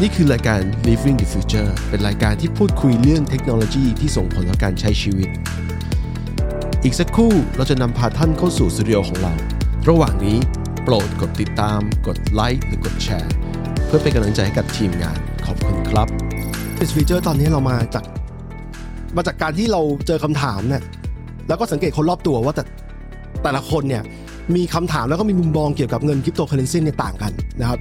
นี่คือรายการ Living the Future เป็นรายการที่พูดคุยเรื่องเทคโนโลยีที่ส่งผลต่อการใช้ชีวิต อีกสักครู่เราจะนำพาท่านเข้าสู่สตูดิโอของเรา ระหว่างนี้โปรดกดติดตาม กดไลค์หรือกดแชร์ เพื่อเป็นกำลังใจให้กับทีมงาน ขอบคุณครับ This Feature ตอนนี้เรามาจากมาจากการที่เราเจอคำถามเนี่ยแล้วก็สังเกตคนรอบตัวว่าแต่แต่ละคนเนี่ยมีคำถามแล้วก็มีมุมมองเกี่ยวกับเงินคริปโตเคอเรนซีเนี่ยต่างกันนะครับ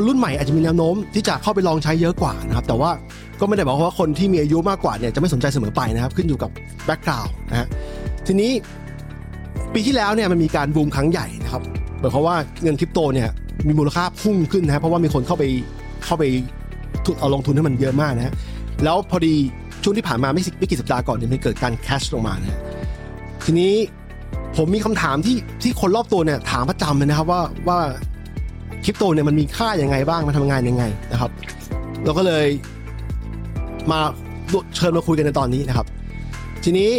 คนรุ่นใหม่อาจจะมีแนวโน้มที่จะเข้าไปลองใช้เยอะกว่านะครับ แต่ว่าก็ไม่ได้บอกว่าคนที่มีอายุมากกว่าเนี่ยจะไม่สนใจเสมอไปนะครับ ขึ้นอยู่กับแบ็กกราวน์นะฮะทีนี้ปีที่แล้วเนี่ยมันมีการบูมครั้งใหญ่นะครับหมายความว่าเงินคริปโตเนี่ยมีมูลค่าพุ่งขึ้นนะครับเพราะว่ามีคนเข้าไปเข้าไปเอาลงทุนให้มันเยอะมากนะฮะแล้วพอดีช่วงที่ผ่านมาไม่สิไม่กี่สัปดาห์ก่อนเนี่ยมันเกิดการแคชลงมานะทีนี้ผมมีคำถามที่ที่คนรอบตัวเนี่ยถามประจำเลยนะครับว่าว่า คริปโตเนี่ยมันมีค่ายังไงบ้างมันทำงานยังไงนะครับ เราก็เลยมาเชิญมาคุยกันในตอนนี้นะครับ ทีนี้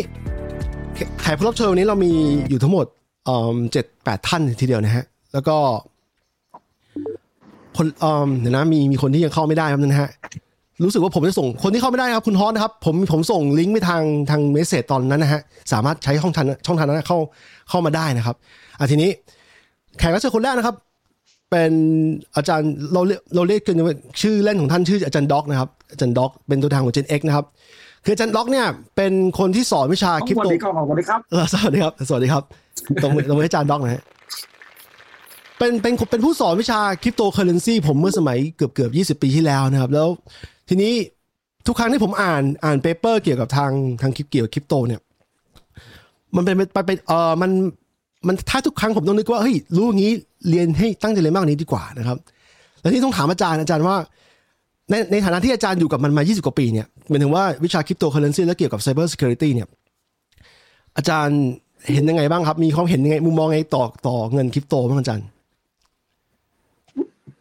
แขกผู้รับเชิญวันนี้เรามีอยู่ทั้งหมดเจ็ดแปดท่านทีเดียวนะฮะ แล้วก็คนเอ่อเดี๋ยวนะมีมีคนที่ยังเข้าไม่ได้ครับนะฮะรู้สึกว่าผมจะส่งคนที่เข้าไม่ได้ครับคุณฮอตนะครับ ผมผมส่งลิงก์ไปทางทาง message ตอนนั้นนะฮะสามารถใช้ช่องทางช่องทางนั้นเข้าเข้ามาได้นะครับอะทีนี้แขกรับเชิญคนแรกนะครับ เป็นอาจารย์เราเรียกเราเรียกกันว่าชื่อเล่นของท่านชื่ออาจารย์ด็อกนะครับอาจารย์ด็อกเป็นตัวแทนของ Gen X นะครับคืออาจารย์ด็อกเนี่ยเป็นคนที่สอนวิชาคริปโตสวัสดีครับสวัสดีครับเออสวัสดีครับสวัสดีครับตรงตรงอาจารย์ด็อกนะฮะเป็นเป็นเป็นผู้สอนวิชาคริปโตเคอเรนซีผมเมื่อสมัยเกือบเกือบยี่สิบปีที่แล้วนะครับ แล้วทีนี้ทุกครั้งที่ผมอ่านอ่าน paper เกี่ยวกับทางทางคริปเกี่ยวกับคริปโตเนี่ย มันเป็นไปเป็นเออมัน มันถ้าทุกครั้งผมต้องนึกว่าเฮ้ยรู้อย่างนี้เรียนให้ตั้งใจเรียนมากกว่านี้ดีกว่านะครับ แล้วที่ต้องถามอาจารย์อาจารย์ว่า ในในฐานะที่อาจารย์อยู่กับมันมา 20 กว่าปีเนี่ยหมายถึงว่าวิชาคริปโตเคอเรนซีและเกี่ยวกับ cyber security เนี่ยอาจารย์เห็นยังไงบ้างครับ มีความเห็นยังไงมุมมองไงต่อต่อเงินคริปโตบ้างอาจารย์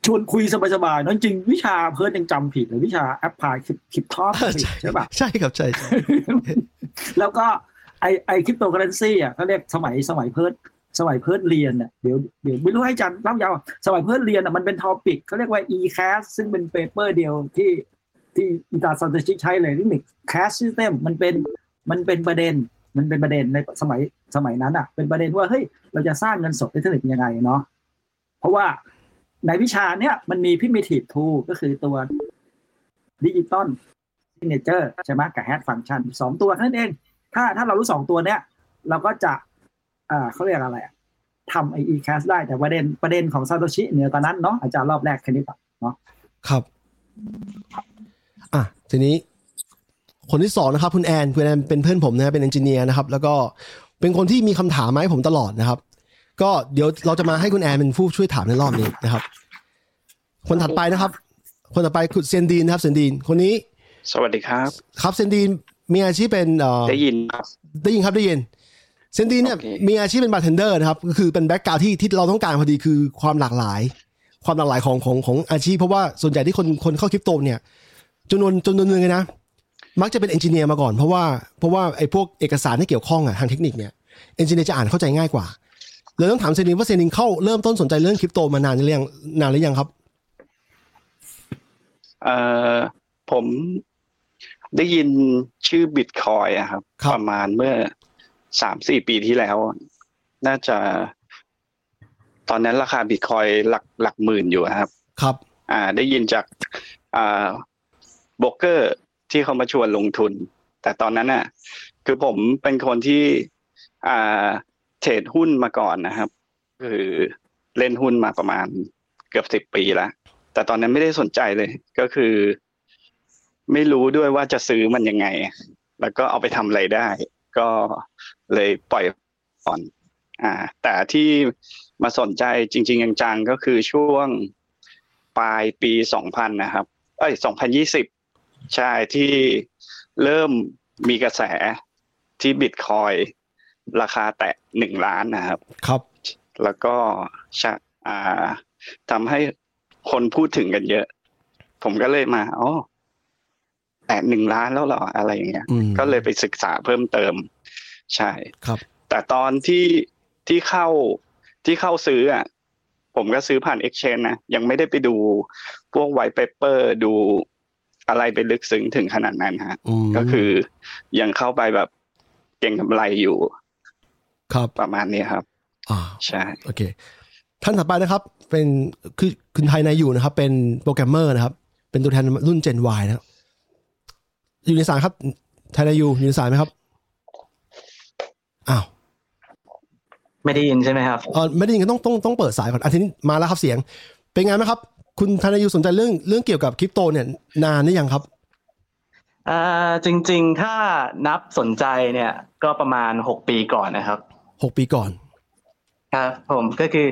ชวนคุยสบายๆเนอะจริงๆวิชาเพิร์ดยังจำผิดเลยวิชาแอปพลายคลิปคลิปทอปผิดใช่ปะใช่ครับใช่ใช่แล้วก็ ไอไอคริปโตเคอเรนซีอะเขาเรียกสมัยสมัยเพิร์ดสมัยเพิร์ดเรียนเนี่ยเดี๋ยวเดี๋ยวไม่รู้ให้จารย์เล่ายาวสมัยเพิร์ดเรียนอะมันเป็นทอปิกเขาเรียกว่า e-cas ซึ่งเป็นเปเปอร์เดียวที่ที่อิตาซันเตชิใช้เลยที่มี cash system มันเป็นมันเป็นประเด็นมันเป็นประเด็นในสมัยสมัยนั้นอะ เป็นประเด็นว่าเฮ้ยเราจะสร้างเงินสดอินเทอร์เน็ตยังไงเนาะเพราะว่าในวิชาเนี้ยมันมี primitive tool ก็คือตัวดิจิตอล signature ใช่ไหมกับ hash function สองตัวนั้นเอง ถ้าถ้าเรารู้สองตัวเนี้ยเราก็จะอ่าเขาเรียกอะไรอะทำไอ e-cash ได้แต่ประเด็นประเด็นของซาโตชิเหนือกว่านั้นเนาะอาจารย์รอบแรกแค่นี้ปะเนาะครับ อะทีนี้ คนที่สองนะครับ คุณแอนคุณแอนเป็นเพื่อนผมนะเป็น engineer นะครับ แล้วก็เป็นคนที่มีคำถามมาให้ผมตลอดนะครับ ก็เดี๋ยวเราจะมาให้คุณแอนเป็นผู้ช่วยถามในรอบนี้นะครับ คนถัดไปนะครับ คนต่อไปคุณเซนดีนนะครับเซนดีน คนนี้ สวัสดีครับ ครับเซนดีน มีอาชีพเป็นเอ่อได้ยินครับได้ยินครับได้ยินเซนดีนเนี่ยโอเคมีอาชีพเป็นบาร์เทนเดอร์นะครับก็คือเป็น background ที่ที่เราต้องการพอดีคือความหลากหลาย ความหลากหลายของของของอาชีพ เพราะว่าส่วนใหญ่ที่คนคนเข้าคริปโตเนี่ยจำนวนจำนวนหนึ่งเลยนะ มักจะเป็น engineer มาก่อนเพราะว่าเพราะว่าไอ้พวกเอกสารที่เกี่ยวข้องอะทางเทคนิคเนี่ย engineer จะอ่านเข้าใจง่ายกว่าเลยต้องถามเซนดีนว่าเซนดีนเข้าเริ่มต้นสนใจเรื่องคริปโตมานานหรือยังนานหรือยังครับ เอ่อผม ได้ยินชื่อบิตคอยอะครับครับ ประมาณเมื่อสามสี่ปีที่แล้ว น่าจะ ตอนนั้นราคาบิตคอยหลักหลักหมื่นอยู่ครับ ครับ อ่า ได้ยินจากอ่าโบรกเกอร์ที่เขามาชวนลงทุน แต่ตอนนั้นน่ะ คือผมเป็นคนที่อ่าเทรดหุ้นมาก่อนนะครับ คือเล่นหุ้นมาประมาณเกือบสิบปีแล้วแต่ตอนนั้นไม่ได้สนใจเลย ก็คือ ไม่รู้ด้วยว่าจะซื้อมันยังไง แล้วก็เอาไปทำอะไรได้ ก็เลยปล่อยก่อนอ่า แต่ที่มาสนใจจริง ๆ จังๆก็คือช่วงปลายปีสองพันนะครับ เอ้ยสองพันยี่สิบใช่ที่เริ่มมีกระแสที่บิตคอยราคาแตะหนึ่งล้านนะครับ ครับ แล้วก็ชะอ่าทำให้คนพูดถึงกันเยอะ ผมก็เลยมาอ๋อ แตะหนึ่งล้านแล้วเหรออะไรอย่างเงี้ยอืมก็เลยไปศึกษาเพิ่มเติม ใช่ครับ แต่ตอนที่ที่เข้าที่เข้าซื้ออะผมก็ซื้อผ่าน Exchange นะ ยังไม่ได้ไปดูพวกไว t ์ p เปอร์ดูอะไรไปลึกซึ้งถึงขนาดนั้นฮะอืมก็คือยังเข้าไปแบบเก่งกำไรอยู่ ครับประมาณนี้ครับ อ่าใช่โอเค ท่านถัดไปนะครับ เป็นคือคุณไทยนายอยู่นะครับ เป็นโปรแกรมเมอร์นะครับ เป็นตัวแทนรุ่น Gen Y นะครับ อยู่ในสายครับไทยนายอยู่อยู่ในสายไหมครับอ้าวไม่ได้ยินใช่ไหมครับเออไม่ได้ยินก็ต้องต้องต้องเปิดสายก่อนอันทีนี้มาแล้วครับเสียง เป็นไงไหมครับ คุณไทยนายอยู่สนใจเรื่องเรื่องเกี่ยวกับคริปโตเนี่ยนานหรือยังครับอ่าจริง ๆ ถ้านับสนใจเนี่ยก็ประมาณหกปีก่อนนะครับหกปีก่อนครับผมก็คือ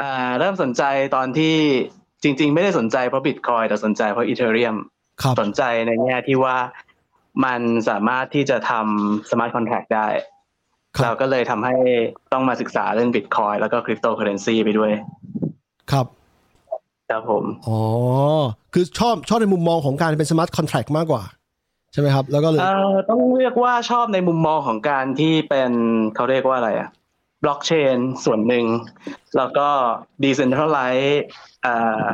อ่าเริ่มสนใจตอนที่จริง ๆ ไม่ได้สนใจเพราะบิตคอยแต่สนใจเพราะ Ethereum ครับสนใจในแง่ที่ว่า มันสามารถที่จะทำ smart contract ได้ครับเราก็เลยทำให้ต้องมาศึกษาเรื่องบิตคอยแล้วก็คริปโตเคอเรนซีไปด้วย ครับ ครับผม อ๋อ คือชอบชอบในมุมมองของการเป็น smart contract มากกว่า ใช่ไหมครับ แล้วก็เลยเอ่อต้องเรียกว่าชอบในมุมมองของการที่เป็นเขาเรียกว่าอะไรอะบล็อกเชนส่วนหนึ่ง แล้วก็ decentralized อ่า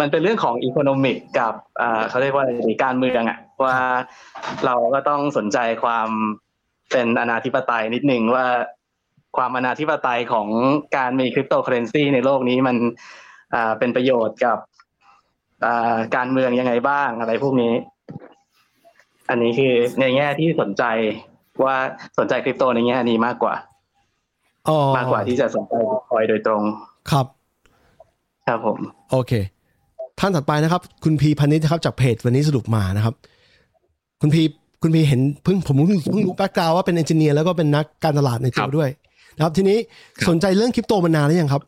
มันเป็นเรื่องของ economic กับอ่าเขาเรียกว่าอะไรดีการเมืองอะ ว่าเราก็ต้องสนใจความเป็นอนาธิปไตยนิดนึงว่าความอนาธิปไตยของการมีคริปโตเคอเรนซีในโลกนี้มันอ่าเป็นประโยชน์กับอ่าการเมืองยังไงบ้างอะไรพวกนี้ อันนี้คือในแง่ที่สนใจว่าสนใจคริปโตในแง่นี้มากกว่าอ๋อมากกว่าที่จะสนใจบิตคอยโดยตรง ครับ ครับผม โอเค ท่านถัดไปนะครับ คุณพีพันนิชนะครับจากเพจวันนี้สรุปมานะครับ คุณพีคุณพีเห็นเพิ่งผมเพิ่งเพิ่งรู้ background ว่าเป็น engineer แล้วก็เป็นนักการตลาดในตัวด้วยนะครับ ทีนี้ครับสนใจเรื่องคริปโตมานานหรือยังครับ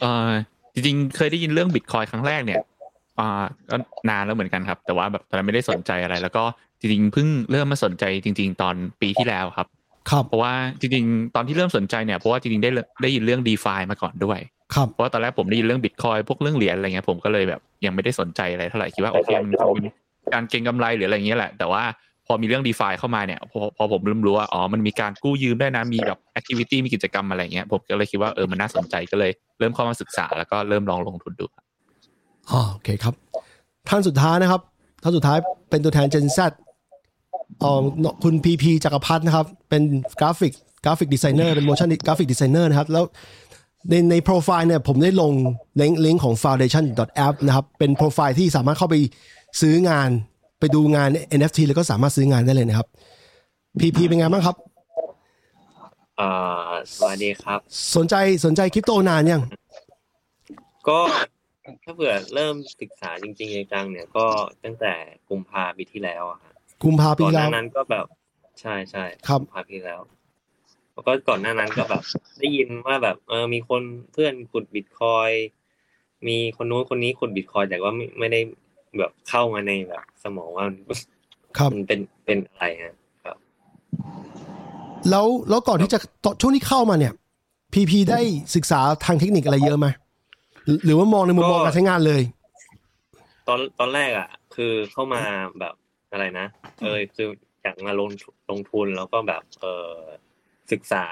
เออจริงๆ เคยได้ยินเรื่องบิตคอยครั้งแรกเนี่ยอ่าก็นานแล้วเหมือนกันครับ แต่ว่าแบบตอนนั้นไม่ได้สนใจอะไร แล้วก็จริงๆเพิ่งเริ่มมาสนใจจริง ๆ ตอนปีที่แล้วครับครับเพราะว่าจริงๆ ตอนที่เริ่มสนใจเนี่ยเพราะว่าจริงๆได้ได้ยินเรื่อง d e f ามาก่อนด้วยครับเพราะว่าตอนแรกผมได้ยินเรื่องบิตคอยพวกเรื่องเหรียญอะไรเงี้ยผมก็เลยแบบยังไม่ได้สนใจอะไรเท่าไหร่คิดว่าโอเคมันคงเป็น การเก็งกำไรหรืออะไรเงี้ยแหละ แต่ว่าพอมีเรื่อง d e f าเข้ามาเนี่ย พอพอผมเริ่มรู้ว่าอ๋อมันมีการกู้ยืมได้นะมีแบบแอคทิวิตี้มีกิจกรรมอะไรเงี้ยผมก็เลยคิดว่าเออมันน่าสนใจก็เลย เริ่มเข้ามาศึกษาแล้วก็เริ่มลองลงทุนดูอ๋อโอเคครับ ท่านสุดท้ายนะครับท่านสุดท้ายเป็นตัวแทน Gen Z อ๋อคุณพีพีจักรพัฒน์นะครับ เป็นกราฟิกกราฟิกดีไซเนอร์เป็น motion กราฟิกดีไซเนอร์นะครับ แล้วในในโปรไฟล์เนี่ยผมได้ลงลิงก์ลิงก์ของ foundation.app นะครับ เป็นโปรไฟล์ที่สามารถเข้าไป ซื้องานไปดูงาน NFT แล้วก็สามารถซื้องานได้เลยนะครับพีพีเป็นไงบ้างครับเอ่อสวัสดีครับ สนใจสนใจคริปโตนานยัง ก็ถ้าเผื่อเริ่มศึกษาจริงๆจังๆเนี่ยก็ตั้งแต่กุมภาปีที่แล้วอะฮะกุมภาปีก่อนหแล้น้าวนั้นก็แบบใช่ใช่ครับ กุมภาปีที่แล้ว แล้วก็ก่อนหน้านั้นก็แบบ ได้ยินว่าแบบ เออมีคนเพื่อนขุดบิตคอยมีคนนู้นคนนี้ขุดบิตคอยแต่ว่าไม่ไม่ได้ แบบเข้ามาในแบบ สมองว่ามันครับมันเป็นเป็นอะไรฮะครับ แล้วแล้วก่อนที่จะตอนช่วงที่เข้ามาเนี่ยพีพีได้ศึกษาทางเทคนิคอะไรเยอะไหมหรือหรือว่ามองในมุมมองก็การใช้งานเลย ตอนตอนแรกอะ คือเข้ามาแบบอะไรนะเออคืออยากมาลงลงทุนแล้วก็แบบเออศึกษา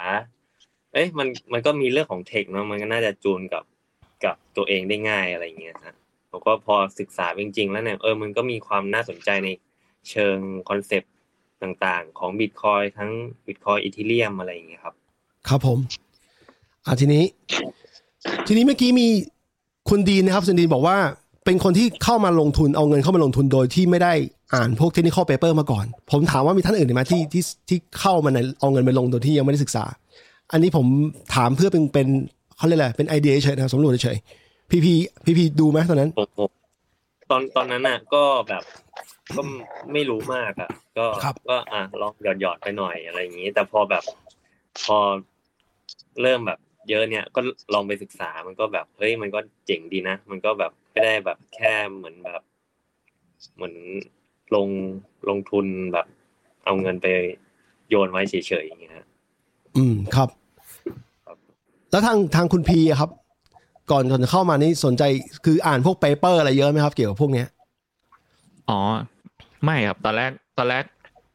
เอ้ยมันมันก็มีเรื่องของเทคเนาะมันก็น่าจะจูนกับกับตัวเองได้ง่ายอะไรอย่างเงี้ยฮะ แล้วก็พอศึกษาจริง ๆ แล้วเนี่ยเออมันก็มีความน่าสนใจในเชิง concept ต่างๆ ของบิตคอยน์ทั้งบิตคอยน์ Ethereum อะไรอย่างเงี้ยครับ ครับผมอ่าทีนี้ ทีนี้เมื่อกี้มีคุณดีนะครับคุณดีนบอกว่าเป็นคนที่เข้ามาลงทุนเอาเงินเข้ามาลงทุนโดยที่ไม่ได้อ่านพวก technical paper มาก่อน ผมถามว่ามีท่านอื่นไหมที่ที่ที่เข้ามาในเอาเงินไปลงโดยที่ยังไม่ได้ศึกษา อันนี้ผมถามเพื่อเป็นเป็นเขาเรียกอะไรเป็นไอเดียเฉยนะสำรวจเฉย พีพีพีพีดูไหมตอนนั้นผมผมตอนตอนนั้นน่ะ ก็แบบก็ไม่รู้มากอะ ก็ครับก็อะลองหยอดหยอดๆไปหน่อยอะไรอย่างนี้ แต่พอแบบพอเริ่มแบบ เยอะเนี่ย ก็ลองไปศึกษามันก็แบบเฮ้ยมันก็เจ๋งดีนะมันก็แบบไม่ได้แบบแค่เหมือนแบบ เหมือนลงลงทุนแบบ เอาเงินไปโยนไว้เฉยๆอย่างเงี้ยฮะอืมครับครับ แล้วทางทางคุณพีอะครับ ก่อนก่อนจะเข้ามานี่สนใจคืออ่านพวก paper อะไรเยอะไหมครับ เกี่ยวกับพวกเนี้ยอ๋อ ไม่ครับ ตอนแรกตอนแรก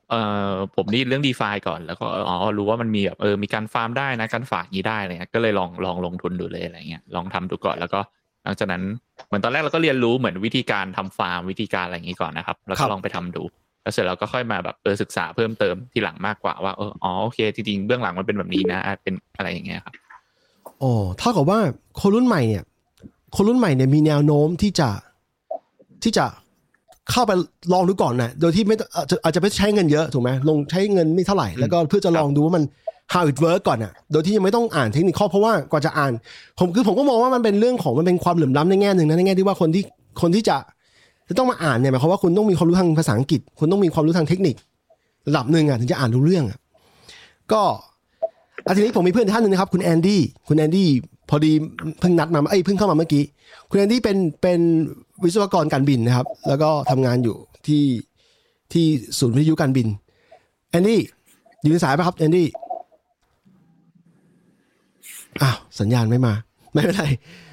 เอ่อผมได้ยินเรื่อง d e f าก่อนแล้วก็อ๋อรู้ว่ามันมีแบบเออมีการฟาร์มได้นะการฝากนี้ได้อะไรเงี้ยก็เลยลองลองลงทุนดูเลยอะไรเงี้ยลองทำดูก่อนแล้วก็หลังจากนั้นเหมือนตอนแรกเราก็เรียนรู้เหมือนวิธีการทำฟาร์มวิธีการอะไรอย่างนี้ก่อนนะครับ แล้วก็ครัก็บลองไปทำดู แล้วเสร็จเราก็ค่อยมาแบบเออศึกษาเพิ่มเติมทีหลังมากกว่าว่าเอออ๋อโอเคจริงๆเบื้องหลังมันเป็นแบบนี้นะอะเป็นอะไรอย่างเงี้ยครับ อ๋อเท่ากับว่าคนรุ่นใหม่เนี่ย คนรุ่นใหม่เนี่ยมีแนวโน้มที่จะที่จะเข้าไปลองดูก่อนนะโดยที่ไม่ต้องอาจจะอาจจะไม่ใช้เงินเยอะถูกไหมลงใช้เงินไม่เท่าไหร่ แล้วก็เพื่อจะลองดูว่ามัน how it work ก่อนอะ โดยที่ยังไม่ต้องอ่านเทคนิคข้อเพราะว่ากว่าจะอ่าน ผมคือผมก็มองว่ามันเป็นเรื่องของมันเป็นความเหลื่อมล้ำในแง่หนึ่งนะในแง่ที่ว่าคนที่คนที่จะจะต้องมาอ่านเนี่ยหมายความว่าคุณต้องมีความรู้ทางภาษาอังกฤษ คุณต้องมีความรู้ทางเทคนิค ระดับหนึ่งอะถึงจะอ่านรู้เรื่องอะก็ อาทีนี้ผมมีเพื่อนท่านหนึ่งนะครับ คุณแอนดี้คุณแอนดี้พอดีเพิ่งนัดมาเอ้ยเพิ่งเข้ามาเมื่อกี้ คุณแอนดี้เป็นเป็นวิศวกรการบินนะครับ แล้วก็ทำงานอยู่ที่ที่ศูนย์วิทยุการบินแอนดี้อยู่ในสายปะครับแอนดี้อ้าวสัญญาณไม่มา ไม่เป็นไร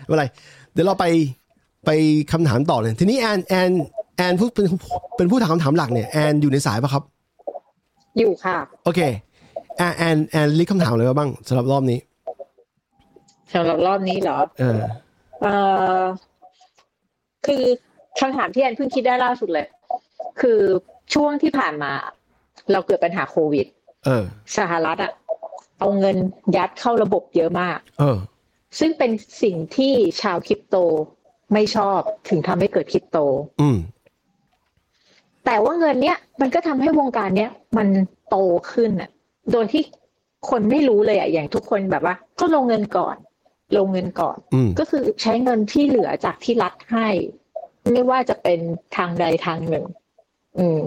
ไม่เป็นไร เดี๋ยวเราไปไปคำถามต่อเลย ทีนี้แอนแอนแอนผู้เป็นเป็นผู้ถามคำถามหลักเนี่ยแอนอยู่ในสายปะครับ อยู่ค่ะ โอเค แอนแอนแอน list คำถามอะไรมาบ้างสำหรับรอบนี้สำหรับรอบนี้เหรอเออเอ่อคือคำถามที่แอนเพิ่งคิดได้ล่าสุดเลย คือช่วงที่ผ่านมา เราเกิดปัญหาโควิด เออ สหรัฐอะเอาเงินยัดเข้าระบบเยอะมาก เออ ซึ่งเป็นสิ่งที่ชาวคริปโตไม่ชอบถึงทำให้เกิดคริปโต อืม แต่ว่าเงินเนี้ยมันก็ทำให้วงการเนี้ยมันโตขึ้นอะ โดยที่คนไม่รู้เลยอะอย่างทุกคนแบบว่า ก็ลงเงินก่อน ลงเงินก่อนอืมก็คือใช้เงินที่เหลือจากที่รัฐให้ ไม่ว่าจะเป็นทางใดทางหนึ่ง อืม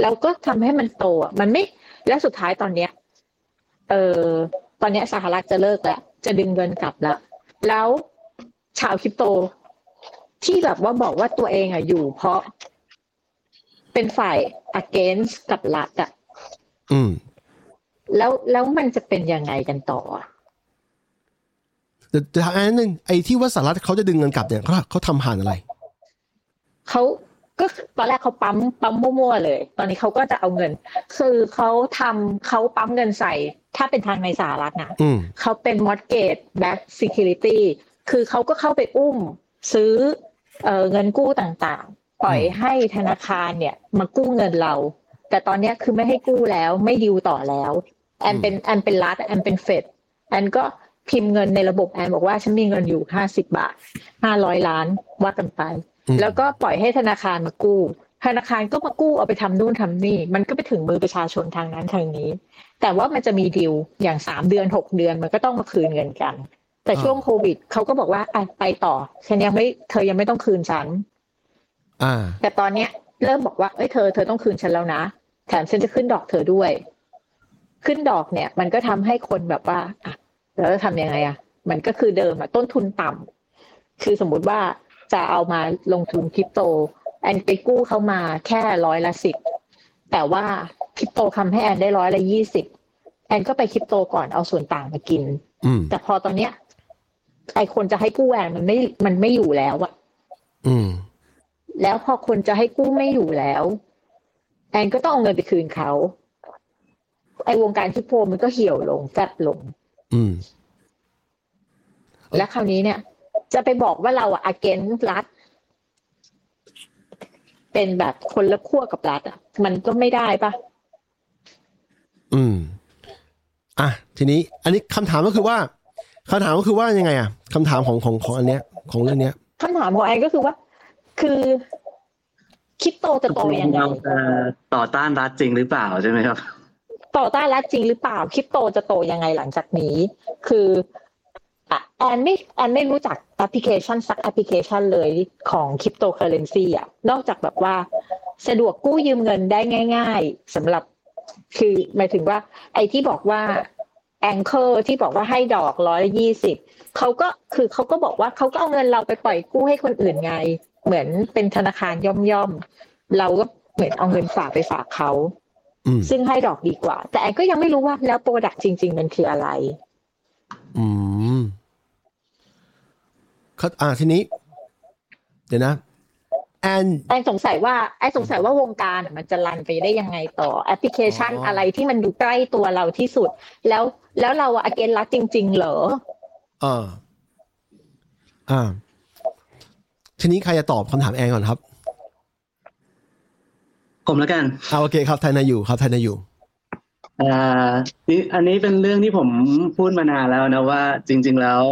แล้วก็ทำให้มันโตอะมันไม่ และสุดท้ายตอนเนี้ย เออตอนเนี้ยสหรัฐจะเลิกแล้วจะดึงเงินกลับแล้วแล้วชาวคริปโต ที่แบบว่าบอกว่าตัวเองอะอยู่ เพราะเป็นฝ่าย against กับรัฐอะอืม แล้วแล้วมันจะเป็นยังไงกันต่ออะเดี๋ยวจะถามอันนึงไอ้ที่ว่าสหรัฐเขาจะดึงเงินกลับเนี่ยเขาเขาทำผ่านอะไรเขาก็ตอนแรกเขาปั๊มปั๊มมั่วๆเลย ตอนนี้เขาก็จะเอาเงิน คือเขาทำเขาปั๊มเงินใส่ ถ้าเป็นทางในสหรัฐนะอืมเขาเป็น mortgage back security คือเขาก็เข้าไปอุ้มซื้อเอ่อเงินกู้ต่างๆ ปล่อยให้ธนาคารเนี่ย มากู้เงินเรา แต่ตอนเนี้ยคือไม่ให้กู้แล้ว ไม่ดิวต่อแล้ว แอนเป็นแอนเป็นรัฐแอนเป็นเฟดแอนก็พิมพ์เงินในระบบแอนบอกว่าฉันมีเงินอยู่ห้าสิบบาทห้าร้อยล้านว่ากันไปอืมแล้วก็ปล่อยให้ธนาคารมากู้ ธนาคารก็มากู้เอาไปทำนู่นทำนี่ มันก็ไปถึงมือประชาชนทางนั้นทางนี้ แต่ว่ามันจะมีดีลอย่างสามเดือนหกเดือนมันก็ต้องมาคืนเงินกัน แต่ช่วงโควิดเขาก็บอกว่าอะไปต่อฉันยังไม่เธอยังไม่ต้องคืนฉันอ่าแต่ตอนเนี้ยเริ่มบอกว่าเอ้ยเธอเธอต้องคืนฉันแล้วนะแถมฉันจะขึ้นดอกเธอด้วย ขึ้นดอกเนี่ย มันก็ทำให้คนแบบว่าอะแล้วจะทำยังไงอะ มันก็คือเดิมอะต้นทุนต่ำคือสมมุติว่าจะเอามาลงทุนคริปโต แอนไปกู้เขามาแค่ร้อยละสิบแต่ว่าคริปโตทำให้แอนได้ร้อยละยี่สิบแอนก็ไปคริปโตก่อนเอาส่วนต่างมากินอืมแต่พอตอนเนี้ยไอคนจะให้กู้แอนมันไม่มันไม่อยู่แล้วอะอืม แล้วพอคนจะให้กู้ไม่อยู่แล้ว แอนก็ต้องเอาเงินไปคืนเขา ไอ้วงการคริปโตมันก็เหี่ยวลงแฟบลง อืม และคราวนี้เนี่ย จะไปบอกว่าเราอะ against รัฐ เป็นแบบคนละขั้วกับรัฐอะมันก็ไม่ได้ปะอืม อะ ทีนี้ อันนี้คำถามก็คือว่าคำถามก็คือว่ายังไงอะคำถามของของของอันเนี้ย ของเรื่องเนี้ยคำถามของแอนก็คือว่า คือคริปโตจะโตยังไงเราจะต่อต้านรัฐจริงหรือเปล่าใช่ไหมครับ ต่อต้านรัฐจริงหรือเปล่าคริปโตจะโตยังไงหลังจากนี้ คือแอนไม่แอนไม่รู้จักแอปพลิเคชันสักแอปพลิเคชันเลยของคริปโตเคอร์เรนซีอะนอกจากแบบว่าสะดวกกู้ยืมเงินได้ง่าย ๆสำหรับคือหมายถึงว่า ไอ้ที่บอกว่า Anchor ที่บอกว่าให้ดอกร้อยยี่สิบเขาก็คือเขาก็บอกว่าเขาก็เอาเงินเราไปปล่อยกู้ให้คนอื่นไง เหมือนเป็นธนาคารย่อมๆ เราก็เหมือนเอาเงินฝากไปฝากเขา ซึ่งให้ดอกดีกว่า แต่แอนก็ยังไม่รู้ว่าแล้ว product จริง ๆ มันคืออะไร อืมเขาอ่าทีนี้ เดี๋ยวนะแอนแอนสงสัยว่าแอนสงสัยว่าวงการอะมันจะ run ไปได้ยังไงต่อแอปพลิเคชันอ๋อออะไรที่มันอยู่ใกล้ตัวเราที่สุด แล้วแล้วเรา against รัฐจริง ๆ เหรอเอออ่าทีนี้ใครจะตอบคำถามแอนก่อนครับ ผมแล้วกันอ่าโอเคครับไทยนาอยู่ครับไทยนาอยู่อ่านี่อันนี้เป็นเรื่องที่ผมพูดมานานแล้วนะว่า จริง ๆ แล้ว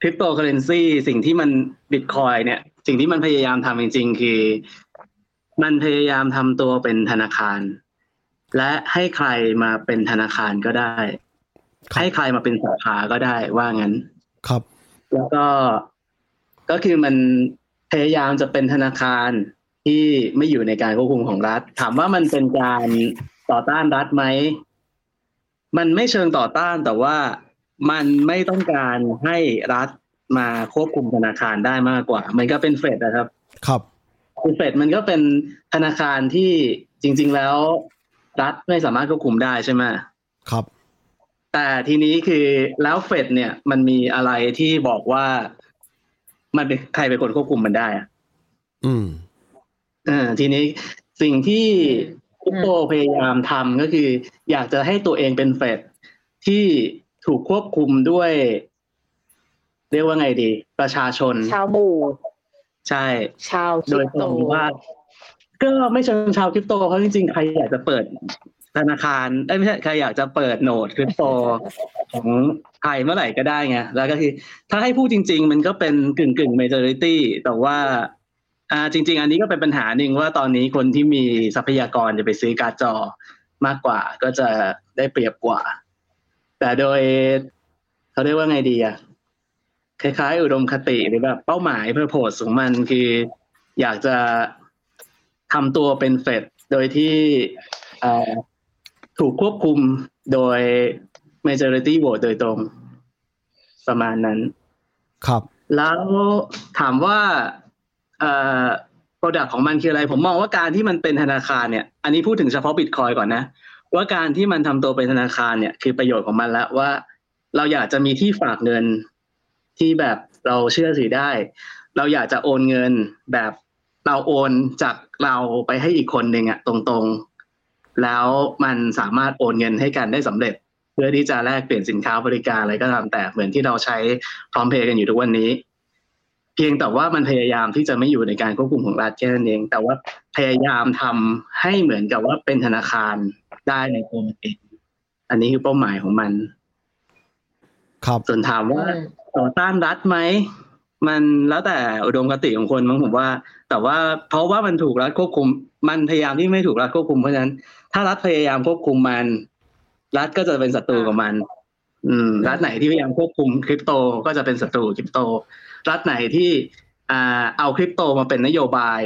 คริปโตเคอร์เรนซีสิ่งที่มันบิตคอยน์เนี่ย สิ่งที่มันพยายามทำจริง ๆ คือ มันพยายามทำตัวเป็นธนาคาร และให้ใครมาเป็นธนาคารก็ได้ครับให้ใครมาเป็นสาขาก็ได้ว่างั้น ครับ แล้วก็ก็คือมันพยายามจะเป็นธนาคาร ที่ไม่อยู่ในการควบคุมของรัฐ ถามว่ามันเป็นการต่อต้านรัฐไหม มันไม่เชิงต่อต้านแต่ว่ามันไม่ต้องการให้รัฐมาควบคุมธนาคารได้มากกว่า มันก็เป็นเฟดนะครับ ครับคือเฟดมันก็เป็นธนาคารที่จริง ๆ แล้ว รัฐไม่สามารถควบคุมได้ใช่ไหมครับ แต่ทีนี้คือแล้วเฟดเนี่ย มันมีอะไรที่บอกว่า มันเป็นใครเป็นคนควบคุมมันได้อะอืมเออ ทีนี้สิ่งที่คุปโตพยายามทำก็คือ อยากจะให้ตัวเองเป็นเฟดที่ถูกควบคุมด้วย เรียกว่าไงดี ประชาชน ชาวหมู่ ใช่ ชาวคโดริยปตโตรงว่า ก็ไม่เชิงชาวคริปโตเพราะจริงๆ ใครอยากจะเปิดธนาคารเอ้ยไม่ใช่ใครอยากจะเปิดโหนดคริปโตของไทยเมื่อไหร่ก็ได้ไงแล้วก็คือ ถ้าให้พูดจริง ๆ มันก็เป็นกึ่งกึ่ง majority แต่ว่า อ่าจริง ๆ อันนี้ก็เป็นปัญหาหนึ่งว่าตอนนี้คนที่มีทรัพยากรจะไปซื้อการ์ดจอมากกว่าก็จะได้เปรียบกว่า แต่โดยเขาเรียกว่าไงดีอะคล้ายๆ อุดมคติหรือแบบเป้าหมายเพื่อโพสของมันคือ อยากจะทำตัวเป็นเฟดโดยที่เอ่อถูกควบคุมโดย majority vote โดยตรงประมาณนั้น ครับ แล้วถามว่า เอ่อ product ของมันคืออะไร ผมมองว่าการที่มันเป็นธนาคารเนี่ย อันนี้พูดถึงเฉพาะบิตคอยก่อนนะ ว่าการที่มันทำตัวเป็นธนาคารเนี่ยคือประโยชน์ของมันแล้วว่า เราอยากจะมีที่ฝากเงินที่แบบเราเชื่อถือได้ เราอยากจะโอนเงินแบบเราโอนจากเราไปให้อีกคนหนึ่งอะตรงๆ แล้วมันสามารถโอนเงินให้กันได้สำเร็จ เพื่อที่จะแลกเปลี่ยนสินค้าบริการอะไรก็ตามแต่เหมือนที่เราใช้พร้อมเพย์กันอยู่ทุกวันนี้ พียงแต่ว่ามันพยายามที่จะไม่อยู่ในการควบคุมของรัฐแค่นั้นเอง แต่ว่าพยายามทำให้เหมือนกับว่าเป็นธนาคารได้ในตัวมันเองอันนี้คือเป้าหมายของมัน ครับส่วนถามว่าอืมต่อต้านรัฐไหมมันแล้วแต่อุดมคติของคนมั้งผมว่า แต่ว่าเพราะว่ามันถูกรัฐควบคุม มันพยายามที่ไม่ถูกรัฐควบคุมเพราะฉะนั้น ถ้ารัฐพยายามควบคุมมัน รัฐก็จะเป็นศัตรูกับมัน อืม รัฐไหนที่พยายามควบคุมคริปโตก็จะเป็นศัตรูคริปโต รัฐไหนที่อ่าเอาคริปโตมาเป็นนโยบาย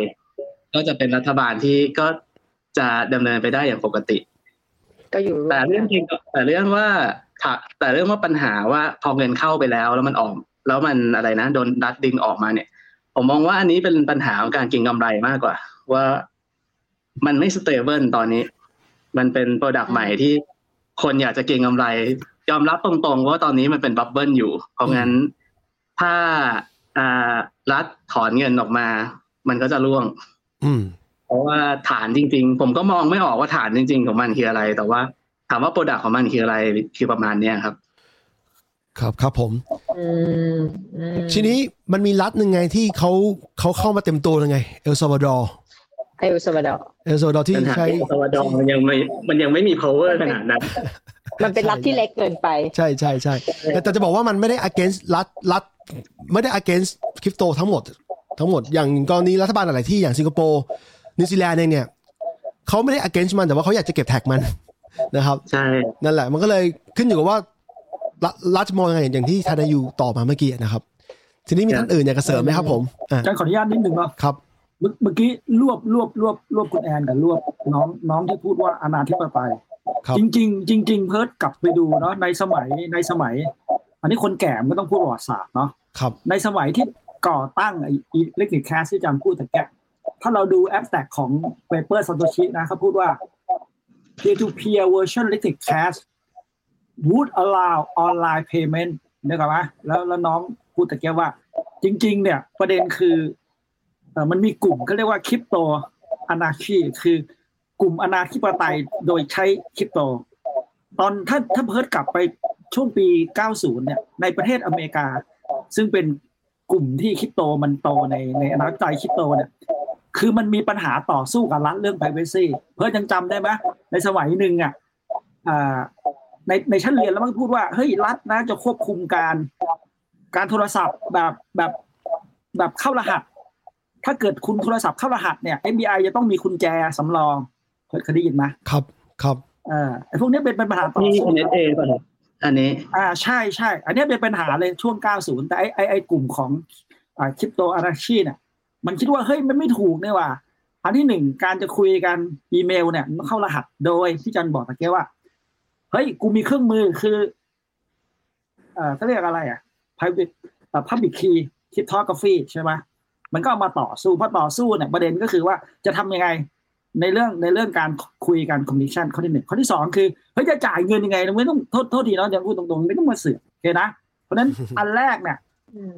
ก็จะเป็นรัฐบาลที่ก็จะดำเนินไปได้อย่างปกติ ก็อยู่ร่วมกัน แต่เรื่องจริงแต่เรื่องว่าถ้าแต่เรื่องว่าปัญหาว่าพอเงินเข้าไปแล้วแล้วมันออก แล้วมันอะไรนะโดนรัฐดึงออกมาเนี่ย ผมมองว่าอันนี้เป็นปัญหาของการเก็งกำไรมากกว่า ว่ามันไม่ stable ตอนนี้ มันเป็น product ใหม่ที่คนอยากจะเก็งกำไร ยอมรับตรงๆว่าตอนนี้มันเป็น bubble อยู่ เพราะงั้น ถ้าอ่ารัฐถอนเงินออกมา มันก็จะร่วง อืม เพราะว่าฐานจริง ๆ ผมก็มองไม่ออกว่าฐานจริง ๆ ของมันคืออะไร แต่ว่า ถามว่า product ของมันคืออะไรคือประมาณเนี้ยครับ ครับครับผมอืมอืมทีนี้มันมีรัฐหนึ่งไงที่เขาเขาเข้ามาเต็มตัวเลยไง เอลซาวาดอร์เอลซาวาดอร์เอลซาวาดอร์ที่ปัญหาใช้เอลซาวาดอร์มันยังไม่มันยังไม่มี power ขนาดนั้น มันเป็นรัฐที่เล็กเกินไป ใช่ใช่ใช่แต่แต่จะบอกว่ามันไม่ได้ against รัฐรัฐ ไม่ได้ against คริปโตทั้งหมด ทั้งหมดอย่างกรณีรัฐบาลหลายที่อย่างสิงคโปร์นิวซีแลนด์เองเนี่ยเขาไม่ได้ against มันแต่ว่าเขาอยากจะเก็บ tax มันนะครับใช่นั่นแหละมันก็เลยขึ้นอยู่กับว่ารัฐรัฐมองยังไงอย่างที่ทานายยูตอบมาเมื่อกี้นะครับ ทีนี้มีท่านอื่นอยากจะเสริมไหมครับผมอ่าอาจารย์ขออนุญาตนิดนึงเนาะครับเมื่อเมื่อกี้รวบรวบรวบรวบคุณแอนกับรวบน้องน้องที่พูดว่าอนาธิปไตยครับจริงๆจริง ๆ เพิร์ดกลับไปดูเนาะในสมัยในสมัย อันนี้คนแก่ไม่ต้องพูดประวัติศาสตร์เนาะครับในสมัยที่ก่อตั้งไอ้เล็กนิคแคสที่อาจารย์พูดแต่แกถ้าเราดูแอปแตกของ Paper Satoshi นะเขาพูดว่า peer-to-peer version electric cash would allow online payment นะครับไหมแล้วแล้วน้องพูดแต่แกว่า จริง ๆ เนี่ย ประเด็นคือเอ่อมันมีกลุ่มเขาเรียกว่าคริปโตอนาคีคือกลุ่มอนาธิปไตยโดยใช้คริปโต ตอนถ้าถ้าเพิร์ดกลับไป ช่วงปี 90 เนี่ย ในประเทศอเมริกา ซึ่งเป็นกลุ่มที่คริปโตมันโตในในอนาธิปไตยคริปโตเนี่ย คือมันมีปัญหาต่อสู้กับรัฐเรื่อง privacy เพิร์ดยังจำได้ไหมในสมัยหนึ่งอะอ่าในในชั้นเรียนแล้วมันพูดว่าเฮ้ยรัฐนะจะควบคุมการการโทรศัพท์แบบแบบแบบเข้ารหัส ถ้าเกิดคุณโทรศัพท์เข้ารหัสเนี่ย FBI จะต้องมีกุญแจสำรองเคยเคยได้ยินไหมครับครับเออไอ้พวกนี้เป็นเป็นปัญหาต่อที่สู้ NSA ป่ะครับ อันนี้ อ่าใช่ใช่ อันนี้เป็นปัญหาเลยช่วง 90 แต่ไอ้ไอ้ไอ้กลุ่มของอ่าคริปโตอาราชีเนี่ยมันคิดว่าเฮ้ยมันไม่ถูกเนี่ยว่ะอันที่หนึ่งการจะคุยกันอีเมลเนี่ยมันเข้ารหัสโดยที่จันบอกตะเกียว่าเฮ้ยกูมีเครื่องมือคือเอ่อเขาเรียกอะไรอะ private เอ่อ public key cryptography ใช่ไหมมันก็เอามาต่อสู้เพราะต่อสู้เนี่ยประเด็นก็คือว่าจะทำยังไง ในเรื่องในเรื่องการคุยกัน communication ข้อที่หนึ่งข้อที่สองคือเฮ้ยจะจ่ายเงินยังไงไม่ต้องโทษโทษทีเนาะจะพูดตรงๆไม่ต้องมาเสือกโอเคนะ เพราะฉะนั้นอันแรกเนี่ย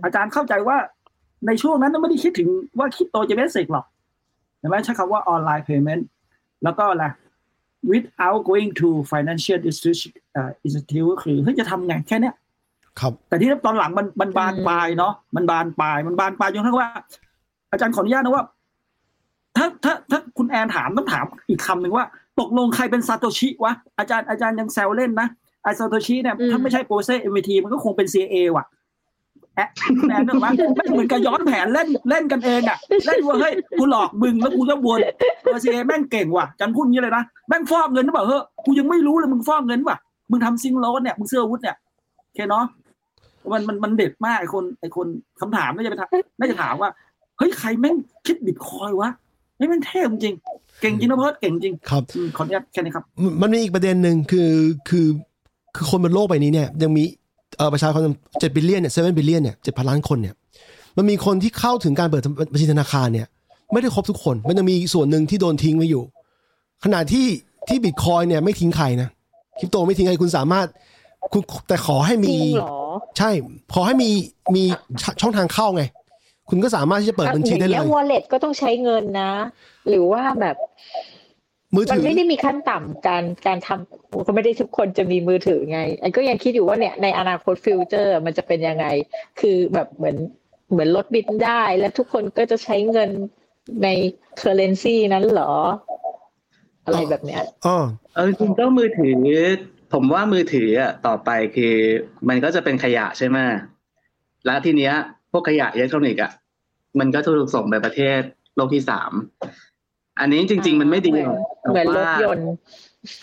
อาจารย์เข้าใจว่าในช่วงนั้นไม่ได้คิดถึงว่าคริปโตจะเบสิกหรอกใช่ไหมใช้คำว่าออนไลน์ payment แล้วก็อะไร without going to financial institution เอ่อ institute ก็คือเฮ้ยจะทำไงแค่เนี้ยครับ แต่ที่ตอนหลังมันมันบานปลายเนาะมันบานปลายมันบานปลายจนกระทั่งว่า อาจารย์ขออนุญาตนะว่า ถ้าถ้าถ้าคุณแอนถามต้องถามอีกคำหนึ่งว่า ตกลงใครเป็นซาโตชิวะอาจารย์อาจารย์ยังแซวเล่นนะไอซาโตชิเนี่ยอืมถ้าไม่ใช่โปรเซสเอ็มทีมันก็คงเป็น CA ว่ะแอะแอนนึกว่าไม่เหมือนกับย้อนแผนเล่นเล่นกันเองอะเล่นว่าเฮ้ยกูหลอกมึงแล้วกูจะวนเออ CA แม่งเก่งว่ะอาจันพูดอย่างนี้เลยนะแม่งฟอกเงินหรือเปล่าเฮ้ยกูยังไม่รู้เลยมึงฟอกเงินป่ะมึงทำซิงโรสเนี่ยมึงเสื้ออาวุธเนี่ยโอเคเนาะมันมันมันเด็ดมากไอคนไอคนคำถามน่าจะไปถามน่าจะถามว่าเฮ้ยใครแม่งคิดบิตคอยวะ เฮ้ยแม่งเท่จริง เก่งจริงนะเพิร์ดเก่งจริงครับอืมขออนุญาตแค่นี้ครับมันมันมีอีกประเด็นหนึ่งคือคือคือคนบนโลกใบนี้เนี่ยยังมีเอ่อประชากรเจ็ด billion เนี่ย seven billion เนี่ยเจ็ดพันล้านคนเนี่ยมันมีคนที่เข้าถึงการเปิดบัญชีธนาคารเนี่ย ไม่ได้ครบทุกคน มันยังมีส่วนหนึ่งที่โดนทิ้งไว้อยู่ ขณะที่ที่บิตคอยน์เนี่ยไม่ทิ้งใครนะคริปโตไม่ทิ้งใครคุณสามารถคุณแต่ขอให้มีจริงเหรอใช่ ขอให้มีมีช่องทางเข้าไง คุณก็สามารถที่จะเปิดบัญชีได้เลยอย่างงี้ wallet ก็ต้องใช้เงินนะ หรือว่าแบบมือมันถือไม่ได้มีขั้นต่ำการการทำก็ไม่ได้ทุกคนจะมีมือถือไงไอ้ก็ยังคิดอยู่ว่าเนี่ยในอนาคต future มันจะเป็นยังไง คือแบบเหมือนเหมือนลดบิตได้ แล้วทุกคนก็จะใช้เงินใน currency นั้นเหรอ อะไรแบบเนี้ยอ๋อเออจริงๆก็มือถือ ผมว่ามือถืออะต่อไปคือ มันก็จะเป็นขยะใช่ไหมแล้วทีเนี้ยพ วกขยะอิเล็กทรอนิกส์อะมันก็ถูกส่งไปประเทศโลกที่สามอันนี้จริง ๆ มันไม่ดีหรอกเหมือนรแต่ถว่ายนต์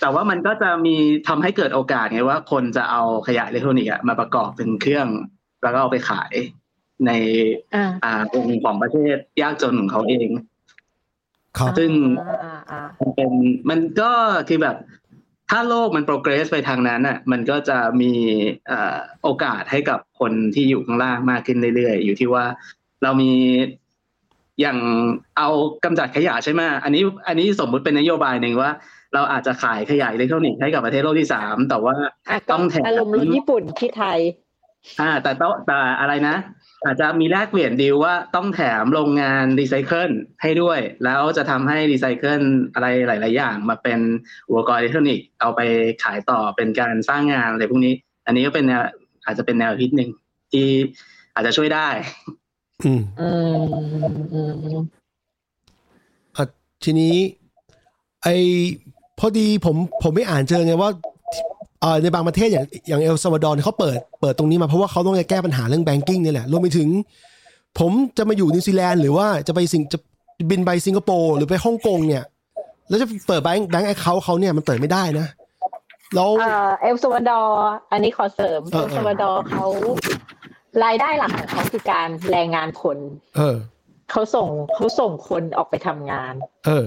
แต่ว่ามันก็จะมีทำให้เกิดโอกาสไงว่า คนจะเอาขยะอิเล็กทรอนิกส์อะมาประกอบเป็นเครื่อง แล้วก็เอาไปขายในอ่าอ่าองค์ของประเทศยากจนของเขาเองครับซึ่งอ่าอ่าอ่ามันเป็นมันก็คือแบบ ถ้าโลกมันโปรเกรสไปทางนั้นอะมันก็จะมีเอ่อโอกาสให้กับคนที่อยู่ข้างล่างมากขึ้นเรื่อยๆ อยู่ที่ว่าเรามีอย่างเอากำจัดขยะใช่ไหมอันนี้อันนี้สมมุติเป็นนโยบายหนึ่งว่า เราอาจจะขายขยะอิเล็กทรอนิกส์ให้กับประเทศโลกที่สามแต่ว่าอะก็ต้องแถมอารมณ์รถญี่ปุ่นที่ไทย อ่า แต่ต้องแต่อะไรนะ อาจจะมีแลกเปลี่ยนดีลว่าต้องแถมโรงงานรีไซเคิลให้ด้วย แล้วจะทำให้รีไซเคิลอะไรหลาย ๆ อย่างมาเป็นอุปกรณ์อิเล็กทรอนิกส์เอาไปขายต่อเป็นการสร้างงานอะไรพวกนี้ อันนี้ก็เป็นแนวอาจจะเป็นแนวคิดหนึ่งที่อาจจะช่วยได้ อืมอืมอืมอืมอะทีนี้ ไอพอดีผมผมไปอ่านเจอไงว่าเอ่อ ในบางประเทศอย่างอย่างเอลซาวาดอร์เนี่ยเขาเปิดเปิดตรงนี้มาเพราะว่าเขาต้องแก้ปัญหาเรื่อง banking นี่แหละรวมไปถึง ผมจะมาอยู่นิวซีแลนด์หรือว่าจะไปสิงจะบินไปสิงคโปร์หรือไปฮ่องกงเนี่ย แล้วจะเปิด bank bank account เขาเนี่ยมันเปิดไม่ได้นะแล้วเอ่อเอลซาวาดอร์อันนี้ขอเสริมเอเออลซาวาดอร์เขารายได้หลักของเขาคือการแรงงานคน เออเขาส่งเขาส่งคนออกไปทำงาน เออ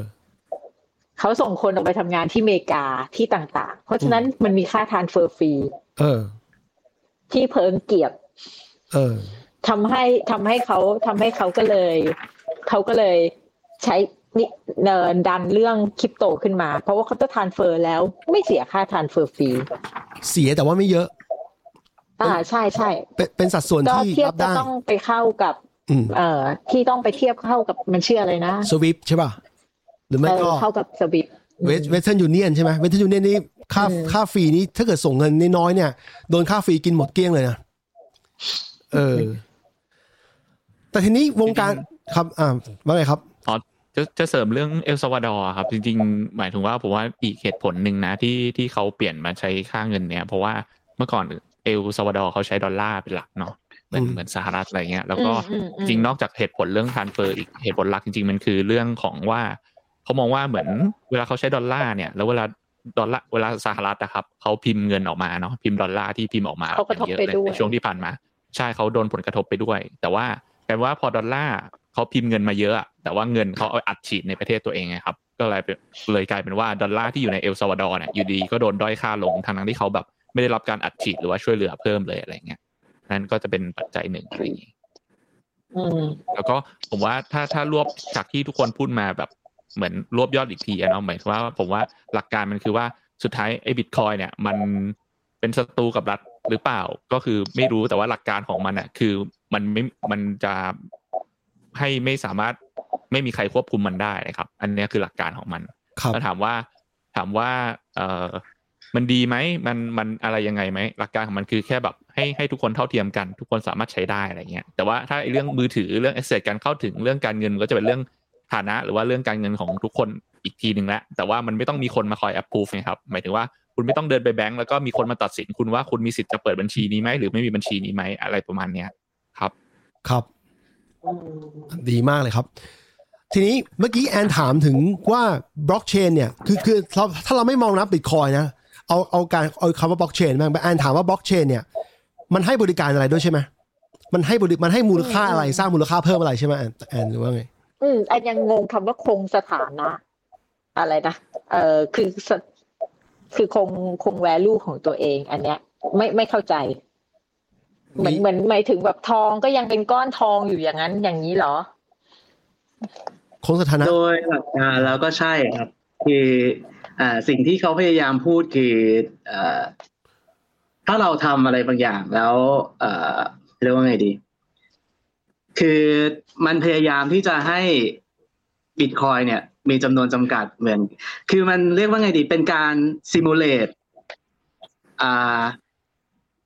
เขาส่งคนออกไปทำงานที่อเมริกาที่ต่างๆ เพราะฉะนั้นมันมีค่า transfer feeเออ ที่เพิงเกียบ เออทำให้ทำให้เขาทำให้เขาก็เลยเขาก็เลยใช้นิเนินดันเรื่องคริปโตขึ้นมา เพราะว่าเขาจะทรานเฟอร์แล้ว ไม่เสียค่าทรานเฟอร์ฟรีเสียแต่ว่าไม่เยอะอ่าใช่ใช่เป็นเป็นสัดส่วนก็ที่เทียบรับจะได้ต้องไปเข้ากับอืมเอ่อที่ต้องไปเทียบเข้ากับมันชื่ออะไรนะสวิฟใช่ป่ะ หรือไม่เอก็อเข้ากับสวิปเวส Western Union ใช่ไหม Western Union นี่ค่าอืมค่า fee นี้ถ้าเกิดส่งเงินน้อยๆเนี่ยโดนค่า fee กินหมดเกลี้ยงเลยนะเออ แต่ทีนี้วงการครับอ่าว่าไงครับจะจะเสริมเรื่องเอลซาวาดอร์ครับ จริงๆ หมายถึงว่าผมว่าอีกเหตุผลหนึ่งนะที่ที่เขาเปลี่ยนมาใช้ค่าเงินเนี่ย เพราะว่าเมื่อก่อนเอลซาวาดอร์เขาใช้ดอลลาร์เป็นหลักเนาะเหมือนอืมเหมือนสหรัฐอะไรเงี้ย แล้วก็อืมอืมจริงนอกจากเหตุผลเรื่อง transfer อีกเหตุผลหลักจริงๆ มันคือเรื่องของว่า เขามองว่าเหมือนเวลาเขาใช้ดอลลาร์เนี่ย แล้วเวลาดอลลาร์เวลาสหรัฐนะครับเขาพิมพ์เงินออกมาเนาะพิมพ์ดอลลาร์ที่พิมพ์ออกมาเขากระทบเยอะไปเลยด้วยในช่วงที่ผ่านมา ใช่เขาโดนผลกระทบไปด้วย แต่ว่ากลายเป็นว่าพอดอลลาร์เขาพิมพ์เงินมาเยอะอะ แต่ว่าเงินเขาเอาอัดฉีดในประเทศตัวเองไงครับ ก็เลยเป็นเลยกลายเป็นว่าดอลลาร์ที่อยู่ในเอลซาวาดอร์เนี่ยอยู่ดีก็โดนด้อยค่าลงทางนั้นที่เขาแบบไม่ได้รับการอัดฉีดหรือว่าช่วยเหลือเพิ่มเลยอะไรเงี้ยนั่นก็จะเป็นปัจจัยหนึ่งอะไรอย่างงี้อืมแล้วก็ผมว่าถ้าถ้ารวบจากที่ทุกคนพูดมาแบบ เหมือนรวบยอดอีกทีอะเนาะหมายถึงว่าผมว่าหลักการมันคือว่าสุดท้ายไอ้บิตคอยเนี่ย มันเป็นศัตรูกับรัฐหรือเปล่า ก็คือไม่รู้แต่ว่าหลักการของมันอะ คือมันไม่มันจะให้ไม่สามารถไม่มีใครควบคุมมันได้นะครับ อันเนี้ยคือหลักการของมันครับแล้วถามว่าถามว่า เออมันดีไหมมันมันอะไรยังไงไหมหลักการของมันคือแค่แบบให้ให้ทุกคนเท่าเทียมกัน ทุกคนสามารถใช้ได้อะไรเงี้ยแต่ว่าถ้าไอ้เรื่องมือถือเรื่องเอเซทการเข้าถึงเรื่องการเงินมันก็จะเป็นเรื่อง ฐานะหรือว่าเรื่องการเงินของทุกคนอีกทีหนึ่งแล้วแต่ว่ามันไม่ต้องมีคนมาคอย approve นะครับหมายถึงว่าคุณไม่ต้องเดินไปแบงก์แล้วก็มีคนมาตัดสินคุณว่าคุณมีสิทธิ์จะเปิดบัญชีนี้ไหมหรือไม่มีบัญชีนี้ไหมอะไรประมาณเนี้ยครับ ครับ ดีมากเลยครับ ทีนี้เมื่อกี้แอนถามถึงว่าบล็อกเชนเนี่ยคือคือเราถ้าเราไม่มองนับบิตคอยน์นะเอาเอาการเอาคำว่าบล็อกเชนบ้างแอนถามว่าบล็อกเชนเนี่ย มันให้บริการอะไรด้วยใช่ไหมมันให้บริมันให้มูลค่าอะไรสร้างมูลค่าเพิ่มอะไรใช่ไหมแอนแอนหรือว่าไง อืมอันยังงงคำว่าคงสถานะ อะไรนะเออคือสคือคงคงแวลูของตัวเอง อันเนี้ย ไม่ไม่เข้าใจเหมือนมีเหมือนหมายถึงแบบทองก็ยังเป็นก้อนทองอยู่อย่างนั้นอย่างนี้เหรอ คงสถานะ โดยหลักการแล้วก็ใช่ครับ คืออ่าสิ่งที่เขาพยายามพูดคืออ่าถ้าเราทำอะไรบางอย่างแล้ว เอ่อเรียกว่าไงดี คือมันพยายามที่จะให้บิตคอยเนี่ย มีจำนวนจำกัดเหมือน คือมันเรียกว่าไงดี เป็นการซิมูเลตอ่า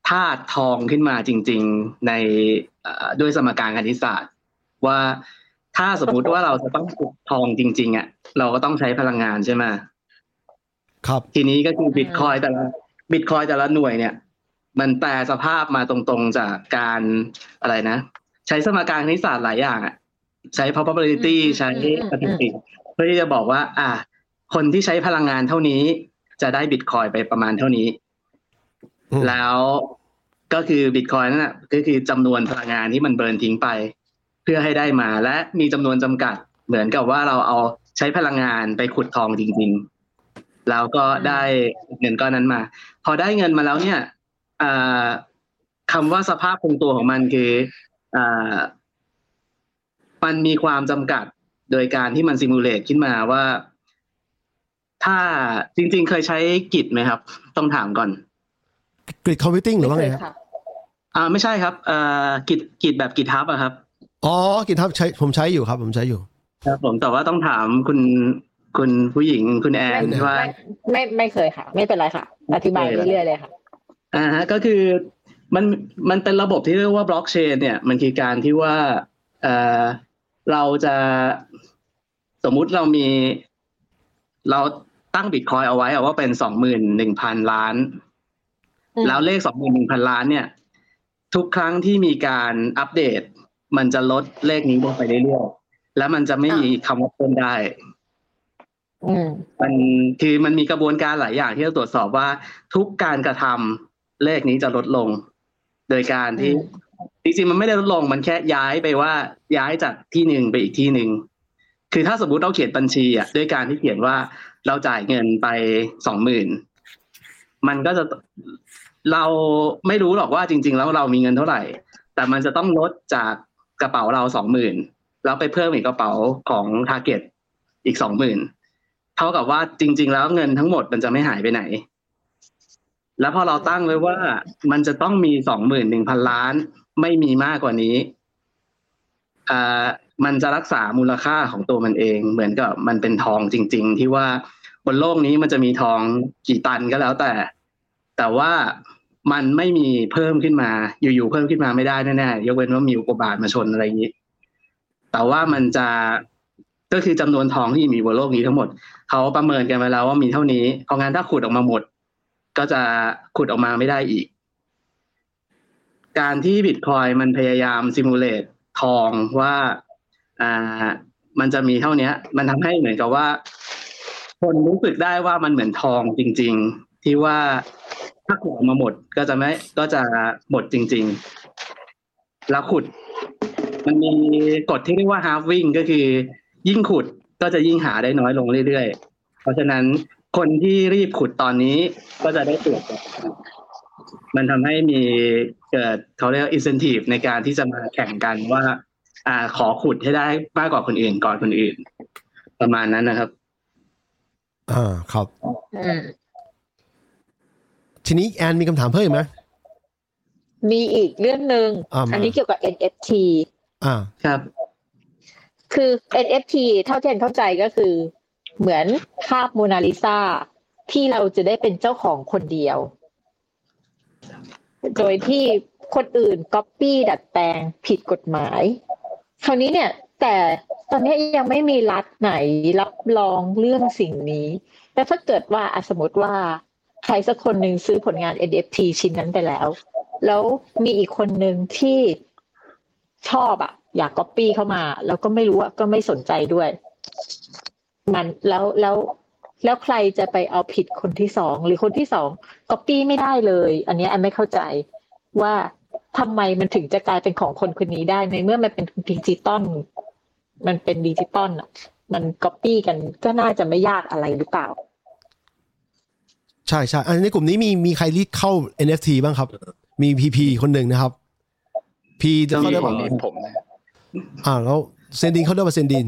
ธาตุทองขึ้นมาจริง ๆ ในอ่าด้วยสมการคณิตศาสตร์ ว่าถ้าสมมุติว่าเราจะต้องปลูกทองจริง ๆ อะ เราก็ต้องใช้พลังงานใช่ไหมครับ ทีนี้ก็คือบิตคอยแต่ละบิตคอยแต่ละหน่วยเนี่ย มันแปลสภาพมาตรงๆจากการอะไรนะ ใช้สมการคณิตศาสตร์หลายอย่างอะใช้ probability อืมใช้อืมอืมสถิติเพื่อที่จะบอกว่า อะคนที่ใช้พลังงานเท่านี้ จะได้บิตคอยไปประมาณเท่านี้อืมแล้วก็คือบิตคอยนั่นแหะก็คือจำนวนพลังงานที่มันเบิร์นทิ้งไป เพื่อให้ได้มา และมีจำนวนจำกัด เหมือนกับว่าเราเอาใช้พลังงานไปขุดทองจริง ๆ แล้วก็ได้เงินก้อนนั้นมา พอได้เงินมาแล้วเนี่ยอ่าคำว่าสภาพคงตัวของมันคืออ่า มันมีความจำกัดโดยการที่มัน simulate ขึ้นมาว่า ถ้าจริง ๆ เคยใช้กิจไหมครับ ต้องถามก่อน grid computing หรือว่าไงม่เคยฮะค่ะอ่าไม่ใช่ครับอ่ากิจกิจแบบกิจทับอะครับอ๋อกินทับใช้ผมใช้อยู่ครับ ผมใช้อยู่ครับผมแต่ว่าต้องถามคุณคุณผู้หญิงคุณแอนไม่ว่าไม่ไม่ไม่เคยค่ะ ไม่เป็นไรค่ะ อธิบายไม่เป็นไรเรื่อยๆเลยค่ะอ่าฮะก็คือ มันมันเป็นระบบที่เรียกว่าบล็อกเชนเนี่ยมันคือการที่ว่าเอ่อเราจะสมมุติเรามี เราตั้งบิตคอยเอาไว้อะว่าเป็นสองหมื่นหนึ่งพันล้านอืมแล้วเลขสองหมื่นหนึ่งพันล้านเนี่ย ทุกครั้งที่มีการอัปเดต มันจะลดเลขนี้ลงไปเรื่อยๆแล้วมันจะไม่มีคำว่าเพิ่มได้อืมมันคือมันมีกระบวนการหลายอย่างที่จะตรวจสอบว่า ทุกการกระทำเลขนี้จะลดลง โดยการที่อืมจริงๆมันไม่ได้ลดลงมันแค่ย้ายไปว่าย้ายจากที่หนึ่งไปอีกที่หนึ่งคือถ้าสมมุติเราเขียนบัญชีอะด้วยการที่เขียนว่าเราจ่ายเงินไปสองหมื่นมันก็จะเราไม่รู้หรอกว่าจริง ๆ แล้วเรามีเงินเท่าไหร่ แต่มันจะต้องลดจากกระเป๋าเราสองหมื่นแล้วไปเพิ่มอีกกระเป๋าของทาร์เก็ตอีกสองหมื่นเท่ากับว่าจริง ๆ แล้วเงินทั้งหมดมันจะไม่หายไปไหน แล้วพอเราตั้งไว้ว่ามันจะต้องมีสองหมื่นหนึ่งพันล้าน ไม่มีมากกว่านี้อ่ามันจะรักษามูลค่าของตัวมันเอง เหมือนกับมันเป็นทองจริง ๆ ที่ว่าบนโลกนี้มันจะมีทองกี่ตันก็แล้วแต่ แต่ว่ามันไม่มีเพิ่มขึ้นมา อยู่ๆเพิ่มขึ้นมาไม่ได้แน่ๆยกเว้นว่ามีอุกบาตมาชนอะไรอย่างนี้ แต่ว่ามันจะก็คือจำนวนทองที่มีบนโลกนี้ทั้งหมดเขาประเมินกันไว้แล้วว่ามีเท่านี้เพราะงั้นถ้าขุดออกมาหมด ก็จะขุดออกมาไม่ได้อีก การที่บิตคอยมันพยายามซิมูเลตทองว่าอ่ามันจะมีเท่านี้มันทำให้เหมือนกับว่า คนรู้สึกได้ว่ามันเหมือนทองจริง ๆ ที่ว่าถ้าขุดออกมาหมดก็จะไม่ก็จะหมดจริง ๆ แล้วขุด มันมีกฎที่เรียกว่า halving ก็คือ ยิ่งขุดก็จะยิ่งหาได้น้อยลงเรื่อยๆ เพราะฉะนั้น คนที่รีบขุดตอนนี้ก็จะได้เปรียบมันทำให้มีเกิดเขาเรียก incentive ในการที่จะมาแข่งกันว่า อ่าขอขุดให้ได้มากกว่าคนอื่นก่อนคนอื่น ประมาณนั้นนะครับอ่าครับอืมทีนี้แอนมีคำถามเพิ่มอีกไหมมีอีกเรื่องหนึ่งอ่ามาอันนี้เกี่ยวกับ NFT อ่าครับ คือ NFT เท่าที่แอนเข้าใจก็คือ เหมือนภาพโมนาลิซาที่เราจะได้เป็นเจ้าของคนเดียว โดยที่คนอื่นก๊อปปี้ดัดแปลงผิดกฎหมาย คราวนี้เนี่ย แต่ตอนนี้ยังไม่มีรัฐไหนรับรองเรื่องสิ่งนี้ แต่ถ้าเกิดว่าสมมติว่าใครสักคนหนึ่งซื้อผลงาน NFT ชิ้นนั้นไปแล้ว แล้วมีอีกคนหนึ่งที่ชอบอะอยากก๊อปปี้เข้ามา แล้วก็ไม่รู้อะก็ไม่สนใจด้วย มันแล้วแล้วแล้วใครจะไปเอาผิดคนที่สองหรือคนที่สองก๊อปปี้ไม่ได้เลย อันเนี้ยแอนไม่เข้าใจว่าทำไมมันถึงจะกลายเป็นของคนคนนี้ได้ในเมื่อมันเป็นดิจิตอลมันเป็นดิจิตอลอะมันก๊อปปี้กันก็น่าจะไม่ยากอะไรหรือเปล่า ใช่ใช่อันในกลุ่มนี้มีมีใครรีดเข้า NFT บ้างครับ มีพีพีคนหนึ่งนะครับ พีจะเข้าได้ป่ะผมผมนะอ่าแล้วเซนดินเข้าได้ป่ะเซนดิน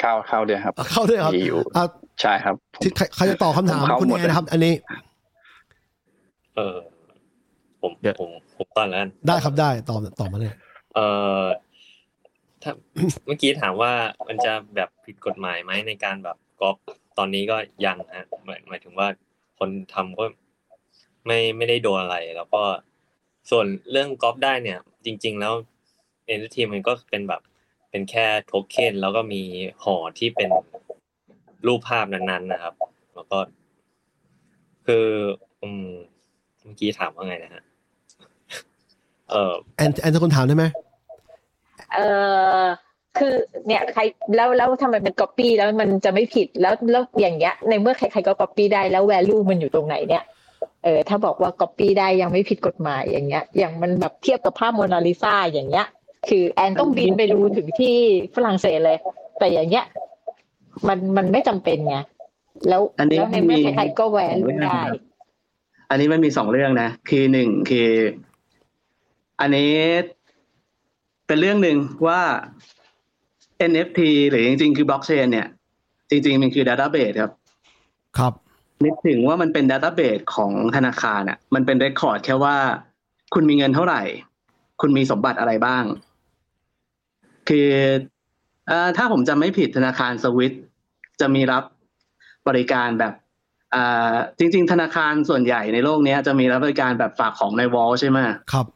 เข้าเข้าเดียวครับอะเข้าด้วยครับมีอยู่อ่าใช่ครับที่ใครใครจะตอบคำถามผมเข้าคุณหมดแอนนะครับ อันนี้ เออผมเดี๋ยวผมผมก่อนแล้วกันได้ครับได้ตอบตอบมาเลย เออถ้าเมื่อกี้ถามว่ามันจะแบบผิดกฎหมายไหมในการแบบก๊อปตอนนี้ก็ยังฮะหมายหมายถึงว่าคนทำก็ไม่ไม่ได้โดนอะไร แล้วก็ส่วนเรื่องก๊อปได้เนี่ย จริง ๆ แล้ว NFT มันก็เป็นแบบ เป็นแค่โทเค็นแล้วก็มีห่อที่เป็นรูปภาพนั้นๆนะครับ แล้วก็ คืออืมเมื่อกี้ถามว่าไงนะฮะเออแอนแอนจะคนถามได้ไหมเออคือเนี่ยใครแล้วแล้วทำไมมันก๊อปปี้แล้วมันจะไม่ผิดแล้วแล้วอย่างเงี้ย ในเมื่อใครๆก็ก๊อปปี้ได้แล้ว value มันอยู่ตรงไหนเนี่ยเออถ้าบอกว่าก๊อปปี้ได้ยังไม่ผิดกฎหมายอย่างเงี้ย อย่างมันแบบเทียบกับภาพโมนาลิซาอย่างเงี้ย คือแอนต้องบินไปดูถึงที่ฝรั่งเศสเลย แต่อย่างเงี้ย มันมันไม่จำเป็นไงแล้วอันนี้แล้วในเมื่อมีใครๆก็แวลูได้ อันนี้มันมีสองเรื่องนะ คือหนึ่งคือ อันนี้เป็นเรื่องหนึ่งว่า NFT หรือจริงๆ คือบล็อกเชนเนี่ย จริง ๆ มันคือ Database ครับ ครับนึกถึงว่ามันเป็น Database ของธนาคารอะ มันเป็นเรคคอร์ดแค่ว่า คุณมีเงินเท่าไหร่ คุณมีสมบัติอะไรบ้าง คือเอ่อถ้าผมจำไม่ผิดธนาคารสวิตจะมีรับบริการแบบอ่าจริง ๆ ธนาคารส่วนใหญ่ในโลกเนี้ยจะมีรับบริการแบบฝากของในวอลใช่ไหมครับ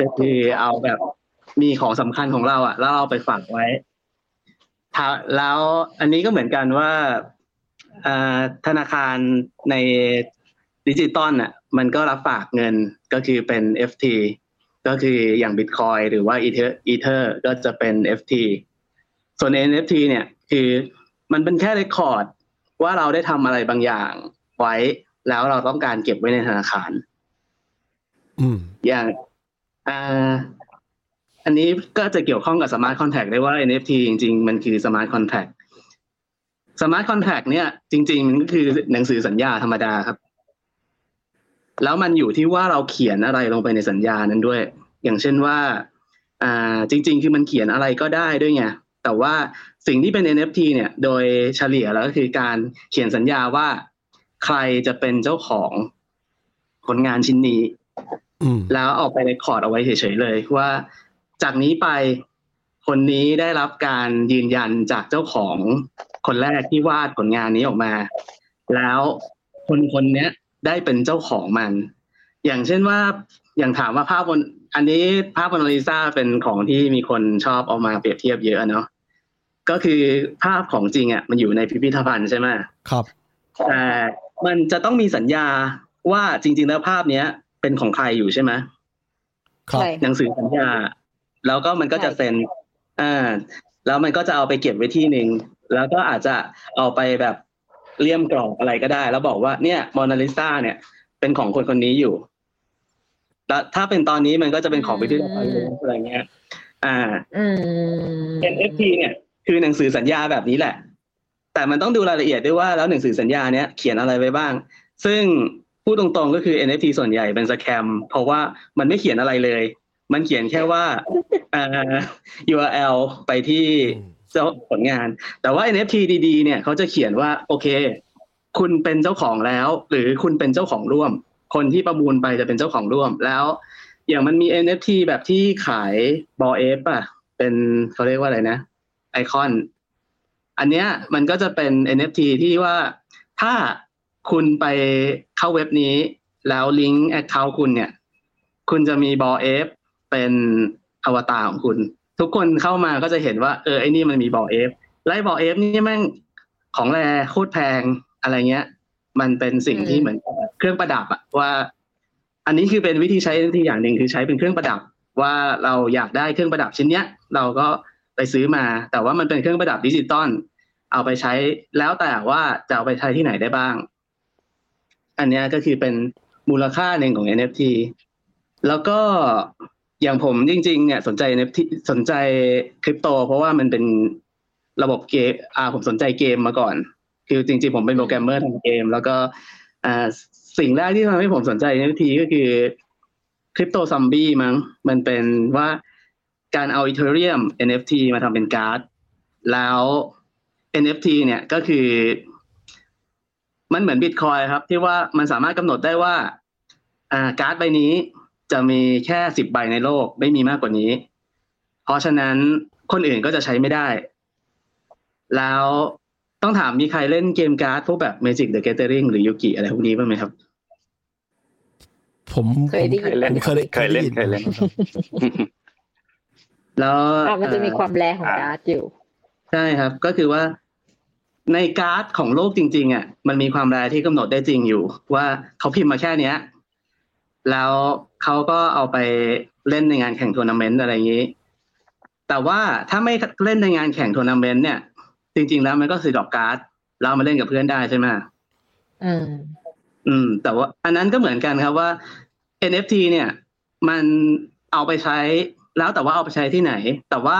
ก็คือเอาแบบมีของสำคัญของเราอะ แล้วเราไปฝากไว้ถ้าแล้วอันนี้ก็เหมือนกันว่าอ่าธนาคารในดิจิตอลอะ มันก็รับฝากเงินก็คือเป็น FT ก็คืออย่าง Bitcoin หรือว่า Ether Ether ก็จะเป็น FT ส่วน NFT เนี่ยคือมันเป็นแค่เรคคอร์ดว่าเราได้ทำอะไรบางอย่างไว้ แล้วเราต้องการเก็บไว้ในธนาคารอืมอย่างอ่าอันนี้ก็จะเกี่ยวข้องกับ Smart Contract ได้ว่า NFT จริง ๆ มันคือ Smart Contract Smart Contract เนี่ย จริง ๆ มันก็คือหนังสือสัญญาธรรมดาครับ แล้วมันอยู่ที่ว่าเราเขียนอะไรลงไปในสัญญานั้นด้วย อย่างเช่นว่าอ่าจริง ๆ คือมันเขียนอะไรก็ได้ด้วยไงแต่ว่าสิ่งที่เป็น NFT เนี่ย โดยเฉลี่ยแล้วก็คือการเขียนสัญญาว่าใครจะเป็นเจ้าของผลงานชิ้นนี้อืมแล้วเอาไปเรคคอร์ดเอาไว้เฉยๆเลย ว่าจากนี้ไปคนนี้ได้รับการยืนยันจากเจ้าของคนแรกที่วาดผลงานนี้ออกมา แล้วคนคนเนี้ย ได้เป็นเจ้าของมัน อย่างเช่นว่าอย่างถามว่าภาพบนอันนี้ภาพโมนาลิซาเป็นของที่มีคนชอบเอามาเปรียบเทียบเยอะเนาะก็คือภาพของจริงอะ มันอยู่ในพิพิธภัณฑ์ใช่ไหมครับแต่มันจะต้องมีสัญญาว่าจริง ๆ แล้วภาพเนี้ย เป็นของใครอยู่ใช่ไหมครับใช่หนังสือสัญญา แล้วก็มันก็จะเซ็นอ่าแล้วมันก็จะเอาไปเก็บไว้ที่หนึ่งแล้วก็อาจจะเอาไปแบบ เลี่ยมกรอบอะไรก็ได้ แล้วบอกว่าเนี่ยโมนาลิซาเนี่ย เป็นของคนคนนี้อยู่แล้วถ้าเป็นตอนนี้มันก็จะเป็นของพิพิธภัณฑ์อะไรเงี้ย อ่าอืม NFT เนี่ย คือหนังสือสัญญาแบบนี้แหละ แต่มันต้องดูรายละเอียดด้วยว่าแล้วหนังสือสัญญาเนี้ยเขียนอะไรไว้บ้าง ซึ่งพูดตรงๆก็คือ NFT ส่วนใหญ่เป็นสแคมเพราะว่ามันไม่เขียนอะไรเลย มันเขียนแค่ว่าเอ่อ URL ไปที่ เจ้าผลงาน แต่ว่า NFT ดีๆเนี่ยเขาจะเขียนว่าโอเค คุณเป็นเจ้าของแล้ว หรือคุณเป็นเจ้าของร่วม คนที่ประมูลไปจะเป็นเจ้าของร่วมแล้ว อย่างมันมี NFT แบบที่ขายบอเอฟอะ เป็นเขาเรียกว่าอะไรนะ ไอคอน อันเนี้ยมันก็จะเป็น NFT ที่ว่าถ้าคุณไปเข้าเว็บนี้แล้ว link account คุณเนี่ย คุณจะมีบอเอฟเป็นอวตารของคุณ ทุกคนเข้ามาก็จะเห็นว่าเออไอ้นี่มันมีบอเอฟไล่บอเอฟนี่แม่งของ rare โคตรแพงอะไรเงี้ย มันเป็นสิ่งที่เหมือนเครื่องประดับอะว่า อันนี้คือเป็นวิธีใช้ NFT อย่างหนึ่งคือใช้เป็นเครื่องประดับ ว่าเราอยากได้เครื่องประดับชิ้นเนี้ย เราก็ไปซื้อมา แต่ว่ามันเป็นเครื่องประดับดิจิตอลเอาไปใช้แล้วแต่ว่าจะเอาไปใช้ที่ไหนได้บ้าง อันเนี้ยก็คือเป็นมูลค่าหนึ่งของ NFT แล้วก็ อย่างผมจริง ๆ เนี่ยสนใจ NFT สนใจคริปโต เพราะว่ามันเป็นระบบเกมอ่าผมสนใจเกมมาก่อน คือจริง ๆ ผมเป็นโปรแกรมเมอร์ทำเกม แล้วก็อ่าสิ่งแรกที่ทำให้ผมสนใจ NFT ก็คือคริปโตซัมบี้มั้งมันเป็นว่าการเอาอีเทเรียม NFT มาทำเป็นการ์ด แล้ว NFT เนี่ยก็คือ มันเหมือนบิตคอยครับ ที่ว่ามันสามารถกำหนดได้ว่า อ่าการ์ดใบนี้ จะมีแค่สิบใบในโลกไม่มีมากกว่านี้ เพราะฉะนั้นคนอื่นก็จะใช้ไม่ได้ แล้วต้องถามมีใครเล่นเกมการ์ดพวกแบบ Magic the Gathering หรือยูกิอะไรพวกนี้บ้างไหมครับ ผมเคยได้ยินผมเคยได้เคยเล่นได้เคยเล่นแล้วอะมันจะมีเอ่อความแรงของอ่าการ์ดอยู่ใช่ครับ ก็คือว่าในการ์ดของโลกจริง ๆอะมันมีความ rare ที่กำหนดได้จริงอยู่ ว่าเขาพิมพ์มาแค่เนี้ย แล้วเขาก็เอาไปเล่นในงานแข่งทัวร์นาเมนต์อะไรอย่างนี้ แต่ว่าถ้าไม่เล่นในงานแข่งทัวร์นาเมนต์เนี่ย จริง ๆ แล้วมันก็คือตัวการ์ดเราเอามาเล่นกับเพื่อนได้ใช่ไหมอืมอืม แต่ว่า อันนั้นก็เหมือนกันครับว่า NFT เนี่ย มันเอาไปใช้ แล้วแต่ว่าเอาไปใช้ที่ไหน แต่ว่า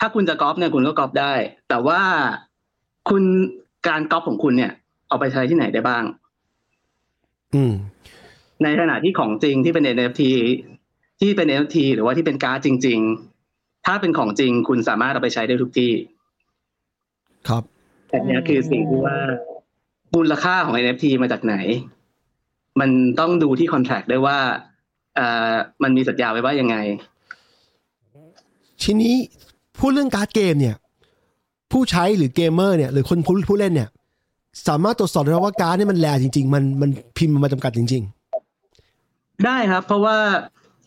ถ้าคุณจะก๊อปเนี่ยคุณก็ก๊อปได้ แต่ว่าคุณการก๊อปของคุณเนี่ย เอาไปใช้ที่ไหนได้บ้าง อืม ในขณะที่ของจริงที่เป็น NFT ที่เป็น NFT หรือว่าที่เป็นการ์ดจริง ๆ ถ้าเป็นของจริงคุณสามารถเอาไปใช้ได้ทุกที่ ครับแต่เนี้ยคือสิ่งที่ว่ามูลค่าของ NFT มาจากไหน มันต้องดูที่ contract ด้วยว่าเอ่อมันมีสัญญาไว้ว่ายังไง ทีนี้พูดเรื่องการ์ดเกมเนี่ย ผู้ใช้หรือเกมเมอร์เนี่ยหรือคนผู้ผู้เล่นเนี่ย สามารถตรวจสอบได้ว่าการ์ดเนี่ยมัน rare จริง ๆ มันมันพิมพ์มาจำกัดจริง ได้ครับ เพราะว่า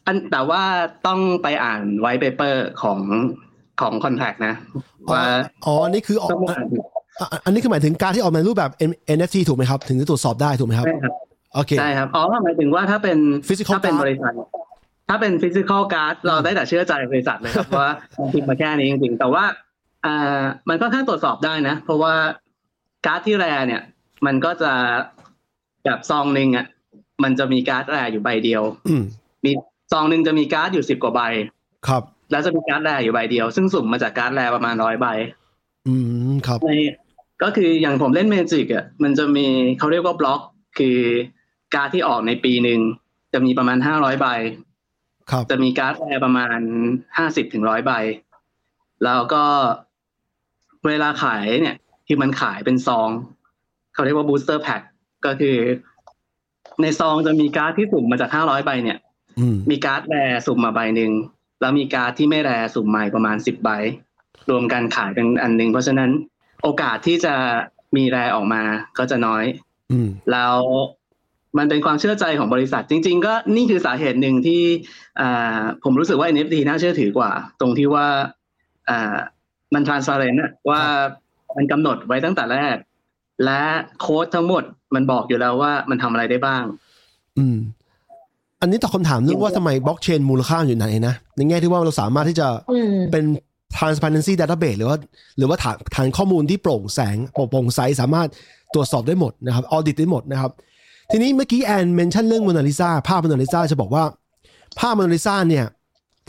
อันแต่ว่าต้องไปอ่านไว t ์เปเปอร์ของของ contract นะๆว่าอ๋ออันนี้คือออกต้องไปอ่านอะอันนี้คือหมายถึงการ์ดที่ออกมาในรูปแบบ NFT ถูกไหมครับ ถึงจะตรวจสอบได้ถูกไหมครับใช่ครับโอเคใช่ครับอ๋อหมายถึงว่าถ้าเป็น Physical ถ้าเป็น card บริษัทถ้าเป็น physical card เราได้แต่เชื่อใจบริษัทเลยครับว่ามันพิมพ์มาแค่นี้จริงๆ แต่ว่าอ่ามันก็ค่อนข้างตรวจสอบได้นะ เพราะว่าการ์ดที่ rare เนี่ย มันก็จะแบบซองหนึ่งอะ มันจะมีการ์ด rare อยู่ใบเดียวอืมมีซองหนึ่งจะมีการ์ดอยู่สิบกว่าใบ ครับ แล้วจะมีการ์ด rare อยู่ใบเดียว ซึ่งสุ่มมาจากการ์ด rare ประมาณร้อยใบ อืมครับในก็คืออย่างผมเล่นเมจิกอะมันจะมีเขาเรียกว่าบล็อก คือการ์ดที่ออกในปีหนึ่งจะมีประมาณห้าร้อยใบ ครับ จะมีการ์ด rare ประมาณห้าสิบถึงร้อยใบ แล้วก็เวลาขายเนี่ย คือมันขายเป็นซอง เขาเรียกว่า booster pack ก็คือ ในซองจะมีการ์ดที่สุ่มมาจากห้าร้อยใบเนี่ยอืมมีการ์ด rare สุ่มมาใบหนึ่งแล้วมีการ์ดที่ไม่ rare สุ่มมาประมาณสิบใบรวมกันขายเป็นอันหนึ่งเพราะฉะนั้นโอกาสที่จะมี rare ออกมาก็จะน้อยอืมแล้วมันเป็นความเชื่อใจของบริษัท จริง ๆ ก็นี่คือสาเหตุหนึ่งที่อ่าผมรู้สึกว่า NFT น่าเชื่อถือกว่า ตรงที่ว่าอ่ามัน transparent อะว่ามันกำหนดไว้ตั้งแต่แรก และโค้ดทั้งหมดมันบอกอยู่แล้วว่ามันทำอะไรได้บ้าง อืม อันนี้ตอบคำถามเรื่องว่าทำไมบล็อกเชนมูลค่าอยู่ไหนนะ ในแง่ที่ว่าเราสามารถที่จะอืมเป็น transparency database หรือว่า หรือว่าฐานฐานข้อมูลที่โปร่งแสงโปร่งใสสามารถตรวจสอบได้หมดนะครับ audit ได้หมดนะครับ ทีนี้เมื่อกี้แอน mention เรื่องโมนาลิซาภาพโมนาลิซาจะบอกว่า ภาพโมนาลิซาเนี่ย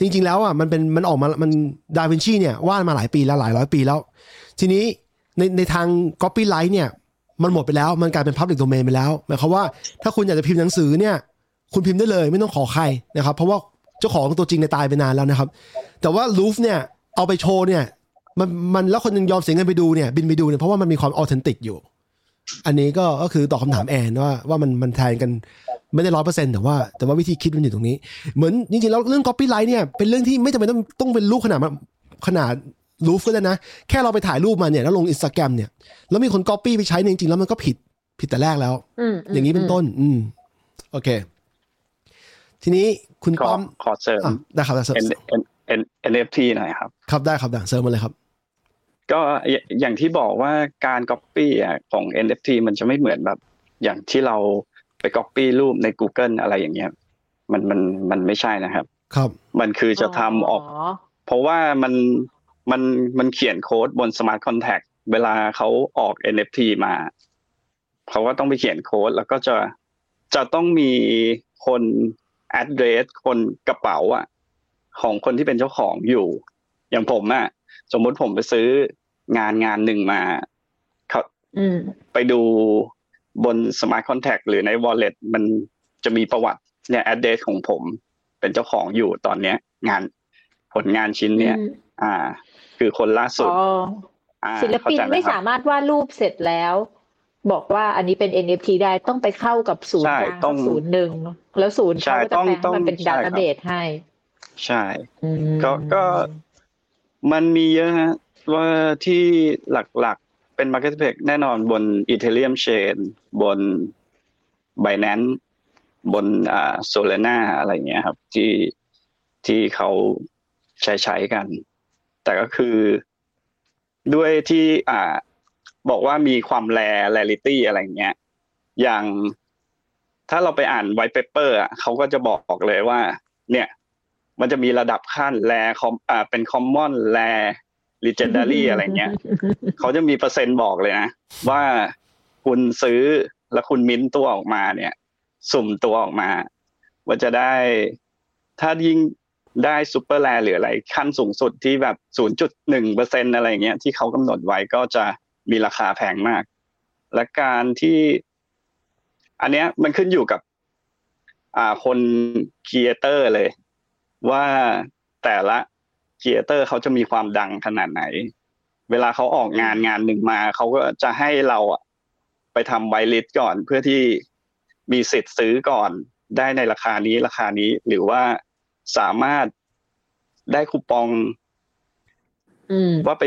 จริง ๆ แล้วอะมันเป็นมันออกมามันดาวินชีเนี่ยวาดมาหลายปีแล้วหลายร้อยปีแล้ว ทีนี้ ในในทาง copyright เนี่ย มันหมดไปแล้ว มันกลายเป็น public domain ไปแล้วหมายความว่าถ้าคุณอยากจะพิมพ์หนังสือเนี่ย คุณพิมพ์ได้เลย ไม่ต้องขอใครนะครับ เพราะว่าเจ้าของตัวจริงเนี่ยตายไปนานแล้วนะครับ แต่ว่าลูฟวร์เนี่ยเอาไปโชว์เนี่ย มันมันแล้วคนยังยอมเสียเงินไปดูเนี่ยบินไปดูเนี่ยเพราะว่ามันมีความ authentic อยู่ อันนี้ก็ก็คือตอบคำถามแอนว่าว่ามันมันแทนกันไม่ได้ร้อยเปอร์เซ็นต์แต่ว่าแต่ว่าวิธีคิดมันอยู่ตรงนี้ เหมือนจริงๆแล้วเรื่อง copyright เนี่ยเป็นเรื่องที่ไม่จำเป็นต้องต้องเป็นรูปขนาดขนาด รูฟก็ได้นะ แค่เราไปถ่ายรูปมาเนี่ยแล้วลงอินสตาแกรมเนี่ย แล้วมีคน copy ไปใช้เนี่ยจริงๆ แล้วมันก็ผิดผิดแต่แรกแล้วอืมอย่างนี้เป็นต้น อืม โอเค ทีนี้คุณขอป้อมขอเสริมอะได้ครับได้เสริม N N N NFT หน่อยครับ ครับได้ครับได้เสริมมาเลยครับ ก็อย่าอย่างที่บอกว่าการ Copy อะของ NFT มันจะไม่เหมือนแบบ อย่างที่เราไป Copy รูปใน Google อะไรอย่างเงี้ย มันมันมันไม่ใช่นะครับ ครับ มันคือจะทำออก เพราะว่ามัน มันมันเขียนโค้ดบน Smart Contract เวลาเขาออก NFT มาเขาก็ต้องไปเขียนโค้ด แล้วก็จะจะต้องมีคน address คนกระเป๋าอะของคนที่เป็นเจ้าของอยู่ อย่างผมอะสมมุติผมไปซื้องานงานหนึ่งมาเขาอืมไปดูบน Smart Contract หรือใน Wallet มันจะมีประวัติเนี่ย address ของผมเป็นเจ้าของอยู่ตอนเนี้ย งานผลงานชิ้นเนี้ยอืมอ่า คือคนล่าสุดอ๋ออ่าศิลปินเข้ใจหไม่ครับสามารถวาดรูปเสร็จแล้ว บอกว่าอันนี้เป็น NFT ได้ต้องไปเข้ากับศูนย์ใช่กลางต้องศูนย์หนึ่แล้วศูนย์ใช่เขาก็จะต้องแปลงต้องให้มันเป็นใช่ดาครับต้าเบสให้ ใช่อืมก็ก็มันมีเยอะฮะว่าที่หลักๆเป็น Marketplace แน่นอนบน Ethereum Chain บน Binance บนอ่า Solana อะไรเงี้ยครับ ที่ที่เขาใช้ใช้กัน แต่ก็คือด้วยที่อ่าบอกว่ามีความแร rarity อะไรเงี้ย อย่างถ้าเราไปอ่าน white paper อะเขาก็จะบอกเลยว่า เนี่ย มันจะมีระดับขั้นแรคอมอ่าเป็น common แร legendary อะไรเงี้ยเขาจะมีเปอร์เซ็นต์บอกเลยนะ ว่าคุณซื้อแล้วคุณมิ้นตัวออกมาเนี่ย สุ่มตัวออกมา ว่าจะได้ ถ้ายิ่ง ได้ super rare หรืออะไรขั้นสูงสุดที่แบบ 0.1เปอร์เซ็นต์อะไรเงี้ยที่เขากำหนดไว้ก็จะมีราคาแพงมาก และการที่ อันเนี้ยมันขึ้นอยู่กับ อ่าคน creator เลย ว่าแต่ละ creator เขาจะมีความดังขนาดไหน เวลาเขาออกงานงานหนึ่งมาเขาก็จะให้เราอะไปทำ whitelist ก่อนเพื่อที่มีสิทธิ์ซื้อก่อนได้ในราคานี้ราคานี้หรือว่า สามารถได้คูปองอืมว่าไป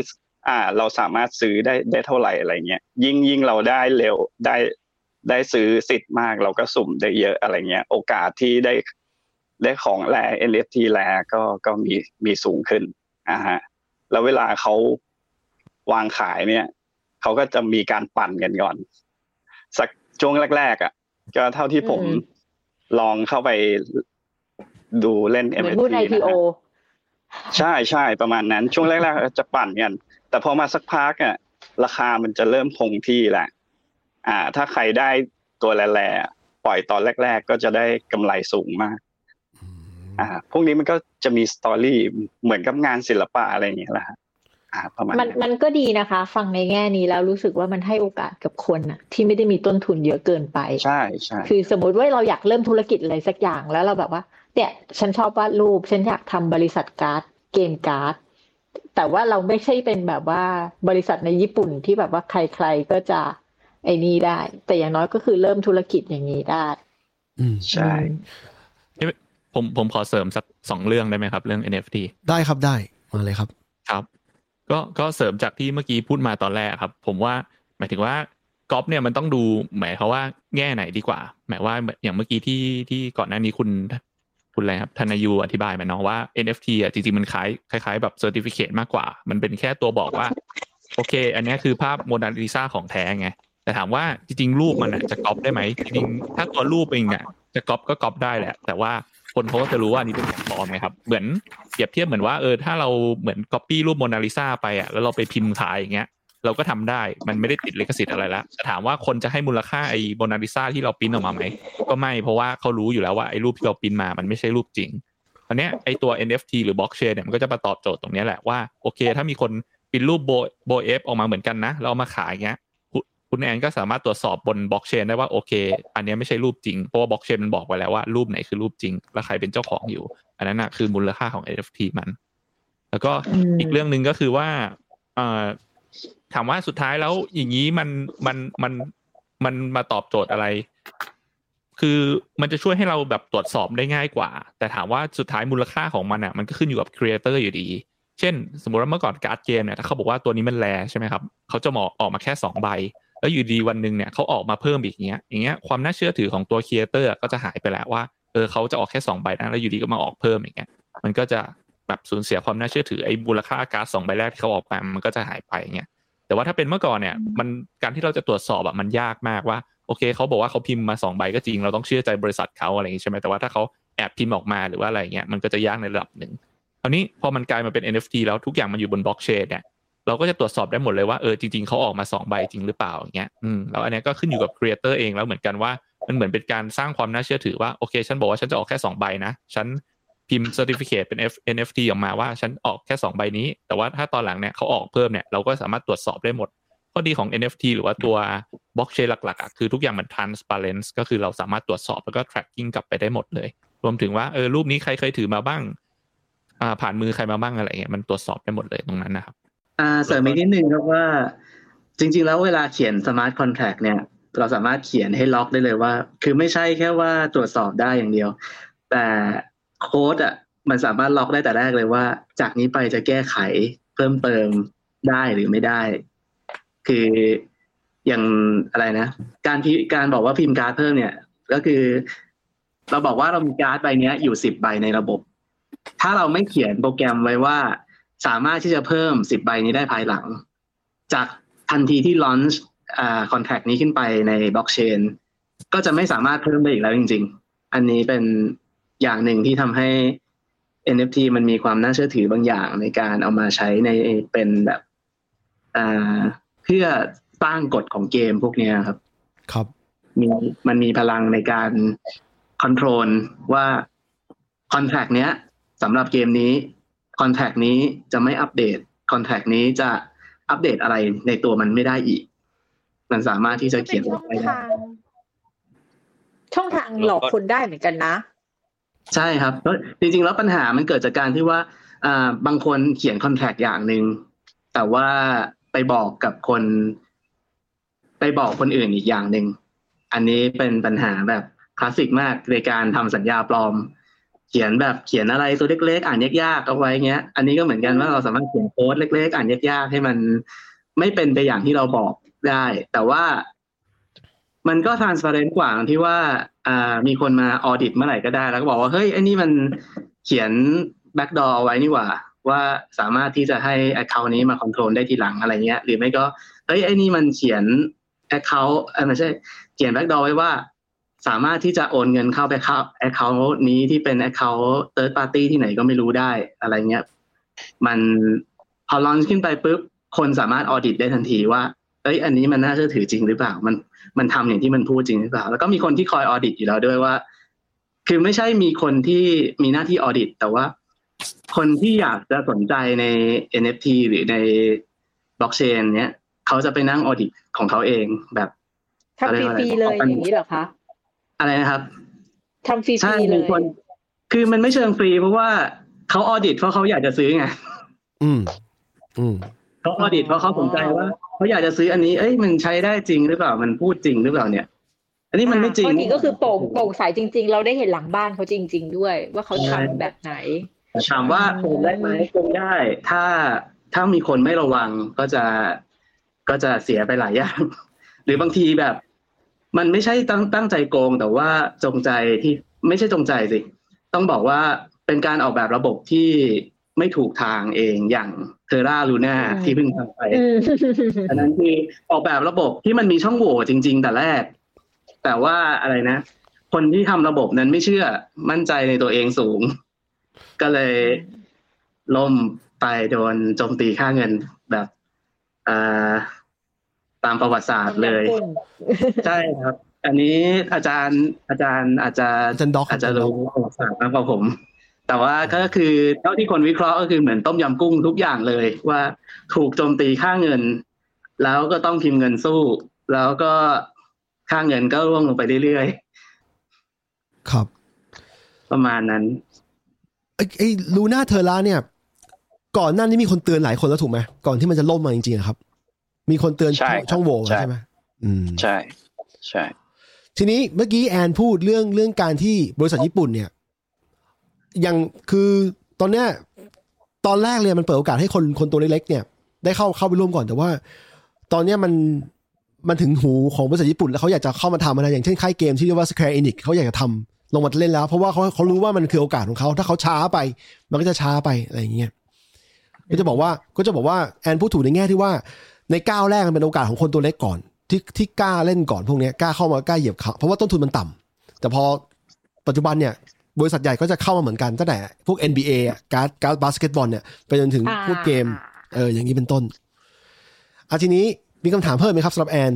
อ่า เราสามารถซื้อได้ได้เท่าไหร่อะไรเงี้ยยิ่งยิ่งเราได้เร็วได้ได้ซื้อสิทธิ์มาก เราก็สุ่มได้เยอะอะไรเงี้ย โอกาสที่ได้ได้ของแร NFT แรก็ก็มีมีสูงขึ้นอ่าฮะ แล้วเวลาเขาวางขายเนี่ยเขาก็จะมีการปั่นกันก่อน สักช่วงแรกๆอะก็เท่าที่ผมอืมลองเข้าไป ดูเล่น เหมือน NFT หุ้น นะ IPO ฮะใช่ใช่ประมาณนั้น ช่วงแรกๆจะปั่นกัน แต่พอมาสักพักอะราคามันจะเริ่มคงที่แหละ อ่า ถ้าใครได้ตัวแร่ๆปล่อยตอนแรก ๆ ก็จะได้กำไรสูงมากอ่า พวกนี้มันก็จะมีสตอรี่เหมือนกับงานศิลปะอะไรอย่างเงี้ยแหละฮะอ่า ประมาณมันนั้น มันก็ดีนะคะ ฟังในแง่นี้แล้วรู้สึกว่ามันให้โอกาสกับคนน่ะ ที่ไม่ได้มีต้นทุนเยอะเกินไป ใช่ใช่ คือสมมติว่าเราอยากเริ่มธุรกิจอะไรสักอย่างแล้วเราแบบว่า เนี่ย ฉันชอบวาดรูป ฉันอยากทำบริษัทการ์ดเกมการ์ดแต่ว่าเราไม่ใช่เป็นแบบว่าบริษัทในญี่ปุ่นที่แบบว่าใครๆก็จะไอ้นี่ได้ แต่อย่างน้อยก็คือเริ่มธุรกิจอย่างนี้ได้ อืมใช่อืมผมผมขอเสริมสักสองเรื่องได้ไหมครับเรื่อง NFT ได้ครับได้มาเลยครับ ครับ ก็ก็เสริมจากที่เมื่อกี้พูดมาตอนแรกครับ ผมว่าหมายถึงว่าก๊อปเนี่ยมันต้องดูหมายความว่าแง่ไหนดีกว่า หมายว่าอย่างเมื่อกี้ที่ที่ก่อนหน้านี้คุณ คุณอะไรครับธนายูอธิบายมาเนาะว่า NFT อะจริงๆ มันคล้ายคล้ายๆแบบ certificate มากกว่า มันเป็นแค่ตัวบอกว่า โอเค อันนี้คือภาพโมนาลิซาของแท้ไงแต่ถามว่าจริงๆ รูปมันจะก๊อปได้ไหมจริงๆถ้าตัวรูปเองเนี่ยจะก๊อปก็ก๊อปได้แหละ แต่ว่าคนเขาก็จะรู้ว่าอันนี้เป็นของปลอมไงครับ เหมือนเปรียบเทียบเหมือนว่าเออถ้าเราเหมือนก๊อปปี้รูปโมนาลิซาไปอะแล้วเราไปพิมพ์ขายอย่างเงี้ย เราก็ทำได้มันไม่ได้ติดลิขสิทธิ์อะไรแล้วแต่ถามว่าคนจะให้มูลค่าไอ้โมนาลิซาที่เราปริ้นออกมาไหมก็ไม่เพราะว่าเขารู้อยู่แล้วว่าไอ้รูปที่เราปริ้นมามันไม่ใช่รูปจริงอันเนี้ยไอ้ตัว NFT หรือบล็อกเชนเนี่ยมันก็จะมาตอบโจทย์ตรงเนี้ยแหละว่าโอเค ถ้ามีคนปริ้นรูปโบโบเอฟออกมาเหมือนกันนะแล้วเอามาขายเงี้ยคุณคุณแอนก็สามารถตรวจสอบบนบล็อกเชนได้ว่าโอเค อันเนี้ยไม่ใช่รูปจริง เพราะว่าบล็อกเชนมันบอกไว้แล้วว่ารูปไหนคือรูปจริง และใครเป็นเจ้าของอยู่ อันนั้นนะคือมูลค่าของ NFT มัน แล้วก็อืมอีกเรื่องหนึ่งก็คือว่าเอ่อ ถามว่าสุดท้ายแล้วอย่างนี้มันมันมันมันมาตอบโจทย์อะไร คือมันจะช่วยให้เราแบบตรวจสอบได้ง่ายกว่า แต่ถามว่าสุดท้ายมูลค่าของมันอะมันก็ขึ้นอยู่กับ creator อยู่ดี เช่น สมมติว่าเมื่อก่อนการ์ดเกมเนี่ยถ้าเขาบอกว่าตัวนี้มัน rare ใช่ไหมครับเขาจะหมอออกมาแค่สองใบ แล้วอยู่ดีวันหนึ่งเนี่ยเขาออกมาเพิ่มอีกอย่างเงี้ย อย่างเงี้ยความน่าเชื่อถือของตัว creator ก็จะหายไปแล้วว่าเออเขาจะออกแค่สองใบนะแล้วอยู่ดีก็มาออกเพิ่มอย่างเงี้ย มันก็จะ แบบสูญเสียความน่าเชื่อถือไอ้มูลค่าการ์ดสองใบแรกที่เขาออกมามันก็จะหายไปอย่างเงี้ยแต่ว่าถ้าเป็นเมื่อก่อนเนี่ยมันการที่เราจะตรวจสอบแบบมันยากมากว่าโอเคเขาบอกว่าเขาพิมพ์มาสองใบก็จริง เราต้องเชื่อใจบริษัทเขาอะไรอย่างงี้ใช่ไหมแต่ว่าถ้าเขาแอบพิมพ์ออกมาหรือว่าอะไรเงี้ยมันก็จะยากในระดับหนึ่งคราวนี้พอมันกลายมาเป็น NFT แล้วทุกอย่างมันอยู่บนบล็อกเชนเนี่ยเราก็จะตรวจสอบได้หมดเลยว่าเออจริงๆเขาออกมาสองใบจริงหรือเปล่าอย่างเงี้ยอืมแล้วอันเนี้ยก็ขึ้นอยู่กับ creator เองแล้วเหมือนกันว่ามันเหมือนเป็นการสร้างความน่าเชื่อถือว่าโอเค ฉันบอกว่าฉันจะออกแค่สองใบนะฉัน พิมพ์ certificate เป็น F NFT ออกมาว่าฉันออกแค่สองใบนี้ แต่ว่าถ้าตอนหลังเนี่ยเขาออกเพิ่มเนี่ยเราก็สามารถตรวจสอบได้หมดข้อดีของ NFT หรือว่าตัวบล็อกเชนหลักๆอะคือทุกอย่างมัน transparent ก็คือเราสามารถตรวจสอบแล้วก็ tracking กลับไปได้หมดเลย รวมถึงว่าเออรูปนี้ใครเคยถือมาบ้างอ่าผ่านมือใครมาบ้างอะไรเงี้ยมันตรวจสอบได้หมดเลยตรงนั้นนะครับ อ่าเสริมอีกนิดนึงครับว่า จริง ๆ แล้วเวลาเขียน smart contract เนี่ย เราสามารถเขียนให้ล็อกได้เลยว่า คือไม่ใช่แค่ว่าตรวจสอบได้อย่างเดียว แต่ โค้ดอะมันสามารถล็อกได้แต่แรกเลยว่า จากนี้ไปจะแก้ไขเพิ่มเติมได้หรือไม่ได้ คืออย่างอะไรนะ การพิการบอกว่าพิมพ์การ์ดเพิ่มเนี่ย ก็คือ เราบอกว่าเรามีการ์ดใบนี้อยู่สิบใบในระบบ ถ้าเราไม่เขียนโปรแกรมไว้ว่า สามารถที่จะเพิ่มสิบใบนี้ได้ภายหลัง จากทันทีที่ลอนช์อ่าคอนแทคนี้ขึ้นไปในบล็อกเชนก็จะไม่สามารถเพิ่มได้อีกแล้วจริง ๆ อันนี้เป็น อย่างหนึ่งที่ทำให้ NFT มันมีความน่าเชื่อถือบางอย่างในการเอามาใช้ในเป็นแบบอ่าเพื่อสร้างกฎของเกมพวกเนี้ยครับ ครับมีมันมีพลังในการคอนโทรลว่าคอนแทคเนี้ยสำหรับเกมนี้คอนแทคนี้จะไม่อัปเดตคอนแทคนี้จะอัปเดตอะไรในตัวมันไม่ได้อีก มันสามารถที่จะเขียนช่ลองงไปได้ทางช่องทางหลอกคนได้เหมือนกันนะ ใช่ครับแล้วจริงๆ แล้วปัญหามันเกิดจากการที่ว่าอ่าบางคนเขียนคอนแทคอย่างหนึ่งแต่ว่าไปบอกกับคน ไปบอกคนอื่นอีกอย่างหนึ่งอันนี้เป็นปัญหาแบบคลาสสิกมากในการทำสัญญาปลอม เขียนแบบเขียนอะไรตัวเล็กๆ อ่านยากๆเอาไว้เงี้ย อันนี้ก็เหมือนกันว่าเราสามารถเขียนโค้ดเล็ก ๆ อ่านยากๆให้มันไม่เป็นไปอย่างที่เราบอกได้ แต่ว่ามันก็ transparent กว่าที่ว่า อ่ามีคนมาออดิตเมื่อไหร่ก็ได้ แล้วก็บอกว่าเฮ้ยไอ้นี่มันเขียน backdoor เอไว้นี่หว่า ว่าสามารถที่จะให้ account นี้มา control ได้ทีหลังอะไรเงี้ย หรือไม่ก็เฮ้ยไอ้นี่มันเขียน account เออไม่ใช่เขียน backdoor ไว้ว่า สามารถที่จะโอนเงินเข้าไปเข้า account นี้ที่เป็น account third party ที่ไหนก็ไม่รู้ได้อะไรเงี้ยมันพอ launch ขึ้นไปปุ๊บคนสามารถออดิตได้ทันทีว่าเอ้ยอันนี้มันน่าเชื่อถือจริงหรือเปล่า มัน มันทำอย่างที่มันพูดจริงหรือเปล่า แล้วก็มีคนที่คอยออดิตอยู่แล้วด้วยว่า คือไม่ใช่มีคนที่มีหน้าที่ออดิต แต่ว่า คนที่อยากจะสนใจใน NFT หรือในบล็อกเชนเนี้ยเขาจะไปนั่งออดิตของเขาเองแบบทำฟรีๆเลยอย่างนี้เหรอคะอะไรนะครับทำฟรีใช่ๆเลมียคนคือมันไม่เชิงฟรี เพราะว่าเขา audit เพราะเขาอยากจะซื้อไงอืม อืมเขา audit เพราะเขาสนใจว่า เขาอยากจะซื้ออันนี้ เอ้ยมันใช้ได้จริงหรือเปล่ามันพูดจริงหรือเปล่าเนี่ย อันนี้มันไม่จริงข้อดีก็คือโปร่งโปร่งใสจริง ๆ เราได้เห็นหลังบ้านเขาจริง ๆ ด้วย ว่าเขาทำแบบไหนถามว่าโกงได้ไหมโกงได้ ถ้าถ้ามีคนไม่ระวังก็จะก็จะเสียไปหลายอย่าง หรือบางทีแบบ มันไม่ใช่ตั้งตั้งใจโกงแต่ว่าจงใจที่ไม่ใช่จงใจสิ ต้องบอกว่าเป็นการออกแบบระบบที่ ไม่ถูกทางเองอย่างเทอร่าลูน่าอืมที่เพิ่งทำไปอืมอันนั้นคือออกแบบระบบที่มันมีช่องโหว่จริง ๆ แต่แรก แต่ว่าอะไรนะ คนที่ทำระบบนั้นไม่เชื่อมั่นใจในตัวเองสูง ก็เลยล่มไปโดนโจมตีค่าเงินแบบอ่าตามประวัติศาสตร์เลย ใช่ครับ อันนี้อาจารย์อาจารย์อาจจะอาจารย์ด็อกอาจจะรู้ประวัติศาสตร์มากกว่าผม แต่ว่าก็คือเท่าที่คนวิเคราะห์ก็คือเหมือนต้มยำกุ้งทุกอย่างเลย ว่าถูกโจมตีค่าเงิน แล้วก็ต้องพิมพ์เงินสู้ แล้วก็ค่าเงินก็ร่วงลงไปเรื่อยครับๆประมาณนั้นไอ้ไอ้ลูน่าเทอร่าเนี่ย ก่อนหน้านี้มีคนเตือนหลายคนแล้วถูกไหมก่อนที่มันจะล่มมาจริงๆอะครับ มีคนเตือนใช่ช่องโหว่มาใช่ใช่ไหมอืมใช่ ใช่ ทีนี้เมื่อกี้แอนพูดเรื่องเรื่องการที่บริษัทญี่ปุ่นเนี่ย อยังคือตอนเนี้ยตอนแรกเลยมันเปิดโอกาสให้คนคนตัวเล็กๆเนี่ย ได้เข้าเข้าไปร่วมก่อนแต่ว่า ตอนเนี้ยมันมันถึงหูของบริษัทญี่ปุ่นแล้วเขาอยากจะเข้ามาทำนะอย่างเช่นค่ายเกมที่เรียกว่า Square Enix เขาอยากจะทำลงมาเล่นแล้ว เพราะว่าเขาเขารู้ว่ามันคือโอกาสของเขา ถ้าเขาช้าไป มันก็จะช้าไปอะไรอย่างเงี้ยก็จะบอกว่าก็จะบอกว่าแอนพูดถูกในแง่ที่ว่าในก้าวแรกมันเป็นโอกาสของคนตัวเล็กก่อน ที่ที่กล้าเล่นก่อนพวกนี้กล้าเข้ามากล้าเหยียบเขาเพราะว่าต้นทุนมันต่ำแต่พอปัจจุบันเนี่ย บริษัทใหญ่ก็จะเข้ามาเหมือนกันตั้งแต่พวก NBA อะการ์ดการ์ดบาสเกตบอลเนี่ยไปจนถึงอ่าพวกเกม เอออย่างนี้เป็นต้นอะทีนี้มีคำถามเพิ่มไหมครับสำหรับแอน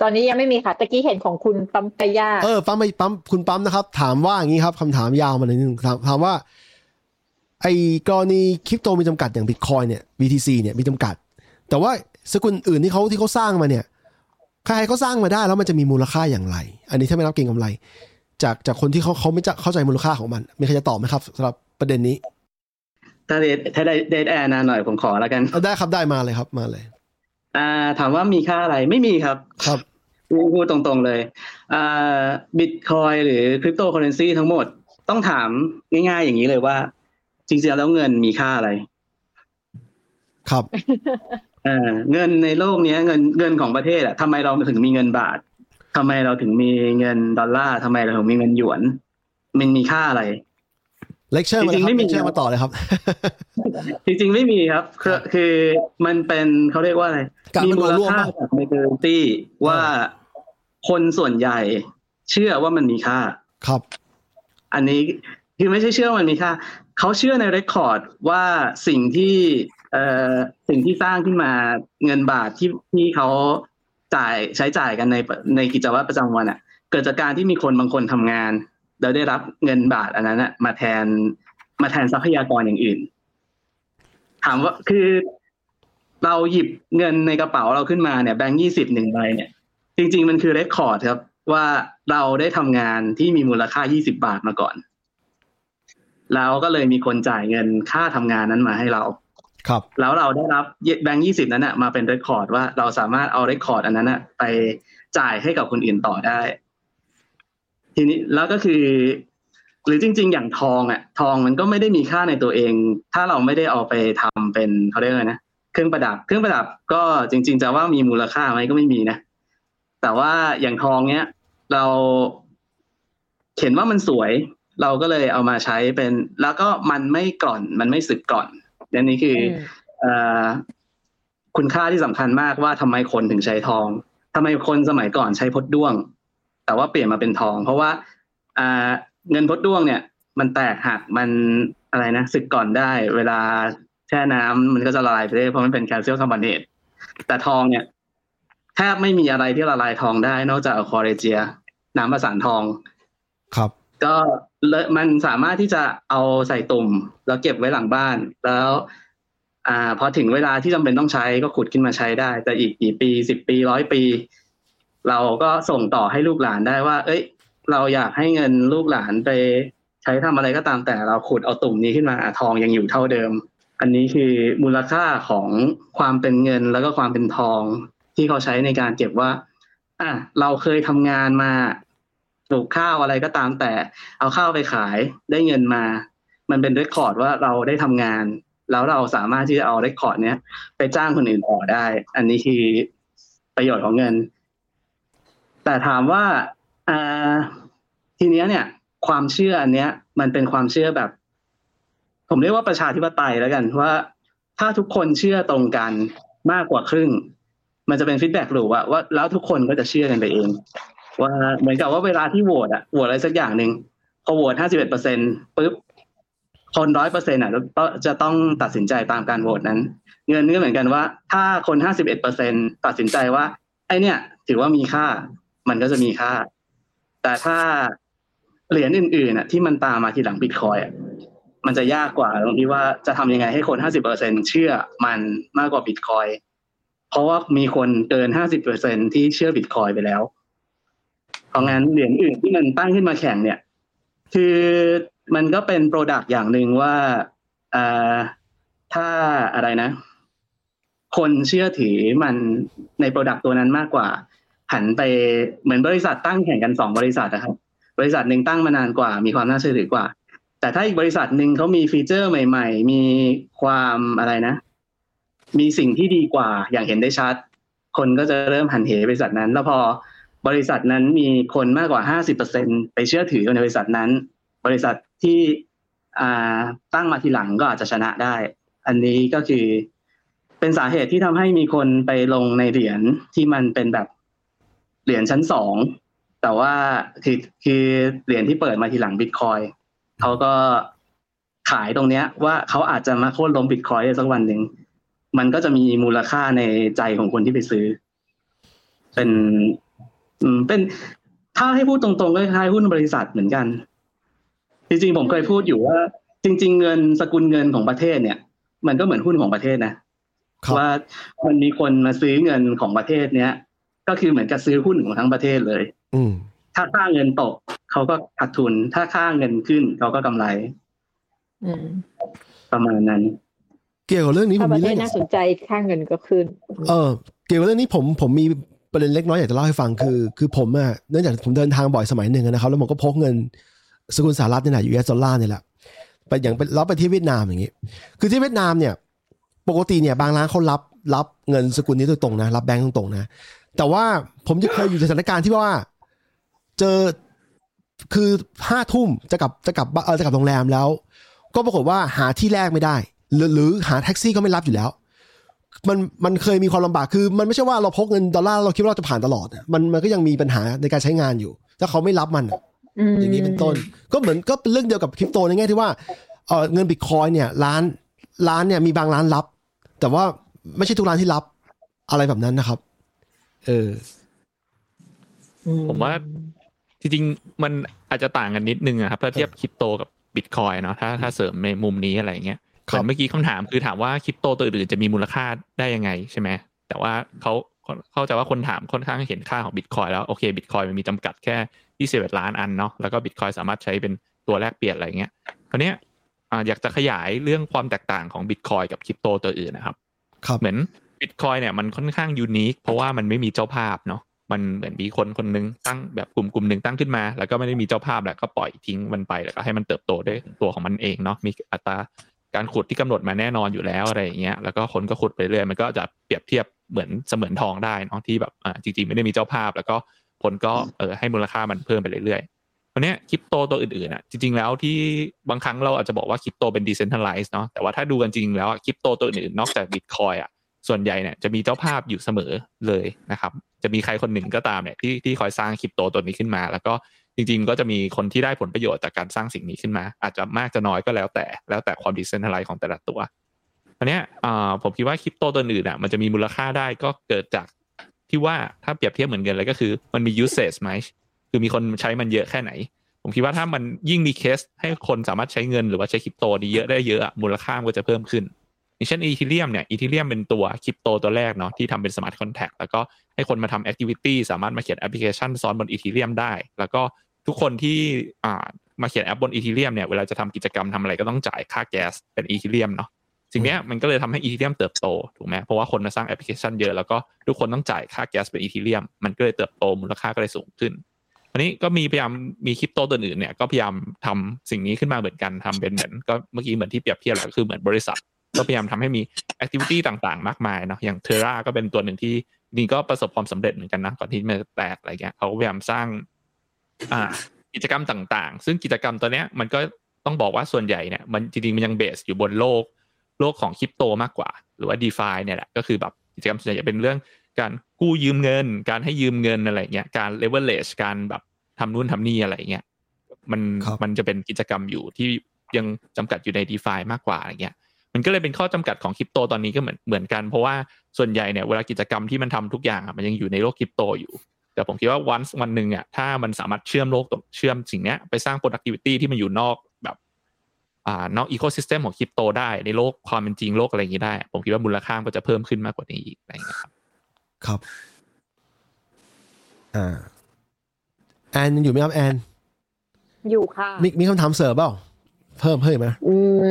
ตอนนี้ยังไม่มีค่ะตะกี้เห็นของคุณปั๊มปยาเออปั๊มไปปั๊มคุณปั๊มนะครับ ถามว่าอย่างนี้ครับคำถามยาวมาหน่อยนึงถามถามว่า ไอ้กรณีคริปโตมีจำกัดอย่างบิตคอยน์เนี่ย BTC เนี่ยมีจำกัด แต่ว่าสกุลอื่นที่เขาที่เขาสร้างมาเนี่ยใครๆเขาสร้างมาได้แล้วมันจะมีมูลค่าอย่างไร อันนี้ถ้าไม่รับเก็งกำไร จากจากคนที่เขาเขาไม่จะเข้าใจมูลค่าของมันมีใครจะตอบไหมครับสำหรับประเด็นนี้ ถ้า dead ถ้า dead air นานหน่อยผมขอแล้วกันเอาได้ครับได้มาเลยครับมาเลย อ่า ถามว่ามีค่าอะไรไม่มีครับครับพูดตรงๆเลยอ่าบิตคอยน์หรือคริปโตเคอร์เรนซีทั้งหมดต้องถามง่ายๆอย่างนี้เลยว่า จริงๆแล้วเงินมีค่าอะไร ครับเอ่อเงินในโลกเนี้ยเงินเงินของประเทศอะทำไมเราถึงมีเงินบาท ทำไมเราถึงมีเงินดอลลาร์ทำไมเราถึงมีเงินหยวน มันมีค่าอะไร เลคเชอร์มาเลยจริคงๆรับไม่มีเลคเชอร์มาต่อเลยครับ จริงๆไม่มีครับ คือคือมันเป็นเขาเรียกว่าอะไรการมีมันมูลร่วมค่าปะจากในเกอร์ตี้ว่าคนส่วนใหญ่ เชื่อว่ามันมีค่า ครับ อันนี้คือไม่ใช่เชื่อว่ามันมีค่าเขาเชื่อในเรคคอร์ดว่าสิ่งที่เอ่อสิ่งที่สร้างขึ้นมาเงินบาทที่ที่เขา จ่ายใช้จ่ายกันในในกิจวัตรประจำวันอะ เกิดจากการที่มีคนบางคนทำงาน แล้วได้รับเงินบาทอันนั้นอะมาแทนมาแทนทรัพยากรอย่างอื่น ถามว่าคือเราหยิบเงินในกระเป๋าเราขึ้นมาเนี่ยแบงค์ยี่สิบหนึ่งใบเนี่ย จริง ๆ มันคือเรคคอร์ดครับ ว่าเราได้ทำงานที่มีมูลค่า20บาทมาก่อน แล้วก็เลยมีคนจ่ายเงินค่าทำงานนั้นมาให้เรา ครับแล้วเราได้รับแบงค์ยี่สิบนั้นนะมาเป็นเรคคอร์ดว่าเราสามารถเอาเรคคอร์ดอันนั้นนะไปจ่ายให้กับคนอื่นต่อได้ ทีนี้แล้วก็คือ หรือจริง ๆ อย่างทองอะ ทองมันก็ไม่ได้มีค่าในตัวเอง ถ้าเราไม่ได้เอาไปทำเป็นเขาเรียกอะไรนะเครื่องประดับ เครื่องประดับก็จริง ๆ จะว่ามีมูลค่าไหมก็ไม่มีนะแต่ว่าอย่างทองเนี้ยเราเห็นว่ามันสวย เราก็เลยเอามาใช้เป็น แล้วก็มันไม่กร่อน มันไม่สึกกร่อน อันนี้คืออมเอ่อคุณค่าที่สำคัญมากว่าทำไมคนถึงใช้ทองทำไมคนสมัยก่อนใช้พดด้วง แต่ว่าเปลี่ยนมาเป็นทอง เพราะว่าอ่าเงินพดด้วงเนี่ย มันแตกหักมันอะไรนะสึกก่อนได้ เวลาแช่น้ำมันก็จะละลายไปได้เพราะมันเป็นแคลเซียมคาร์บอเนตแต่ทองเนี่ยแทบไม่มีอะไรที่ละลายทองได้นอกจากอะควาเรเจีย น้ำประสานทอง ครับ ก็มันสามารถที่จะเอาใส่ตุ่ม แล้วเก็บไว้หลังบ้าน แล้ว อ่า พอถึงเวลาที่จำเป็นต้องใช้ก็ขุดขึ้นมาใช้ได้ แต่อีกกี่ปีสิบปีร้อยปี เราก็ส่งต่อให้ลูกหลานได้ว่า เอ้ย เราอยากให้เงินลูกหลานไปใช้ทำอะไรก็ตามแต่เราขุดเอาตุ่มนี้ขึ้นมาทองยังอยู่เท่าเดิม อันนี้คือมูลค่าของความเป็นเงินแล้วก็ความเป็นทองที่เขาใช้ในการเก็บว่า อะเราเคยทำงานมา ปลูกข้าวอะไรก็ตามแต่ เอาข้าวไปขายได้เงินมา มันเป็นเรคคอร์ดว่าเราได้ทำงาน แล้วเราสามารถที่จะเอาเรคคอร์ดเนี้ยไปจ้างคนอื่นต่อได้ อันนี้คือประโยชน์ของเงิน แต่ถามว่าอ่าทีเนี้ยเนี่ย ความเชื่ออันเนี้ย มันเป็นความเชื่อแบบ ผมเรียกว่าประชาธิปไตยแล้วกันว่าถ้าทุกคนเชื่อตรงกันมากกว่าครึ่ง มันจะเป็น feedback loop ว่า แล้วทุกคนก็จะเชื่อกันไปเอง ว่าเหมือนกับว่าเวลาที่โหวตอะโหวตอะไรสักอย่างหนึ่งพอโหวตห้าสิบเอ็ดเปอร์เซ็นปุ๊บคนร้อยเปอร์เซ็นต์อะก็จะต้องตัดสินใจตามการโหวตนั้น เงินก็เหมือนกันว่า ถ้าคนห้าสิบเอ็ดเปอร์เซ็นตัดสินใจว่า ไอ้เนี่ย ถือว่ามีค่า มันก็จะมีค่า แต่ถ้าเหรียญอื่นๆอะที่มันตามมาทีหลังบิตคอยน์อะมันจะยากกว่าตรงที่ว่าจะทำยังไงให้คนห้าสิบเปอร์เซ็นเชื่อมันมากกว่าบิตคอยน์เพราะว่ามีคนเกินห้าสิบเปอร์เซ็นที่เชื่อบิตคอยน์ไปแล้ว เพราะงั้นเหรียญอื่นที่มันตั้งขึ้นมาแข่งเนี่ย คือมันก็เป็น product อย่างหนึ่งว่าอ่าถ้าอะไรนะ คนเชื่อถือมันใน product ตัวนั้นมากกว่า หันไปเหมือนบริษัทตั้งแข่งกันสองบริษัทนะครับ บริษัทหนึ่งตั้งมานานกว่า มีความน่าเชื่อถือกว่า แต่ถ้าอีกบริษัทหนึ่งเขามีฟีเจอร์ใหม่ ๆ มีความอะไรนะ มีสิ่งที่ดีกว่าอย่างเห็นได้ชัด คนก็จะเริ่มหันเหบริษัทนั้น แล้วพอ บริษัทนั้นมีคนมากกว่าห้าสิบเปอร์เซ็นไปเชื่อถือในบริษัทนั้น บริษัทที่อ่าตั้งมาทีหลังก็อาจจะชนะได้ อันนี้ก็คือเป็นสาเหตุที่ทำให้มีคนไปลงในเหรียญที่มันเป็นแบบเหรียญชั้นสองแต่ว่าคือคือเหรียญที่เปิดมาทีหลังบิตคอยเขาก็ขายตรงเนี้ย ว่าเขาอาจจะมาโค่นล้มบิตคอยสักวันหนึ่งมันก็จะมีมูลค่าในใจของคนที่ไปซื้อ เป็น อืมเป็นถ้าให้พูดตรงๆก็คล้ายๆหุ้นบริษัทเหมือนกัน จริงๆผมเคยพูดอยู่ว่า จริง ๆ เงินสกุลเงินของประเทศเนี่ย มันก็เหมือนหุ้นของประเทศนะครับว่ามันมีคนมาซื้อเงินของประเทศเนี้ยก็คือเหมือนกับซื้อหุ้นของทั้งประเทศเลย อืมถ้าค่าเงินตกเขาก็ขาดทุน ถ้าค่าเงินขึ้นเขาก็กำไร อืมประมาณนั้น เกี่ยวกับเรื่องนี้ผถ้ามประมีเทเรื่ศองน่าสนใจค่าเงินก็ขึ้น เออ เกี่ยวกับเรื่องนี้ผมผมมี ประเด็นเล็กน้อยอยากจะเล่าให้ฟังคือ คือผมอะเนื่องจากผมเดินทางบ่อยสมัยหนึ่งนะครับ แล้วผมก็พกเงินสกุลสหรัฐนี่แหละ US dollar เนี่ยแหละไปอย่างเป็นรับไปที่เวียดนามอย่างงี้ คือที่เวียดนามเนี่ย ปกติเนี่ยบางร้านเขารับรับเงินสกุลนี้โดยตรงนะ รับแบงก์ตรงๆนะ แต่ว่าผมจะเคยอยู่ในสถานการณ์ที่ว่า เจอคือห้าทุ่มจะกลับจะกลับบ้านเออจะกลับโรงแรมแล้ว ก็ปรากฏว่าหาที่แลกไม่ได้ หรือหรือหาแท็กซี่ก็ไม่รับอยู่แล้ว มันมันเคยมีความลำบากคือ มันไม่ใช่ว่าเราพกเงินดอลลาร์เราคิดว่าเราจะผ่านตลอดอะมันมันก็ยังมีปัญหาในการใช้งานอยู่ ถ้าเขาไม่รับมันอะมอย่างนี้เป็นต้น ก็เหมือนก็เป็นเรื่องเดียวกับคริปโตในแง่ที่ว่าเออเงินบิตคอยเนี่ยร้านร้านเนี่ยมีบางร้านรับ แต่ว่าไม่ใช่ทุกร้านที่รับอะไรแบบนั้นนะครับ เอออืผมว่าจริงๆมันอาจจะต่างกันนิดนึงอะครับถ้าเทียบคริปโตกับบิตคอยเนาะถ้าถ้าเสริมในมุมนี้อะไรเงี้ยครับ เหมือนเมื่อกี้คำถามคือถามว่าคริปโตตัวอื่นจะมีมูลค่าได้ยังไงใช่ไหมแต่ว่าเขาเข้าใจว่าคนถามค่อนข้างเห็นค่าของบิตคอยน์แล้วโอเคบิตคอยน์มันมีจำกัดแค่ยี่สิบเอ็ดล้านอันเนาะแล้วก็บิตคอยน์สามารถใช้เป็นตัวแลกเปลี่ยนอะไรเงี้ยคราวเนี้ยอ่าอยากจะขยายเรื่องความแตกต่างของบิตคอยน์กับคริปโตตัวอื่นนะครับครับเหมือนบิตคอยน์เนี่ยมันค่อนข้าง unique เพราะว่ามันไม่มีเจ้าภาพเนาะมันเหมือนมีคนคนหนึ่งตั้งแบบกลุ่มกลุ่มหนึ่งตั้งขึ้นมา แล้วก็ไม่ได้มีเจ้าภาพแหละก็ปล่อยทิ้งมันไปแล้วก็ให้มันเติบโตด้วยตัวของมันเองเนาะมีอัตรา การขุดที่กำหนดมาแน่นอนอยู่แล้วอะไรอย่างเงี้ยแล้วก็คนก็ขุดไปเรื่อยมันก็จะเปรียบเทียบเหมือนเสมือนทองได้เนาะที่แบบอ่าจริงๆไม่ได้มีเจ้าภาพ แล้วก็คนก็เออให้มูลค่ามันเพิ่มไปเรื่อยๆวันเนี้ยคริปโตตัวอื่นๆอะจริง ๆ แล้วที่บางครั้งเราอาจจะบอกว่าคริปโตเป็น decentralized เนาะแต่ว่าถ้าดูกันจริงแล้วอะคริปโตตัวอื่นๆนอกจากบิตคอยอะส่วนใหญ่เนี่ยจะมีเจ้าภาพอยู่เสมอเลยนะครับ จะมีใครคนหนึ่งก็ตามเนี่ยที่ที่คอยสร้างคริปโตตัวนี้ขึ้นมา แล้วก็ จริง ๆ ก็จะมีคนที่ได้ผลประโยชน์จากการสร้างสิ่งนี้ขึ้นมา อาจจะมากจะน้อยก็แล้วแต่แล้วแต่ความ decentralized ของแต่ละตัวอันเนี้ยผมคิดว่าคริปโตตัวอื่นอะมันจะมีมูลค่าได้ก็เกิดจากที่ว่าถ้าเปรียบเทียบเหมือนกันเลยก็คือมันมี usage ไหมคือมีคนใช้มันเยอะแค่ไหน ผมคิดว่าถ้ามันยิ่งมีเคสให้คนสามารถใช้เงินหรือว่าใช้คริปโตนี้เยอะได้เยอะมูลค่ามันก็จะเพิ่มขึ้น อย่างเช่น Ethereum เนี่ย Ethereum เป็นตัวคริปโตตัวแรกเนาะที่ทำเป็น smart contract แล้วก็ให้คนมาทำ activity สามารถมาเขียนแอปพลิเคชันซ้อนบน Ethereum ได้ แล้วก็ทุกคนที่อ่ามาเขียนแอปบน Ethereum เนี่ยเวลาจะทำกิจกรรมทำอะไรก็ต้องจ่ายค่าแก๊สเป็น Ethereum เนาะสิ่งนี้มันก็เลยทำให้ Ethereum เติบโตถูกไหมเพราะว่าคนมาสร้างแอปพลิเคชันเยอะแล้วก็ทุกคนต้องจ่ายค่าแก๊สเป็น Ethereum มันก็เลยเติบโตมูลค่าก็เลยสูงขึ้นวันนี้ก็มีพยายามมีคริปโตตัวอื่นเนี่ยก็พยายามทำสิ่งนี้ขึ้นมาเหมือนกันทำเป็นเหมือนก็เมื่อกี้เหมือนที่เปรียบเทียบแหละก็คือเหมือนบริษัท ก็พยายามทำให้มี activity ต่างๆ มากมายเนาะอย่าง Terra ก็เป็นตัวหนึ่งที่นี่ก็ประสบความสำเร็จเหมือนกันนะก่อนที่มันจะแตกอะไรเงี้ยเขาก็พยายามสร้างอ่ากิจกรรมต่างๆ ซึ่งกิจกรรมตัวเนี้ยมันก็ต้องบอกว่าส่วนใหญ่เนี่ยมันจริงๆมันยังเบสอยู่บนโลกโลกของคริปโตมากกว่า หรือว่า d e f าเนี่ยแหละก็คือแบบกิจกรรมส่วนใหญ่จะเป็นเรื่องการกู้ยืมเงิน การให้ยืมเงินอะไรเงี้ยการ leverage การแบบทำนู่นทำนี่อะไรเงี้ยมันครับมันจะเป็นกิจกรรมอยู่ที่ยังจำกัดอยู่ใน d e f ามากกว่าอะไรเงี้ย มันก็เลยเป็นข้อจำกัดของคริปโตตอนนี้ก็เหมือนเหมือนกัน เพราะว่าส่วนใหญ่เนี่ยเวลากิจกรรมที่มันทำทุกอย่างอะมันยังอยู่ในโลกคริปโตอยู่ แต่ผมคิดว่าวันวันหนึ่งอะถ้ามันสามารถเชื่อมโลกตรงเชื่อมสิ่งเนี้ยไปสร้าง productivity ที่มันอยู่นอกแบบอ่านอก ecosystem ของคริปโตได้ในโลกความเป็นจริงโลกอะไรอย่างนี้ได้ ผมคิดว่ามูลค่าก็จะเพิ่มขึ้นมากกว่านี้อีกอะไรอย่างเงี้ยครับครับอ่าแอนยังอยู่ไหมครับแอน อยู่ค่ะ มีมีคำถามเสริมเปล่า เพิ่มเพิ่มไหมอืม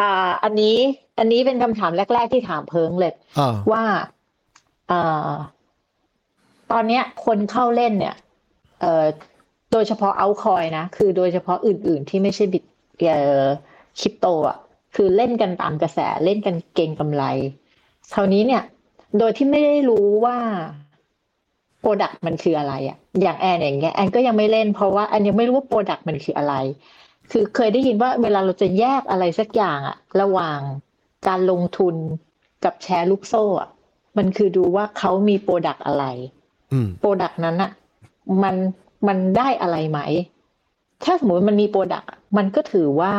อ่า อันนี้ อันนี้เป็นคำถามแรก ๆ ที่ถามเพิงเลยอ่าว่าอ่าตอนเนี้ย คนเข้าเล่นเนี่ย เอ่อโดยเฉพาะเอาคอยนะ คือโดยเฉพาะอื่น ๆ ที่ไม่ใช่บิตเอ่อคริปโตอะ คือเล่นกันตามกระแสเล่นกันเก็งกำไรคราวนี้เนี่ย โดยที่ไม่ได้รู้ว่า product มันคืออะไรอะอย่างแอนอย่างเงี้ยแอนก็ยังไม่เล่นเพราะว่าแอนยังไม่รู้ว่า product มันคืออะไร คือเคยได้ยินว่าเวลาเราจะแยกอะไรสักอย่างอะระหว่างการลงทุนกับแชร์ลูกโซ่อะมันคือดูว่าเขามี product อะไรอืม product นั้นอะมันมันได้อะไรไหม ถ้าสมมติมันมี product มันก็ถือว่า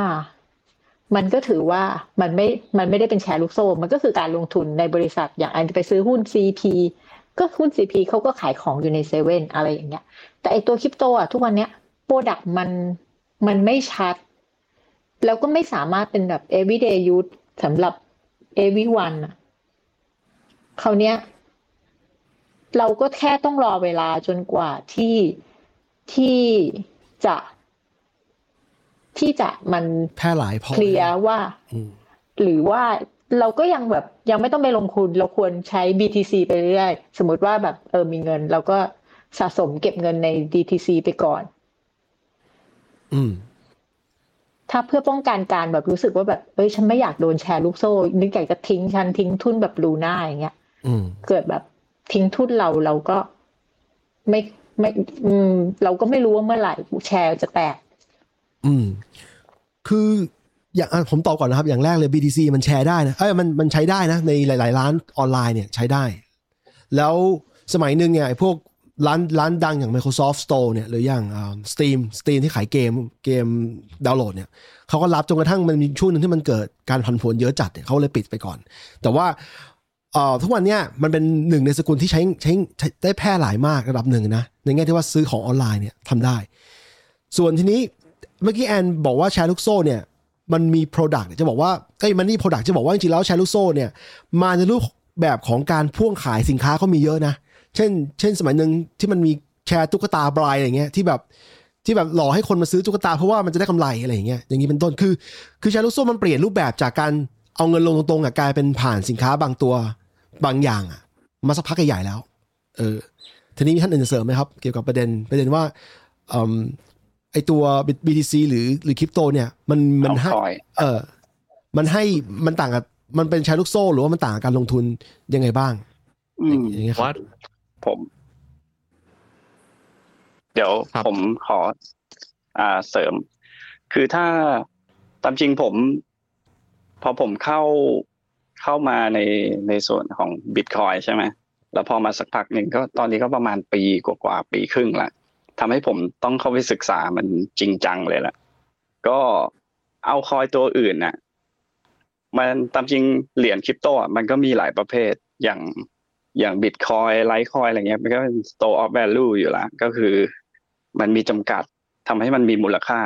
มันก็ถือว่ามันไม่ มันไม่ได้เป็นแชร์ลูกโซ่ มันก็คือการลงทุนในบริษัทอย่างอันไปซื้อหุ้น CP ก็หุ้น CP เขาก็ขายของอยู่ในเซเว่นอะไรอย่างเงี้ย แต่ไอตัวคริปโตอะทุกวันเนี้ย product มัน มันไม่ชัด แล้วก็ไม่สามารถเป็นแบบ everyday use สำหรับ everyone อะคราวเนี้ย เราก็แค่ต้องรอเวลาจนกว่าที่ที่จะที่จะมันแพร่หลายพอเคลียร์ว่าอืมหรือว่าเราก็ยังแบบยังไม่ต้องไปลงทุน เราควรใช้ BTC ไปเรื่อยๆสมมติว่าแบบเออมีเงิน เราก็สะสมเก็บเงินใน BTC ไปก่อน อืมถ้าเพื่อป้องกันการแบบรู้สึกว่าแบบเอ้ยฉันไม่อยากโดนแชร์ลูกโซ่นึกอยากจะทิ้งฉันทิ้งทุนแบบลูน่าอย่างเงี้ยอืมเกิดแบบทิ้งทุนเราเราก็ไม่ไม่ อืม เราก็ไม่รู้ว่าเมื่อไหร่แชร์จะแตกอืม คืออย่างอะผมตอบก่อนนะครับ อย่างแรกเลย BTC มันแชร์ได้นะเอ้ยมันมันใช้ได้นะ ในหลาย ๆ ร้านออนไลน์เนี่ยใช้ได้ แล้วสมัยหนึ่งเนี่ยไอ้พวก ร้านร้านดังอย่าง Microsoft Store เนี่ยหรืออย่าง Steam Steam ที่ขายเกมเกมดาวน์โหลดเนี่ยเขาก็รับจนกระทั่งมันมีช่วงหนึ่งที่มันเกิดการผันผวนเยอะจัดเนี่ยเขาเลยปิดไปก่อน แต่ว่าทุกวันเนี่ยมันเป็นหนึ่งในสกุลที่ใช้ใช้ได้แพร่หลายมากระดับหนึ่งนะในแง่ที่ว่าซื้อของออนไลน์เนี่ยทำได้ ส่วนทีนี้เมื่อกี้แอนบอกว่าแชร์ลูกโซ่เนี่ยมันมี Product จะบอกว่าเอ้มันนี่ Product จะบอกว่าจริงๆแล้วแชร์ลูกโซ่เนี่ยมาในรูปแบบของการพ่วงขายสินค้าเขามีเยอะนะ เช่น เช่นสมัยหนึ่งที่มันมีแชร์ตุ๊กตาบรายอะไรเงี้ยที่แบบที่แบบหลอกให้คนมาซื้อตุ๊กตาเพราะว่ามันจะได้กำไรอะไรอย่างเงี้ยอย่างนี้เป็นต้นคือ คือแชร์ลูกโซ่มันเปลี่ยนรูปแบบจากการเอาเงินลงตรงๆอะกลายเป็นผ่านสินค้าบางตัวบางอย่างอะ มาสักพักใหญ่ๆแล้ว เออทีนี้มีท่านอื่นจะเสริมไหมครับ เกี่ยวกับประเด็นประเด็นว่าอืมไอตัว BTC หรือหรือคริปโตเนี่ย มันมันให้เอาคอยเออมันให้มันต่างกับมันเป็นแชร์ลูกโซ่ หรือว่ามันต่างกับการลงทุนยังไงบ้างอืมอย่างเงี้ยคว่ารับ ผม เดี๋ยวครับผมขอ อ่าเสริม คือถ้าตามจริงผม พอผมเข้าเข้ามาในในส่วนของบิตคอยใช่ไหมแล้วพอมาสักพักหนึ่งก็ตอนนี้ก็ประมาณปีกว่าๆปีครึ่งละทำให้ผมต้องเข้าไปศึกษามันจริงจังเลยล่ะก็เอาคอยตัวอื่นน่ะ มันตามจริงเหรียญคริปโตอะมันก็มีหลายประเภทอย่าง อย่างบิตคอยไลท์คอยอะไรเงี้ยมันก็เป็น store of value อยู่ล้วก็คือมันมีจำกัดทำให้มันมีมูลค่า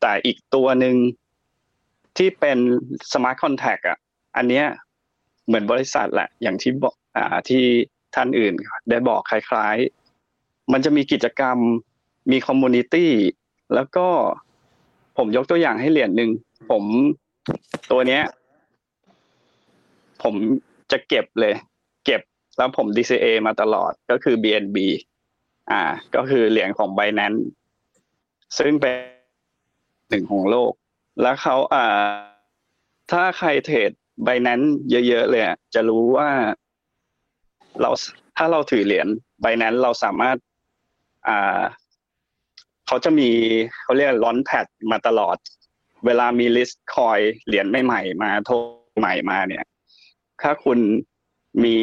แต่อีกตัวหนึ่งที่เป็น smart contract อะ อันเนี้ยเหมือนบริษัทแหละ อย่างที่บอกอ่าที่ท่านอื่นได้บอกคล้ายๆ มันจะมีกิจกรรมมี community แล้วก็ผมยกตัวอย่างให้เหรียญหนึ่งผมตัวเนี้ย ผมจะเก็บเลย แล้วผม DCA มาตลอดก็คือ BNB อ่า ก็คือเหรียญของ Binance ซึ่งเป็นหนึ่งของโลก แล้วเขาอ่า ถ้าใครเทรด Binance เยอะๆเลยจะรู้ว่าเราถ้าเราถือเหรียญ Binance เราสามารถ อ่าเขาจะมีเขาเรียกลอนแพดมาตลอด เวลามีลิสต์คอยเหรียญใหม่ๆมาโทรใหม่มาเนี่ย ถ้าคุณมี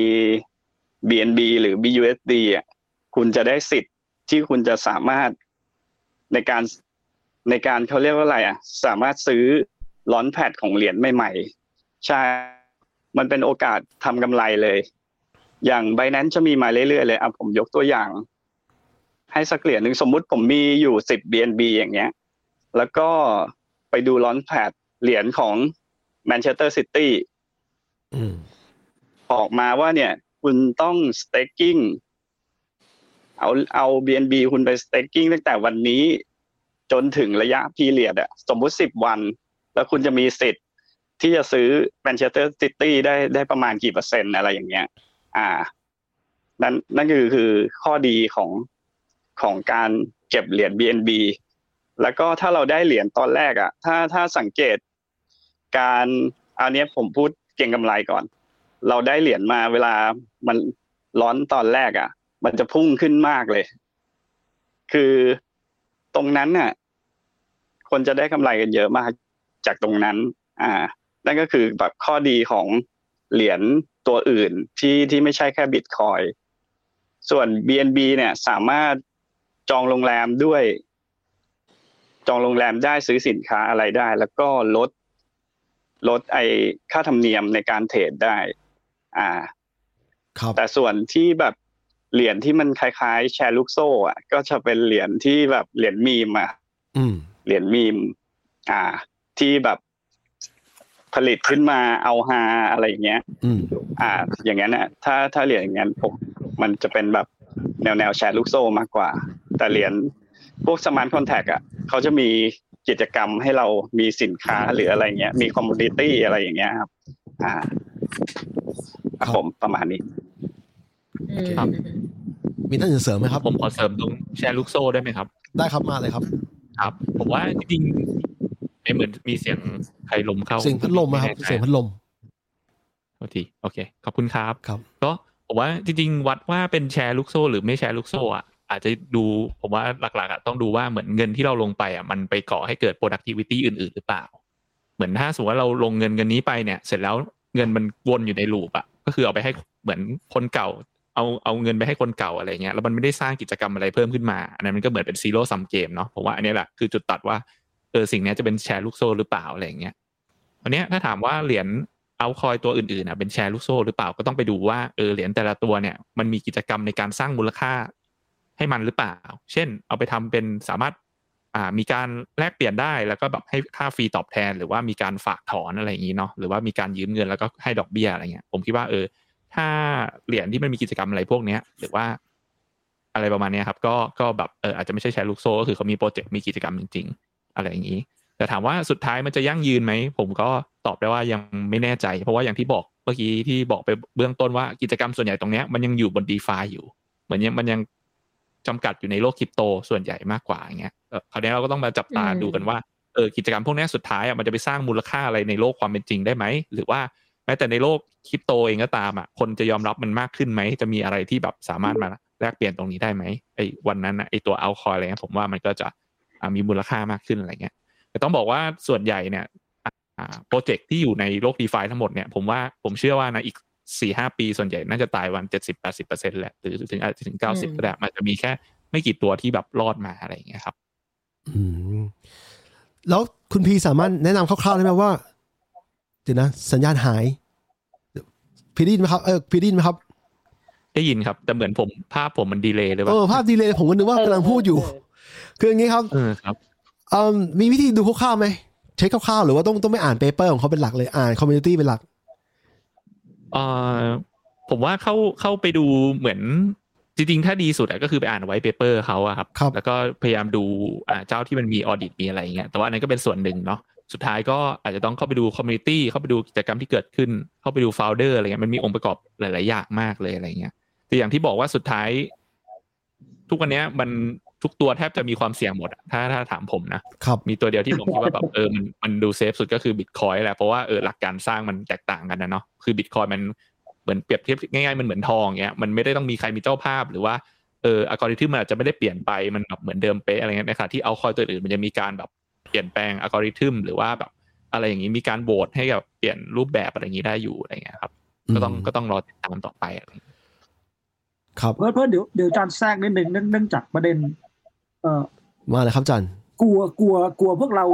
BNB หรือ BUSD อะคุณจะได้สิทธิ์ที่คุณจะสามารถในการในการเขาเรียกว่าอะไรอะ สามารถซื้อ launchpad ของเหรียญใหม่ๆ ใช่ มันเป็นโอกาสทำกำไรเลย อย่าง Binance จะมีมาเรื่อยๆเลยอะผมยกตัวอย่าง ให้สักเหรียญหนึ่งสมมุติผมมีอยู่สิบ BNB อย่างเงี้ย แล้วก็ไปดู launchpad เหรียญของแมนเชสเตอร์ซิตี้อืมออกมาว่าเนี่ย คุณต้อง staking เอาเอา BNB คุณไป staking ตั้งแต่วันนี้จนถึงระยะพีเรียดอะสมมุติสิบวัน แล้วคุณจะมีสิทธิ์ที่จะซื้อแมนเชสเตอร์ซิตี้ได้ได้ประมาณกี่เปอร์เซ็นต์อะไรอย่างเงี้ย อ่า นั่นนั่นคือคือข้อดีของของการเก็บเหรียญ BNB แล้วก็ถ้าเราได้เหรียญตอนแรกอะถ้าถ้าสังเกตการอันนี้ผมพูดเก่งกำไรก่อน เราได้เหรียญมาเวลามันร้อนตอนแรกอะ มันจะพุ่งขึ้นมากเลย คือตรงนั้นน่ะ คนจะได้กำไรกันเยอะมากจากตรงนั้น อ่า นั่นก็คือแบบข้อดีของเหรียญตัวอื่นที่ที่ไม่ใช่แค่บิตคอยส่วน BNB เนี่ยสามารถจองโรงแรมด้วย จองโรงแรมได้ซื้อสินค้าอะไรได้ แล้วก็ลดลดไอค่าธรรมเนียมในการเทรดได้ อ่าครับแต่ส่วนที่แบบเหรียญที่มันคล้าย ๆ แชร์ลูกโซ่อะก็จะเป็นเหรียญที่แบบเหรียญมีมอะอืมเหรียญมีม อ่า ที่แบบผลิตขึ้นมาเอาฮาอะไรอย่างเงี้ยอืมอ่า อย่างนั้นน่ะถ้าถ้าเหรียญอย่างนั้นผมมันจะเป็นแบบแนวแนวแชร์ลูกโซ่มากกว่า แต่เหรียญพวก smart contract อะเขาจะมีกิจกรรมให้เรามีสินค้าหรืออะไรเงี้ย มี community อะไรอย่างเงี้ยครับ อ่า ครับผมประมาณนี้อืมครับมีท่านอื่นเสริมไหมครับ ผมขอเสริมตรงแชร์ลูกโซ่ได้ไหมครับ ได้ครับมาเลยครับ ครับ ผมว่าจริงๆไม่เหมือนมีเสียงใครลมเข้าเสียงพัดลมอะครับไม่แน่ใจเสียงพัดลมโทษทีโอเค ขอบคุณครับครับ ก็ผมว่าจริงๆ วัดว่าเป็นแชร์ลูกโซ่ หรือไม่แชร์ลูกโซ่อะอาจจะดูผมว่าหลักๆอะต้องดูว่าเหมือนเงินที่เราลงไปอะมันไปก่อให้เกิด productivity อื่น ๆ หรือเปล่า เหมือนถ้าสมมติว่าเราลงเงินเงินนี้ไปเนี่ย เสร็จแล้วเงินมันวนอยู่ใน loop อะ ก็คือเอาไปให้เหมือนคนเก่า เอาเอาเงินไปให้คนเก่าอะไรเงี้ยแล้วมันไม่ได้สร้างกิจกรรมอะไรเพิ่มขึ้นมาอันนั้นมันก็เหมือนเป็น zero-sum game เนาะผมว่าอันนี้แหละคือจุดตัดว่าเออสิ่งนี้จะเป็นแชร์ลูกโซ่หรือเปล่าอะไรเงี้ยวันนี้ถ้าถามว่าเหรียญเอาคอยตัวอื่นๆอะเป็นแชร์ลูกโซ่หรือเปล่าก็ต้องไปดูว่าเออเหรียญแต่ละตัวเนี่ยมันมีกิจกรรมในการสร้างมูลค่าให้มันหรือเปล่า เช่น เอาไปทำเป็นสามารถ มีการแลกเปลี่ยนได้แล้วก็แบบให้ค่าฟรีตอบแทน หรือว่ามีการฝากถอนอะไรอย่างนี้เนาะหรือว่ามีการยืมเงินแล้วก็ให้ดอกเบี้ยอะไรเงี้ยผมคิดว่าเออ ถ้าเหรียญที่มันมีกิจกรรมอะไรพวกเนี้ยหรือว่า อะไรประมาณนี้ครับ ก็ก็แบบเอออาจจะไม่ใช่แชร์ลูกโซ่ก็คือเขามีโปรเจกต์มีกิจกรรมจริง ๆ อะไรอย่างนี้ แต่ถามว่าสุดท้ายมันจะยั่งยืนไหมผมก็ตอบได้ว่ายังไม่แน่ใจ เพราะว่าอย่างที่บอกเมื่อกี้ที่บอกไปเบื้องต้นว่ากิจกรรมส่วนใหญ่ตรงเนี้ยมันยังอยู่บนดีฟาอยู่ เหมือนยังมันยัง จำกัดอยู่ในโลกคริปโตส่วนใหญ่มากกว่าอย่างเงี้ยเออคราวนี้เราก็ต้องมาจับตาอืมดูกันว่าเออกิจกรรมพวกเนี้ยสุดท้ายอะมันจะไปสร้างมูลค่าอะไรในโลกความเป็นจริงได้ไหมหรือว่าแม้แต่ในโลกคริปโตเองก็ตามอะคนจะยอมรับมันมากขึ้นไหมจะมีอะไรที่แบบสามารถมาแลกเปลี่ยนตรงนี้ได้ไหมไอ้วันนั้นอะไอ้ตัวเอาคอยอะไรเงี้ยผมว่ามันก็จะอ่ามีมูลค่ามากขึ้นอะไรเงี้ยแต่ต้องบอกว่าส่วนใหญ่เนี่ยโปรเจกต์ที่อยู่ในโลก d e f าทั้งหมดเนี่ยผมว่าผมเชื่อว่านะอีก สี่ห้าปีส่วนใหญ่น่าจะตายวันเจ็ดสิบแปดสิบเปอร์เซ็นแหละหรือถึงอาจจะถึงเก้าสิบอืมก็ได้มันจะมีแค่ไม่กี่ตัวที่แบบรอดมาอะไรอย่างเงี้ยครับ อืมแล้วคุณพีสามารถแนะนำคร่าวๆได้ไหมว่าเดี๋ยวนะ สัญญาณหายพี่ได้ยินไหมครับเออพี่ได้ยินไหมครับ ได้ยินครับ แต่เหมือนผมภาพผมมัน delay หรือเปเอล่าอภาพ delay ผมก็นึกว่ากำลังพูดอยู่ คืออย่างนี้ครับเออครับเอ่อมีวิธีดูคร่าวๆไหมเช็คคร่าวๆหรือว่าต้องต้องไปอ่าน paper ของเขาเป็นหลักเลยอ่าน community เป็นหลัก เอ่อผมว่าเข้าเข้าไปดูเหมือนจริงๆ ถ้าดีสุดอะก็คือไปอ่าน white paper เขาอะครับครับแล้วก็พยายามดูอ่าเจ้าที่มันมี audit มีอะไรอย่างเงี้ยแต่ว่าอันนั้นก็เป็นส่วนหนึ่งเนาะสุดท้ายก็อาจจะต้องเข้าไปดู community เข้าไปดูกิจกรรมที่เกิดขึ้น เข้าไปดู holder อะไรเงี้ยมันมีองค์ประกอบหลาย ๆ อย่างมากเลยอะไรเงี้ยแต่อย่างที่บอกว่าสุดท้าย ทุกวันเนี้ยมัน ทุกตัวแทบจะมีความเสี่ยงหมดอะถ้าถ้าถามผมนะครับมีตัวเดียวที่ผมคิดว่าแบบเออมันมันดู safe สุดก็คือบิตคอยน์แหละเพราะว่าเออหลักการสร้างมันแตกต่างกันนะเนาะคือบิตคอยน์มันเหมือนเปรียบเทียบง่ายๆมันเหมือนทองเงี้ยมันไม่ได้ต้องมีใครมีเจ้าภาพหรือว่าเอออัลกอริทึมมันอาจจะไม่ได้เปลี่ยนไปมันแบบเหมือนเดิมเป๊ะอะไรเงี้ยในขณะที่เอาคอยตัวอื่นมันจะมีการแบบเปลี่ยนแปลงอัลกอริทึมหรือว่าแบบอะไรอย่างนี้มีการโหวตให้กับเปลี่ยนรูปแบบอะไรอย่างนี้ได้อยู่อะไรเงี้ยครับ ก็ต้องอืมก็ต้องรอติดตามต่อไปอะไรอย่างเงี้ยครับเพื่อเพื่อเดี๋ยวเดี๋ยวอาจารย์แทรกนิดหนึ่งเนื่องเนื่องจากประเด็น เอ่อมาเลยครับอาจันกลัวกลัวกลัวพวกเรา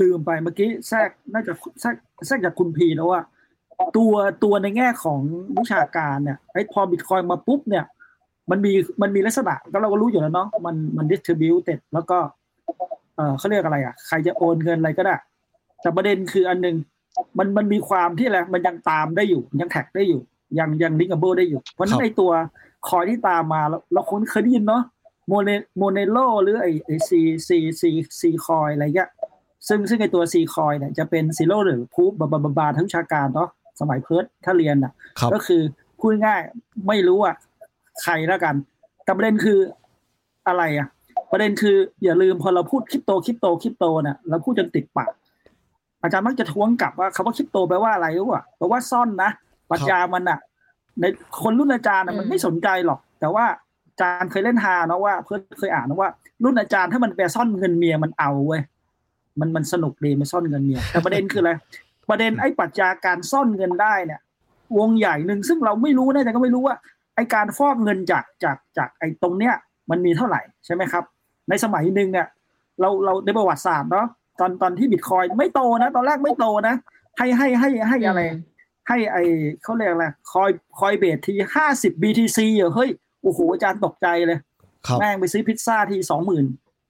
ลืมไปเมื่อกี้แทรกน่าจะแทรกแทรกจากคุณพีแล้วว่าตัวตัวในแง่ของวิชาการเนี่ยไอ้พอบิตคอยมาปุ๊บเนี่ย มันมีมันมีลักษณะก็เราก็รู้อยู่แล้วเนาะมันมันดิสทริบิวเต็ดแล้วก็ เออเขาเรียกอะไรอะ ใครจะโอนเงินอะไรก็ได้ แต่ประเด็นคืออันหนึ่งมันมันมีความที่อะไรมันยังตามได้อยู่ ยังแท็กได้อยู่ ยังยังลิงก์เบิลได้อยู่ เพราะฉะนั้นไอตัวคอยที่ตามมาเราเราคุ้นเคยได้ยินเนาะ โมเนโมเนโลหรือไอไอซีซีซีซีคอยอะไรเงี้ยซึ่งซึ่งไอตัวซีคอยเนี่ยจะเป็นซีโร่หรือพูบบาบาบาบาทั้งวิชาการเนาะสมัยเพิร์ดถ้าเรียนอะครับก็คือพูดง่ายๆไม่รู้อะใครแล้วกัน แต่ประเด็นคืออะไรอะ ประเด็นคืออย่าลืมพอเราพูดคริปโตคริปโตคริปโตเนี่ยเราพูดจนติดปากอาจารย์มักจะท้วงกลับว่าคำว่าคริปโตแปลว่าอะไรรู้ป่ะแปลว่าซ่อนนะปรัชญามันอะ ในคนรุ่นอาจารย์น่ะมันไม่สนใจหรอก แต่ว่าอา จารย์เคยเล่นฮาเนาะว่า เพื่อนเคยอ่านนะว่า รุ่นอาจารย์ถ้ามันไปซ่อนเงินเมียมันเอาเว้ยมันมันสนุกดีมันซ่อนเงินเมียแต่ประเด็นคืออะไรประเด็นไอ้ปรัชญาการซ่อนเงินได้เนี่ย วงใหญ่หนึ่งซึ่งเราไม่รู้นะแต่ก็ไม่รู้ว่าไอการฟอกเงินจากจากจากไอตรงเนี้ย มันมีเท่าไหร่ใช่ไหมครับ ในสมัยหนึ่งเนี่ย เราเราในประวัติศาสตร์เนาะตอนตอนที่บิตคอยไม่โตนะ ตอนแรกไม่โตนะ ให้ให้ให้ให้อะไร ให้ไอเขาเรียกอะไรคอยคอยเบสทีห้าสิบ BTC เหรอเฮ้ย โอ้โหอาจารย์ตกใจเลยครับแม่งไปซื้อพิซซ่าทีสองหมื่น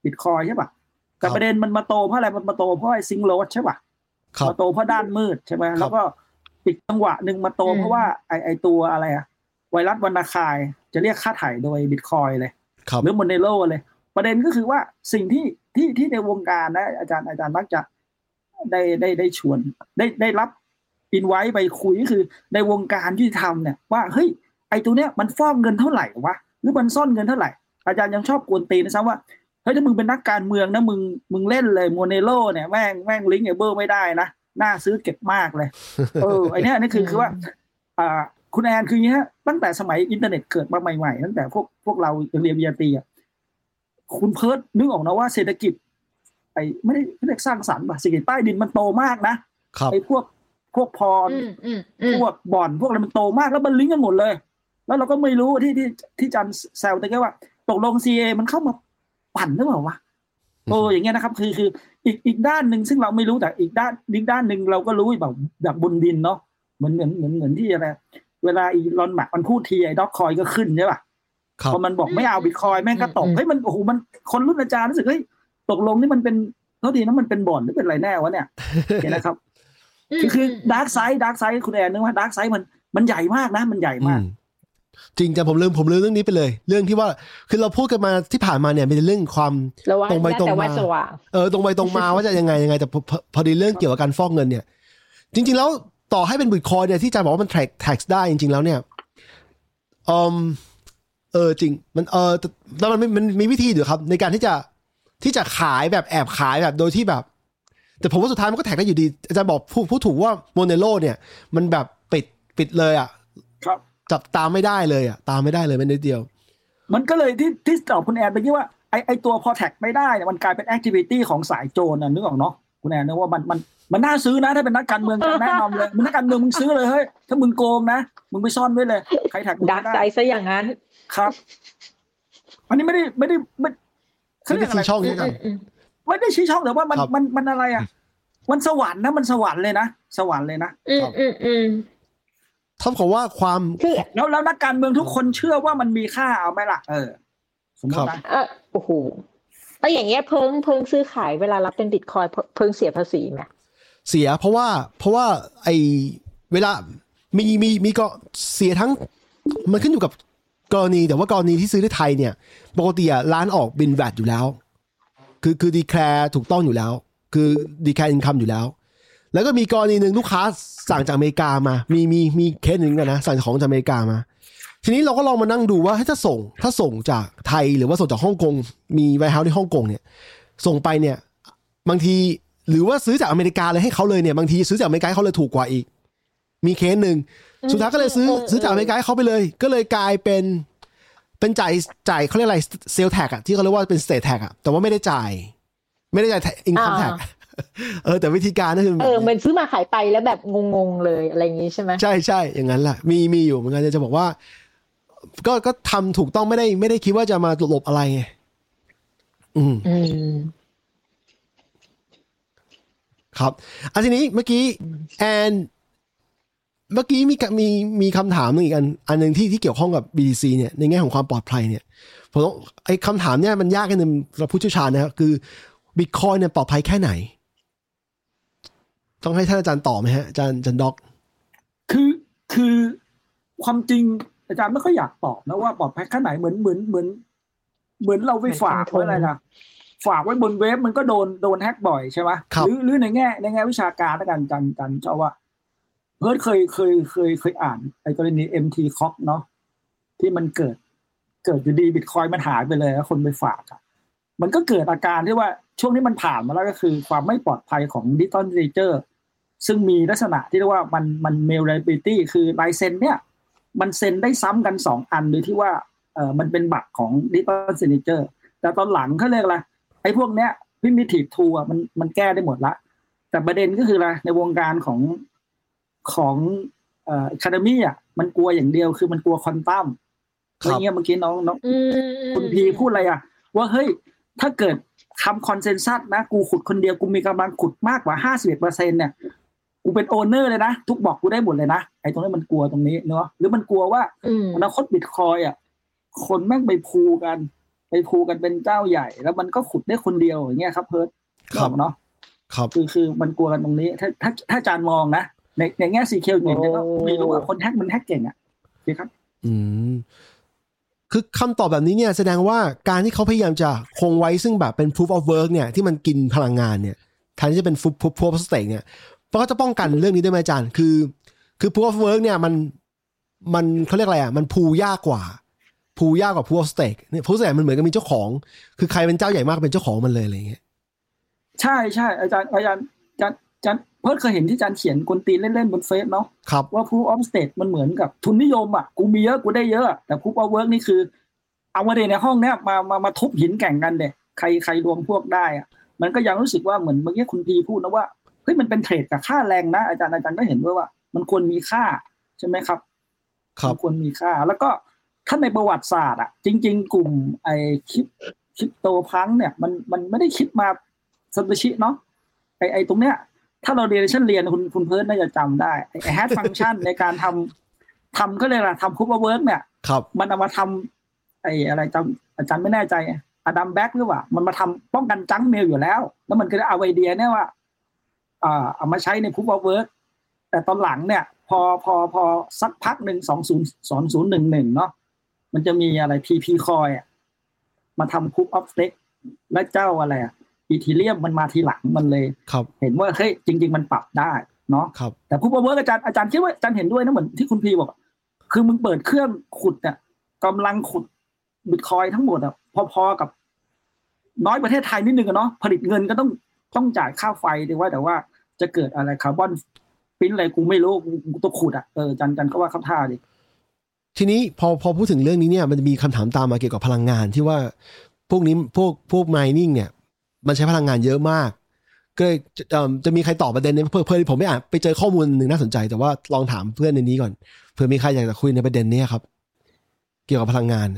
บิตคอยใช่ป่ะแต่ครับประเด็นมันมาโตเพราะอะไรมันมาโตเพราะไอซิงโรดใช่ป่ะครับมาโตเพราะด้านมืดใช่ไหมครับแล้วก็อีกจังหวะหนึ่งมาโตอืมเพราะว่าไอไอตัวอะไรอะไวรัส WannaCry จะเรียกค่าไถ่โดยบิตคอยน์เลยครับหรือ Monero เลย ประเด็นก็คือว่าสิ่งที่ที่ที่ในวงการนะอาจารย์อาจารย์มักจะได้ได้ได้ชวน ได้ได้รับอินไว้ไปคุยก็คือในวงการยุติธรรมเนี่ยว่าเฮ้ย ไอตัวเนี้ยมันฟอกเงินเท่าไหร่วะหรือมันซ่อนเงินเท่าไหร่ อาจารย์ยังชอบกวนตีนนะซ้ำว่าเฮ้ยถ้ามึงเป็นนักการเมืองนะมึงมึงเล่นเลย Monero เนี่ยแม่งแม่ง linkable ไม่ได้นะน่าซื้อเก็บมากเลยเออไอเนี้ยนี่คือคือว่าอ่าคุณแอนคืออย่างนี้ฮะตั้งแต่สมัยอินเทอร์เน็ตเกิดมาใหม่ๆตั้งแต่พวกพวกเราเรียนปริญญาตรีอะคุณเพิร์ดนึกออกนะว่าเศรษฐกิจ ไอ้ไม่ได้ไม่ได้สร้างสรรค์ป่ะเศรษฐกิจใต้ดินมันโตมากนะครับไอ้พวกพวก porn อืมอืมอืมพวกบ่อนพวกอะไรมันโตมากแล้วมันลิงก์กันหมดเลย แล้วเราก็ไม่รู้ที่ที่ที่จันแซวตะเกียว่า ตกลง CA มันเข้ามาปั่นหรือเปล่าวะโอ้อย่างเงี้ยนะครับ คือคืออีกอีกด้านหนึ่งซึ่งเราไม่รู้แต่อีกด้านอีกด้านหนึ่งเราก็รู้แบบแบบบนดินเนาะเหมือนเหมือนเหมือนเหมือนที่อะไรเวลาอีลอนมักมันพูดทีไอ้ด็อกคอยก็ขึ้นใช่ป่ะครับพอมันบอกไม่เอาบิตคอยแม่งก็ตกอืมเฮ้ยมันโอ้โหมันคนรุ่นอาจารย์รู้สึกเฮ้ยตกลงนี่มันเป็นเท่าทีนะมันเป็นบ่อนหรือเป็นอะไรแน่วะเนี่ยเห็นนะครับคือคือ dark side dark side คุณแอนนึกว่า dark side มันมันใหญ่มากนะ มันใหญ่มากอืม จริงจังผมลืมผมลืมเรื่องนี้ไปเลย เรื่องที่ว่าคือเราพูดกันมาที่ผ่านมาเนี่ยเป็นเรื่องความระวังตรงไปนะตรงแต่ว่ามาสว่างเออตรงไปตรงมาว่าจะยังไงยังไงแต่พอพอพอดีเรื่องเกี่ยวกับการฟอกเงินเนี่ย จริง ๆ แล้วต่อให้เป็นบิตคอยน์เนี่ยที่อาจารย์บอกว่ามัน tax tax ได้จริง ๆ แล้วเนี่ยอืมเออจริง มันเออแต่แล้วมันมันมีวิธีอยู่ครับ ในการที่จะที่จะขายแบบแอบขายแบบโดยที่แบบ แต่ผมว่าสุดท้ายมันก็ track ได้อยู่ดีอาจารย์บอกพูดพูดถูกว่า Monero เนี่ย มันแบบปิดปิดเลยอะครับ จับตามไม่ได้เลยอะตามไม่ได้เลยแม้นิดเดียว มันก็เลยที่ที่ตอบคุณแอนไปที่ว่าไอไอตัวพอ track ไม่ได้เนี่ยมันกลายเป็น activity ของสายโจรนะนึกออกเนาะคุณแอนนึกว่ามันมันมันน่าซื้อนะถ้าเป็นนักการเมืองจะแนะนำเลยมึงนักการเมืองมึงซื้อเลยเฮ้ยถ้ามึงโกงนะมึงไปซ่อนไว้เลยใคร track มึงดักไม่ใจได้ซะอย่างนั้นครับ อันนี้ไม่ได้ไม่ได้ไม่เขาไม่เรีได้ยกอะไรชี้ช่องอืใช่มไหมอืมอืมไม่ได้ชี้ช่องแต่ว่ามันครับมันมันอะไรอะมันสวรรค์นะมันสวรรค์เลยนะสวรรค์เลยนะอืมอืมอืม เท่ากับว่าความคือแล้วแล้วนักการเมืองทุกคนเชื่อว่ามันมีค่าเอาไหมล่ะ เออ สมมครัติบนะเออโอ้โหแล้วอย่างเงี้ยเพิ่งเพิ่งซื้อขายเวลารับเป็นบิตคอยเพิ่งเสียภาษีไหมเสียเพราะว่าเพราะว่าไอเวลามีมีมีก็เสียทั้ง มันขึ้นอยู่กับกรณีแต่ว่ากรณีที่ซื้อในไทยเนี่ย ปกติอะร้านออกบิล VAT อยู่แล้ว คือคือ declare ถูกต้องอยู่แล้ว คือ declare income อยู่แล้ว แล้วก็มีกรณีหนึ่งลูกค้าสั่งจากอเมริกามา มีมีมีเคสหนึ่งกันนะ สั่งของจากอเมริกามา ทีนี้เราก็ลองมานั่งดูว่าถ้าส่ง ถ้าส่งจากไทยหรือว่าส่งจากฮ่องกง มี warehouse ที่ฮ่องกงเนี่ย ส่งไปเนี่ย บางทีหรือว่าซื้อจากอเมริกาเลยให้เขาเลยเนี่ย บางทีซื้อจากอเมริกาให้เขาเลยถูกกว่าอีก มีเคสหนึ่งสุดท้ายก็เลยซื้อซื้อจากอเมริกาให้เขาไปเลย ก็เลยกลายเป็นเป็นจ่ายจ่ายเขาเรียกอะไร sales tax อะที่เขาเรียกว่าเป็น state tax อะแต่ว่าไม่ได้จ่าย ไม่ได้จ่าย income tax เออแต่วิธีการนั่นคือเออเหมือนซื้อมาขายไปแล้วแบบงงๆเลยอะไรอย่างงี้ใช่ไหมใช่ใช่อย่างนั้นแหละมีมีอยู่เหมือนกันจะบอกว่า ก็ก็ทำถูกต้องไม่ได้ไม่ได้คิดว่าจะมาหลบอะไรไงอืมอืมครับอันทีนี้เมื่อกี้แอนเมื่อกี้มีกะมีมีคำถามหนึงอีกอันอันหนึ่งที่ที่เกี่ยวข้องกับ BTC เนี่ยในแง่ของความปลอดภัยเนี่ยผมต้องไอ้คำถามเนี่ยมันยากกันหนึ่งสำหรับผู้เชี่ยวชาญนะครับคือบิตคอยเนี่ยปลอดภัยแค่ไหน ต้องให้ท่านอาจารย์ตอบไหมฮะอาจารย์อาจารย์ด็อก คือคือความจริงอาจารย์ไม่ค่อยอยากตอบนะว่าปลอดภัยแค่ไหนเหมือนเหมือนเหมือน เหมือนเราไปฝากไว้อะไรนะฝากไว้บนเว็บมันก็โดนโดนแฮกบ่อยใช่ไหมครับหรือหรือในแง่ ในแง่วิชาการแล้วกันจันจันเจ้าว่าเพิร์ดเคยเคยเคยเคยอ่านไอ้กรณี MT c o เนาะที่มันเกิดเกิดอยู่ดีบิตคอยมันหายไปเลยแล้วคนไปฝากอะมันก็เกิดอาการที่ว่าช่วงที่มันผ่านมาแล้วก็คือ ความไม่ปลอดภัยของดิจิตอลเ a เจอร์ ซึ่งมีลักษณะที่เรียกว่ามันมันเมล a b i l i t y คือลายเซ็นเนี่ยมันเซ็นได้ซ้ำกันสองอันโดยที่ว่าเออมันเป็นบัตรของดิจิตอลเ a เจอร์แต่ตอนหลังเขาเรียกอะไรไอ้พวกเนี้ย primitive tool อะมันมันแก้ได้หมดละ แต่ประเด็นก็คืออะไรในวงการของของเอ่อ academy อะมันกลัวอย่างเดียวคือมันกลัวควอนตัมคอะไรรับเงี้ยเมื่อกี้น้องน้องอืมคุณพีพูดอะไรอะ ว่าเฮ้ยถ้าเกิดทำ consensus นะ กูขุดคนเดียวกูมีกำลังขุดมากกว่าห้าสิบเปอร์เซ็นเนี่ย กูเป็น owner เลยนะ ทุกบอกกูได้หมดเลยนะไอ้ตรงนี้มันกลัวตรงนี้เนาะหรือมันกลัวว่าอืมอนาคตบิตคอยอะคนแม่งไปพูกัน ไปพูกันเป็นเจ้าใหญ่ แล้วมันก็ขุดได้คนเดียวอย่างเงี้ยครับเพิร์ดครับเนาะครับคือคือมันกลัวกันตรงนี้ ถ้าถ้าถ้าอาจารย์มองนะในในแง่ secure เนี่ยก็ไม่รู้ว่าคน hack มัน hack เก่งอะโอเคครับ อืมคือคำตอบแบบนี้เนี่ยแสดงว่าการที่เขาพยายามจะคงไว้ซึ่งแบบเป็น proof of work เนี่ยที่มันกินพลังงานเนี่ยแทนที่จะเป็น proof proof proof of stake เนี่ย เพราะเขาจะป้องกันเรื่องนี้ด้วยไหมอาจารย์คือ คือ proof of work เนี่ยมันมันเขาเรียกอะไรอะมันพูยากกว่า พูยากกว่า proof of stake เนี่ย proof of stake มันเหมือนกับมีเจ้าของ คือใครเป็นเจ้าใหญ่มากเป็นเจ้าของมันเลยอะไรอย่างเงี้ยใช่ใช่อาจารย์อาจารย์อาจารย์อาจารย์เพิร์ดเคยเห็นที่อาจารย์เขียนกลตีนเล่นๆบนเฟซเนาะครับว่า proof of stake มันเหมือนกับทุนนิยมอะกูมีเยอะกูได้เยอะ แต่ proof of work นี่คือ เอามาเดในห้องเนี้ยมามามาทุบหินแข่งกันเด็ใครใครรวมพวกได้อะมันก็ยังรู้สึกว่าเหมือนเมื่อกี้คุณพีพูดนะว่าเฮ้ยมันเป็นเทรดกับค่าแรงนะอาจารย์อาจารย์ก็เห็นด้วยว่า มันควรมีค่าใช่ไหมครับครับมันควรมีค่า แล้วก็ถ้าในประวัติศาสตร์อะ จริง ๆ กลุ่มไอ้คริปคริปโตพังเนี่ย มันมันไม่ได้คิดมาซัตชิเนาะไอ้ไอ้ตรงเนี้ย ถ้าเราเรียนชั้นเรียนคุณคุณเพิร์ดน่าจะจำได้ไอ้แฮชฟังชันในการทำทำก็เลยกอะไรทำคูปเวิร์กเนี่ยครับมันเอามาทำไอ้อะไรจำอาจารย์ไม่แน่ใจอดัมแบ็กหรือเปล่า มันมาทำป้องกัน junk mail อยู่แล้ว แล้วมันก็ได้เอาไอเดียเนี่ยว่าอ่า เอามาใช้ในพู o เวิร์กแต่ตอนหลังเนี่ย พอพอพอสักพักหนึ่งสองศูนย์สองศูนย์หนึ่งหนึ่งเนาะมันจะมีอะไร TP คอยอะมาทำ proof of stake และเจ้าอะไรอะ Ethereum มันมาทีหลังมันเลยครับเห็นว่าเฮ้ยจริง ๆ มันปรับได้เนาะครับแต่ผู้ประเมินอาจารย์อาจารย์คิดว่าอาจารย์เห็นด้วยนะเหมือนที่คุณพีบอกอะคือมึงเปิดเครื่องขุดเนี่ยกำลังขุดบิตคอยทั้งหมดอะพอๆกับน้อยประเทศไทยนิดนึงอะเนาะผลิตเงินก็ต้อง ต้องจ่ายค่าไฟดีว่า แต่ว่าจะเกิดอะไรคาร์บอนปิ้นอะไรกูไม่รู้กูต้องขุดอะเออจารย์อาจารย์ก็ว่าเขาท่าดิทีนี้พอพอพูดถึงเรื่องนี้เนี่ย มันจะมีคำถามตามมาเกี่ยวกับพลังงานที่ว่าพวกนี้พวกพวก mining เนี่ย มันใช้พลังงานเยอะมากก็เลยจะมจะมีใครตอบประเด็นนี้เพื่อเพื่อผมไม่อ่านไปเจอข้อมูลหนึ่งน่าสนใจแต่ว่าลองถามเพื่อนในนี้ก่อนเผื่อมีใครอยากจะคุยในประเด็นนี้ครับ เกี่ยวกับพลังงาน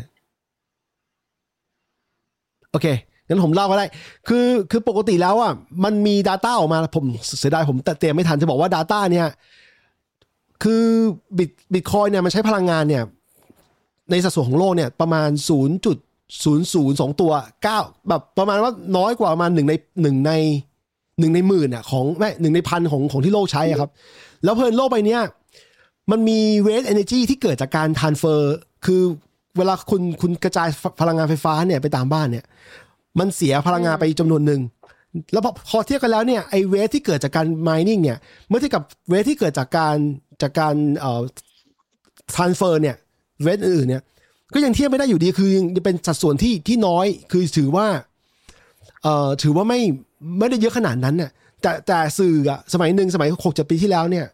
โอเค งั้นผมเล่าก็ได้ คือคือปกติแล้วอะมันมี Data ออกมาผมเสียดายผมเตรียมไม่ทันจะบอกว่า Data เนี่ย คือบิตบิตคอยเนี่ยมันใช้พลังงานเนี่ย ในสัดส่วนของโลกเนี่ยประมาณ 0.002 ตัวเก้าแบบประมาณว่าน้อยกว่าประมาณหนึ่งในหนึ่งในหนึ่งในหมื่นอะของไม่หนึ่งในพันของของที่โลกใช้ครับ แล้วเพลินโลกใบเนี้ยมันมีเวสเอเนจีที่เกิดจากการทานเฟอร์ คือเวลาคุณคุณกระจายพลังงานไฟฟ้าเนี่ยไปตามบ้านเนี่ย มันเสียพลังงานไปจำนวนหนึ่งแล้วพอพอเทียบกันแล้วเนี่ยไอเวทที่เกิดจากการ mining เนี่ย เมื่อเทียบกับเวทที่เกิดจากการจากการเอ่อ transfer เนี่ยเวทอื่นๆเนี่ย ก็ยังเทียบไม่ได้อยู่ดีคือยังเป็นสัดส่วนที่ที่น้อยคือถือว่าเอ่อถือว่าไม่ไม่ได้เยอะขนาดนั้นน่ะแต่แต่สื่ออะสมัยหนึ่งสมัยหกเจ็ดปีที่แล้วเนี่ย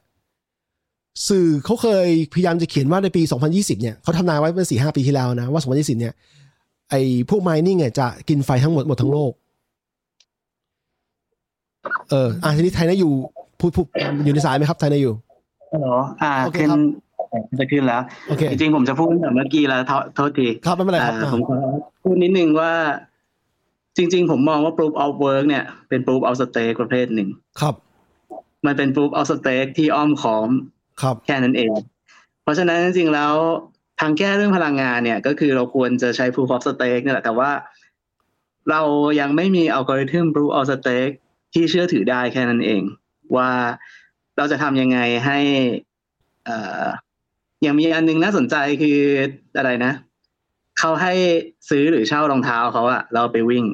สื่อเขาเคยพยายามจะเขียนว่าในปี 2020 เนี่ยเขาทำนายไว้เมื่อสี่ห้าปีที่แล้วนะว่า 2020 เนี่ย ไอ้พวก mining เนี่ยจะกินไฟทั้งหมดหมดทั้งโลก เอออะทีนี้ไทยนะอยู่พูดพูดอยู่ในสายไหมครับไทยนะอยู่ฮัลโหลอ่าโอเคขึ้นครับจะขึ้นแล้วโอเคจริงๆ ผมจะพูดตั้งแต่เมื่อกี้แล้วโทษโทษทีครับไม่เป็นไรครับอ่าอ่าผมขอพูดนิดนึงว่า จริง ๆ ผมมองว่า proof of work เนี่ยเป็น proof of stake ประเภทหนึ่งครับ มันเป็น proof of stake ที่อ้อมค้อมครับแค่นั้นเอง เพราะฉะนั้นจริงๆแล้ว ทางแก้เรื่องพลังงานเนี่ย ก็คือเราควรจะใช้ proof of stake นี่แหละแต่ว่า เรายังไม่มีอัลกอริทึม proof of stake ที่เชื่อถือได้แค่นั้นเอง ว่าเราจะทำยังไงให้อ่ออย่างมีอันนึงน่าสนใจคืออะไรนะเขาให้ซื้อหรือเช่ารองเท้าเขาอะเราไปวิ่ง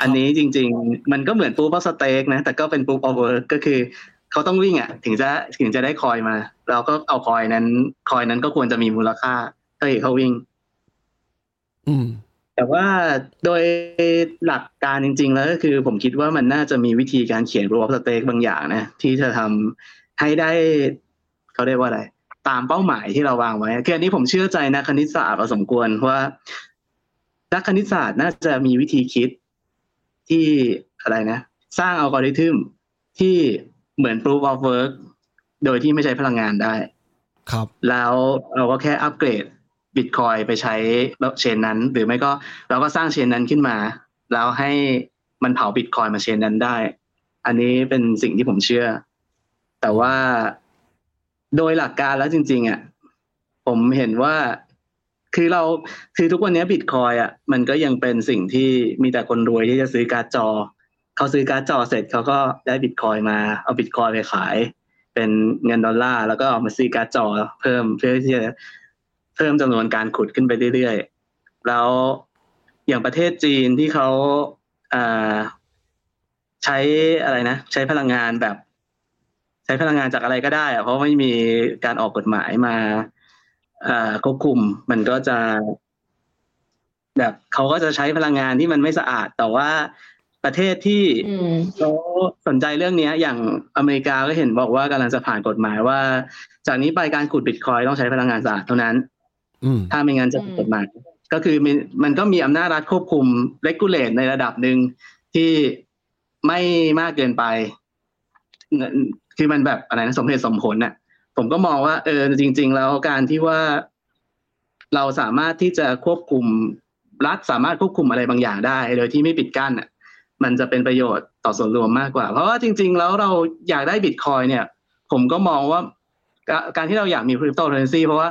อันนี้จริง ๆ มันก็เหมือน proof of stake นะ แต่ก็เป็น proof of work ก็คือ เขาต้องวิ่งอะถึงจะถึงจะได้คอยมา เราก็เอาคอยนั้น คอยนั้นก็ควรจะมีมูลค่าถ้าเกิดเขาวิ่ง อืม แต่ว่าโดยหลักการจริง ๆ แล้วก็คือ ผมคิดว่ามันน่าจะมีวิธีการเขียน proof of stake บางอย่างนะที่จะทำให้ได้เขาเรียกว่าอะไร ตามเป้าหมายที่เราวางไว้คืออันนี้ผมเชื่อใจนักคณิตศาสตร์พอสมควรว่านักคณิตศาสตร์น่าจะมีวิธีคิดที่อะไรนะ สร้างอัลกอริทึมที่ เหมือน proof of work โดยที่ไม่ใช้พลังงานได้ ครับ แล้วเราก็แค่อัปเกรดบิตคอยไปใช้เชนนั้น หรือไม่ก็เราก็สร้างเชนนั้นขึ้นมา แล้วให้มันเผาบิตคอยมา chain นั้นได้ อันนี้เป็นสิ่งที่ผมเชื่อ แต่ว่าโดยหลักการแล้วจริง ๆอะผมเห็นว่าคือเราคือทุกวันนี้บิตคอยอะมันก็ยังเป็นสิ่งที่มีแต่คนรวยที่จะซื้อการ์ดจอ เขาซื้อการ์ดจอเสร็จเขาก็ได้บิตคอยมาเอาบิตคอยไปขาย เป็นเงินดอลลาร์แล้วก็เอามาซื้อการ์ดจอเพิ่มเพื่อที่จะเพิ่มจำนวนการขุดขึ้นไปเรื่อยๆแล้วอย่างประเทศจีนที่เขาอใช้อะไรนะ ใช้พลังงานแบบ ใช้พลังงานจากอะไรก็ได้อะเพราะไม่มีการออกกฎหมายมาอ่าควบคุมมันก็จะ แบบเขาก็จะใช้พลังงานที่มันไม่สะอาด แต่ว่า ประเทศที่อืมเขาสนใจเรื่องเนี้ยอย่างอเมริกาก็เห็นบอกว่ากำลังจะผ่านกฎหมายว่า จากนี้ไปการขุดบิตคอยต้องใช้พลังงานสะอาดเท่านั้นอืมถ้าไม่งั้นจะผิดกฎหมาย ก็คือมันมันก็มีอำนาจรัฐควบคุมเลกูเลตในระดับหนึ่งที่ไม่มากเกินไป คือมันแบบอะไรนะสมเหตุสมผลน่ะ ผมก็มองว่า เออจริง ๆ แล้วการที่ว่า เราสามารถที่จะควบคุมรัฐสามารถควบคุมอะไรบางอย่างได้ โดยที่ไม่ปิดกั้นอะ มันจะเป็นประโยชน์ต่อส่วนรวมมากกว่า เพราะว่าจริง ๆ แล้วเราอยากได้บิตคอยเนี่ย ผมก็มองว่าการที่เราอยากมีคริปโตเคอเรนซีเพราะว่า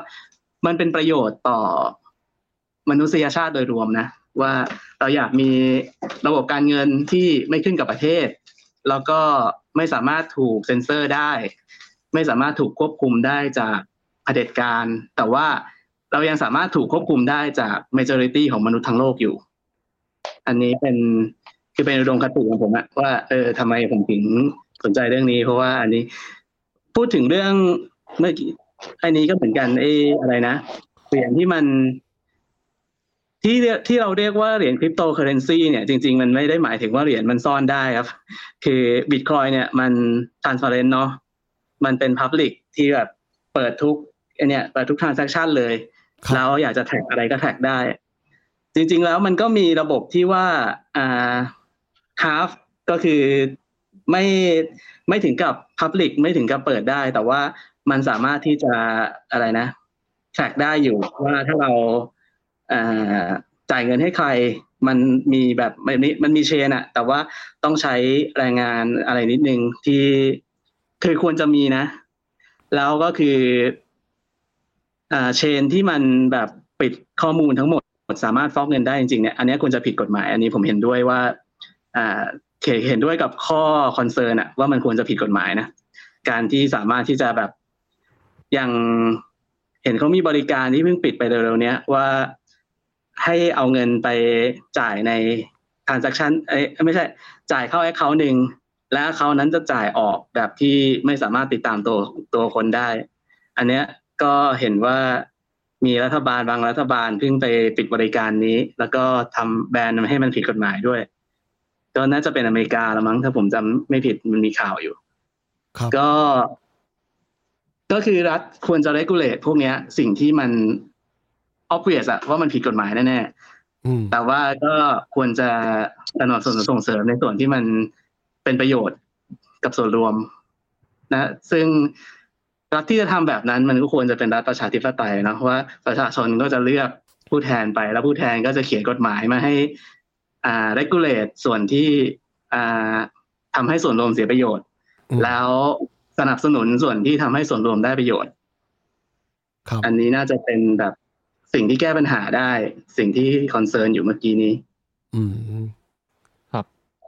มันเป็นประโยชน์ต่อมนุษยชาติโดยรวมนะ ว่าเราอยากมีระบบการเงินที่ไม่ขึ้นกับประเทศ แล้วก็ไม่สามารถถูกเซ็นเซอร์ได้ ไม่สามารถถูกควบคุมได้จากเผด็จการ แต่ว่าเรายังสามารถถูกควบคุมได้จาก majority ของมนุษย์ทั้งโลกอยู่ อันนี้เป็น คือเป็นอุดมคติของผมอะว่าเออทำไมผมถึงสนใจเรื่องนี้ เพราะว่าอันนี้ พูดถึงเรื่องเมื่อกี้อันนี้ก็เหมือนกันเอออะไรนะเหรียญที่มัน ที่เรียกที่เราเรียกว่าเหรียญคริปโตเคอเรนซีเนี่ยจริง ๆ มันไม่ได้หมายถึงว่าเหรียญมันซ่อนได้ครับ คือบิตคอยเนี่ย มัน transparent เนาะมันเป็น public ที่แบบเปิดทุกอันเนี้ยเปิดทุก transaction เลยครับแล้วอยากจะแท็กอะไรก็แท็กได้ จริง ๆ แล้วมันก็มีระบบที่ว่า อ่า half ก็คือไม่ไม่ถึงกับ public ไม่ถึงกับเปิดได้ แต่ว่ามันสามารถที่จะอะไรนะแท็กได้อยู่ว่าถ้าเราจ่ายเงินให้ใคร มันมีแบบมันมีมันมีเชนอะแต่ว่าต้องใช้แรงงานอะไรนิดนึงที่คือควรจะมีนะ แล้วก็คือเชนที่มันแบบปิดข้อมูลทั้งหมด สามารถฟอกเงินได้จริงๆเนี่ยอันนี้ควรจะผิดกฎหมาย อันนี้ผมเห็นด้วยว่า อ่าเห็นด้วยกับข้อคอนเซิร์นอะว่ามันควรจะผิดกฎหมายนะการที่สามารถที่จะแบบอย่างเห็นเขามีบริการที่เพิ่งปิดไปเร็วๆเนี้ยว่าให้เอาเงินไปจ่ายใน transaction เอ้ไม่ใช่ จ่ายเข้า account หนึ่งและเขานั้นจะจ่ายออกแบบที่ไม่สามารถติดตามตัวตัวคนได้ อันเนี้ยก็เห็นว่ามีรัฐบาลบางรัฐบาลเพิ่งไปปิดบริการนี้ แล้วก็ทำแบนให้มันผิดกฎหมายด้วย ก็น่าจะเป็นอเมริกาละมั้งถ้าผมจำไม่ผิดมันมีข่าวอยู่ครับก็ ก็คือรัฐควรจะ regulate พวกเนี้ย สิ่งที่มัน obvious อะว่ามันผิดกฎหมายแน่ๆอืมแต่ว่าก็ควรจะสนับสนุนส่งเสริมในส่วนที่มันเป็นประโยชน์กับส่วนรวม นะ ซึ่งรัฐที่จะทำแบบนั้น มันก็ควรจะเป็นรัฐประชาธิปไตยเนอะเพราะว่าประชาชนก็จะเลือกผู้แทนไปแล้วผู้แทนก็จะเขียนกฎหมายมาให้ อ่า regulate ส่วนที่อ่าทำให้ส่วนรวมเสียประโยชน์อืมแล้วสนับสนุนส่วนที่ทำให้ส่วนรวมได้ประโยชน์ครับอันนี้น่าจะเป็นแบบสิ่งที่แก้ปัญหาได้ สิ่งที่ concernซิร์นอยู่เมื่อกี้นี้ อืม ครับ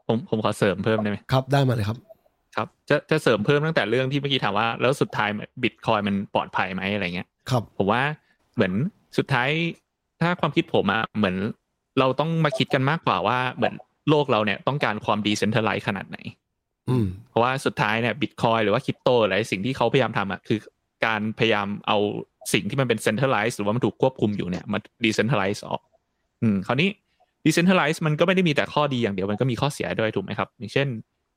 ผมผมขอเสริมเพิ่มได้ไหมครับ ได้มาเลยครับ ครับ จะจะเสริมเพิ่มตั้งแต่เรื่องที่เมื่อกี้ถามว่า แล้วสุดท้ายบิตคอยมันปลอดภัยไหมอะไรเงี้ย ครับ ผมว่าเหมือนสุดท้ายถ้าความคิดผมอะเหมือน เราต้องมาคิดกันมากกว่าว่าเหมือนโลกเราเนี่ยต้องการความ decentralized ขนาดไหนอืมเพราะว่าสุดท้ายเนี่ยบิตคอยหรือว่าคริปโตอะไรสิ่งที่เขาพยายามทำอะคือ การพยายามเอาสิ่งที่มันเป็น centralized หรือว่ามันถูกควบคุมอยู่เนี่ยมา decentralize ออกอืมคราวนี้ decentralized มันก็ไม่ได้มีแต่ข้อดีอย่างเดียวมันก็มีข้อเสียด้วยถูกไหมครับ อย่างเช่น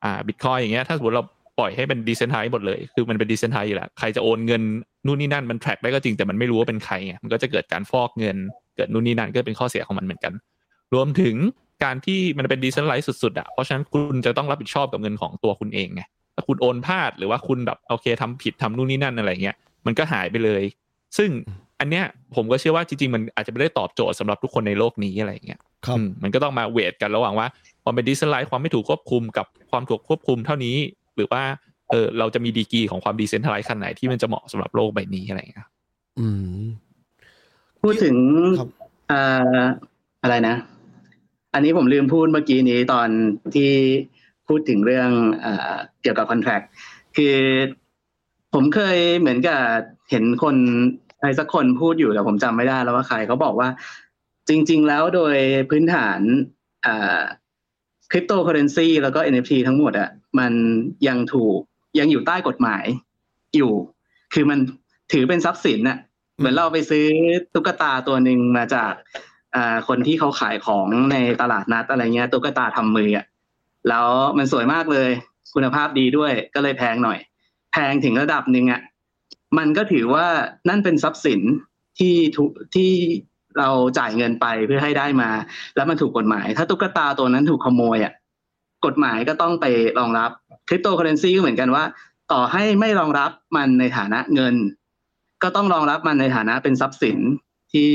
อ่าบิตคอยอย่างเงี้ยถ้าสมมติเราปล่อยให้เป็น decentralized หมดเลย คือมันเป็น decentralized อยู่แล้วใครจะโอนเงินนู่นนี่นั่นมัน track ได้ก็จริงแต่มันไม่รู้ว่าเป็นใครไงมันก็จะเกิดการฟอกเงิน เกิดนู่นนี่นั่นก็เป็นข้อเสียของมันเหมือนกัน รวมถึงการที่มันเป็น decentralized สุดๆอะเพราะฉะนั้นคุณจะต้องรับผิดชอบกับเงินของตัวคุณเองไงถ้าคุณโอนพลาดหรือว่าคุณแบบโอเคทำผิดทำนู่นนี่นั่นอะไรเงี้ยมันก็หายไปเลย ซึ่งอันเนี้ยผมก็เชื่อว่าจริงๆ มันอาจจะไม่ได้ตอบโจทย์สำหรับทุกคนในโลกนี้อะไรเงี้ยครับอืมมันก็ต้องมา weight กันระหว่างว่าความเป็น decentralized ความไม่ถูกควบคุมกับความถูกควบคุมเท่านี้ หรือว่าเออเราจะมีดีกรีของความดีเซนท r ไลซ์ขนาดไหนที่มันจะเหมาะสำหรับโลกใบนี้อะไรอย่างเงี้ยอืม พูดถึงครับเอ่ออะไรนะ อันนี้ผมลืมพูดเมื่อกี้นี้ตอนที่พูดถึงเรื่องเอ่อเกี่ยวกับคอนแท c t คือผมเคยเหมือนกับเห็นคนใครสักคนพูดอยู่แต่ผมจำไม่ได้แล้วว่าใครเขาบอกว่า จริง ๆ แล้วโดยพื้นฐานคริปโตเคอเรนซีแล้วก็ NFT ทั้งหมดอะมันยังถูกยังอยู่ใต้กฎหมายอยู่ คือมันถือเป็นทรัพย์สินน่ะ เหมือนเราไปซื้อตุ๊กตาตัวหนึ่งมาจากคนที่เขาขายของในตลาดนัดอะไรเงี้ยตุ๊กตาทำมืออะแล้วมันสวยมากเลย คุณภาพดีด้วยก็เลยแพงหน่อย แพงถึงระดับหนึ่งอะมันก็ถือว่านั่นเป็นทรัพย์สินที่ถูกที่เราจ่ายเงินไปเพื่อให้ได้มา แล้วมันถูกกฎหมาย ถ้าตุ๊กตาตัวนั้นถูกขโมยอะกฎหมายก็ต้องไปรองรับคริปโตเคอเรนซีก็เหมือนกันว่า ต่อให้ไม่รองรับมันในฐานะเงิน ก็ต้องรองรับมันในฐานะเป็นทรัพย์สินที่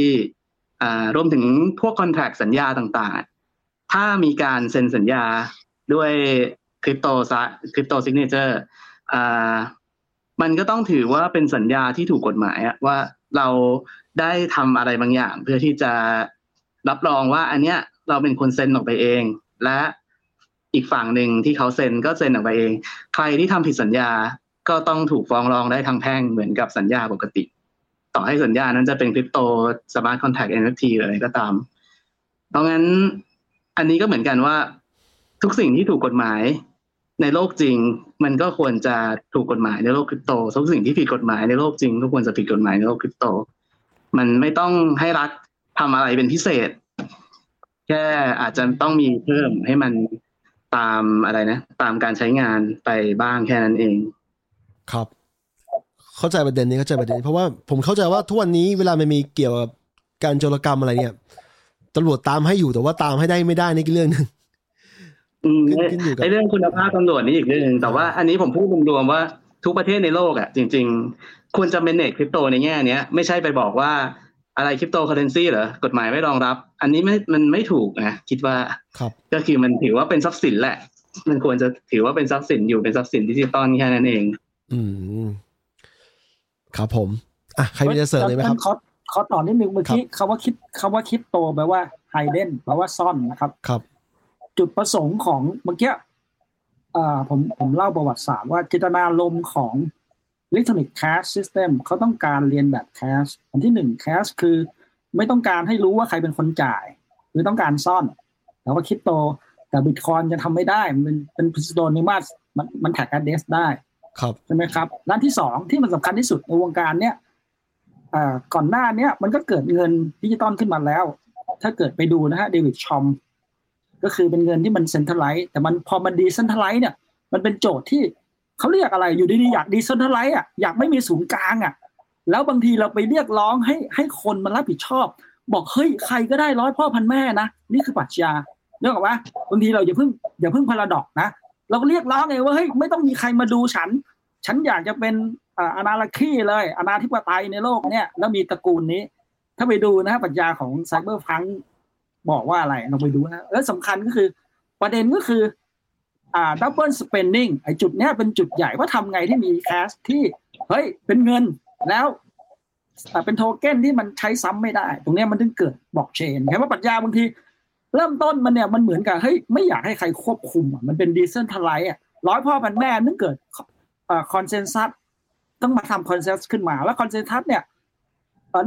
อ่ารวมถึงพวก contract สัญญาต่างๆ ถ้ามีการเซ็นสัญญาด้วย crypto s crypto signature มันก็ต้องถือว่าเป็นสัญญาที่ถูกกฎหมายว่าเราได้ทำอะไรบางอย่าง เพื่อที่จะรับรองว่า อันเนี้ยเราเป็นคนเซ็นออกไปเอง และอีกฝั่งหนึ่งที่เขาเซ็นก็เซ็นออกไปเอง ใครที่ทำผิดสัญญา ก็ต้องถูกฟ้องร้องได้ทางแพ่งเหมือนกับสัญญาปกติ ต่อให้สัญญานั้นจะเป็นคริปโตสมาร์ทคอนแทค NFT หรืออะไรก็ตาม เพราะงั้นอันนี้ก็เหมือนกันว่า ทุกสิ่งที่ถูกกฎหมาย ในโลกจริง มันก็ควรจะถูกกฎหมายในโลกคริปโต ทุกสิ่งที่ผิดกฎหมายในโลกจริงก็ควรจะผิดกฎหมายในโลกคริปโต มันไม่ต้องให้รัฐทำอะไรเป็นพิเศษ แค่อาจจะต้องมีเพิ่มให้มันตามอะไรนะ ตามการใช้งานไปบ้างแค่นั้นเอง ครับ เข้าใจประเด็นนี้เข้าใจประเด็นนี้เพราะว่าผมเข้าใจว่าทุกวันนี้เวลามันมีเกี่ยวกับการโจรกรรมอะไรเนี่ยตำรวจตามให้อยู่แต่ว่าตามให้ได้ไม่ได้นี่ก็เรื่องหนึงอืมขึ้นขึ้นอยู่กับไอ้เรื่องคุณภาพตำรวจนี่อีกเรื่องหนึงแต่ว่าอันนี้ผมพูดรวมๆว่าทุกประเทศในโลกอะจริง ๆ ควรจะ manage คริปโตในแง่เนี้ยไม่ใช่ไปบอกว่าอะไรคริปโตเคอเรนซีเหรอกฎหมายไม่รองรับ อันนี้ไม่มันไม่ถูกนะคิดว่าครับก็คือมันถือว่าเป็นทรัพย์สินแหละ มันควรจะถือว่าเป็นทรัพย์สินอยู่เป็นทรัพย์สินดิจิตอลแค่นั้นเอง อืม ครับผม อะ ใครมีจะเสริมเลยไหมครับ ขอขอต่อนิดนึงเมื่อกี้คำว่าคิดคำว่าคริปโตแปลว่าไฮ den แปลว่าซ่อนนะครับ ครับ จุดประสงค์ของเมื่อกี้อ่าผมผมเล่าประวัติศาสตร์ว่าเจตนารมณ์ของ Electronic Cash System เขาต้องการเรียนแบบ Cash อันที่หนึ่ง Cash คือ ไม่ต้องการให้รู้ว่าใครเป็นคนจ่าย หรือต้องการซ่อนแต่ว่าคริปโตแต่บิตคอยน์จะทำไม่ได้ มันเป็นเป็นพ s โ u นิมัสมันมันแท็ก a d เดสได้ครับ ใช่ไหมครับด้านที่สองที่มันสำคัญที่สุดในวงการเนี้ยก่อนหน้าเนี้ยมันก็เกิดเงินดิจิตอลขึ้นมาแล้ว ถ้าเกิดไปดูนะฮะ David Chaumก็คือเป็นเงินที่มันเซ็นทรัลไลซ์แต่มันพอมันดีเซ็นทรัลไลซ์เนี่ย มันเป็นโจทย์ที่เขาเรียกอะไรอยู่ดีๆอยากดีเซ็นทรัลไลซ์อะอยากไม่มีศูนย์กลางอะแล้วบางทีเราไปเรียกร้องให้ให้คนมารับผิดชอบ บอกเฮ้ยใครก็ได้ร้อยพ่อพันแม่นะนี่คือปรัชญาเรื่องว่าบางทีเราอย่าเพิ่งอย่าเพิ่งพาราดอกนะ เราก็เรียกร้องไงว่าเฮ้ยไม่ต้องมีใครมาดูฉัน ฉันอยากจะเป็นอาอนาลัคีเลยอนาธิปไตยในโลกเนี่ยแล้วมีตระกูลนี้ ถ้าไปดูนะปรัชญาของ cypherpunk บอกว่าอะไรเราไปดูนะแล้วสำคัญก็คือประเด็นก็คืออ่า double spending ไอ้จุดเนี้ยเป็นจุดใหญ่ว่าทำไงที่มี cash ที่เฮ้ยเป็นเงินแล้วเป็นโทเก้นที่มันใช้ซ้ำไม่ได้ ตรงเนี้ยมันถึงเกิดบล็อกเชนแค่ว่าปรัชญาบางที เริ่มต้นมันเนี่ยมันเหมือนกับเฮ้ยไม่อยากให้ใครควบคุมอะมันเป็น decentralized อะร้อยพ่อพันแม่นึกเกิด consensusต้องมาทำ consensus ขึ้นมา แล้ว consensus เนี่ย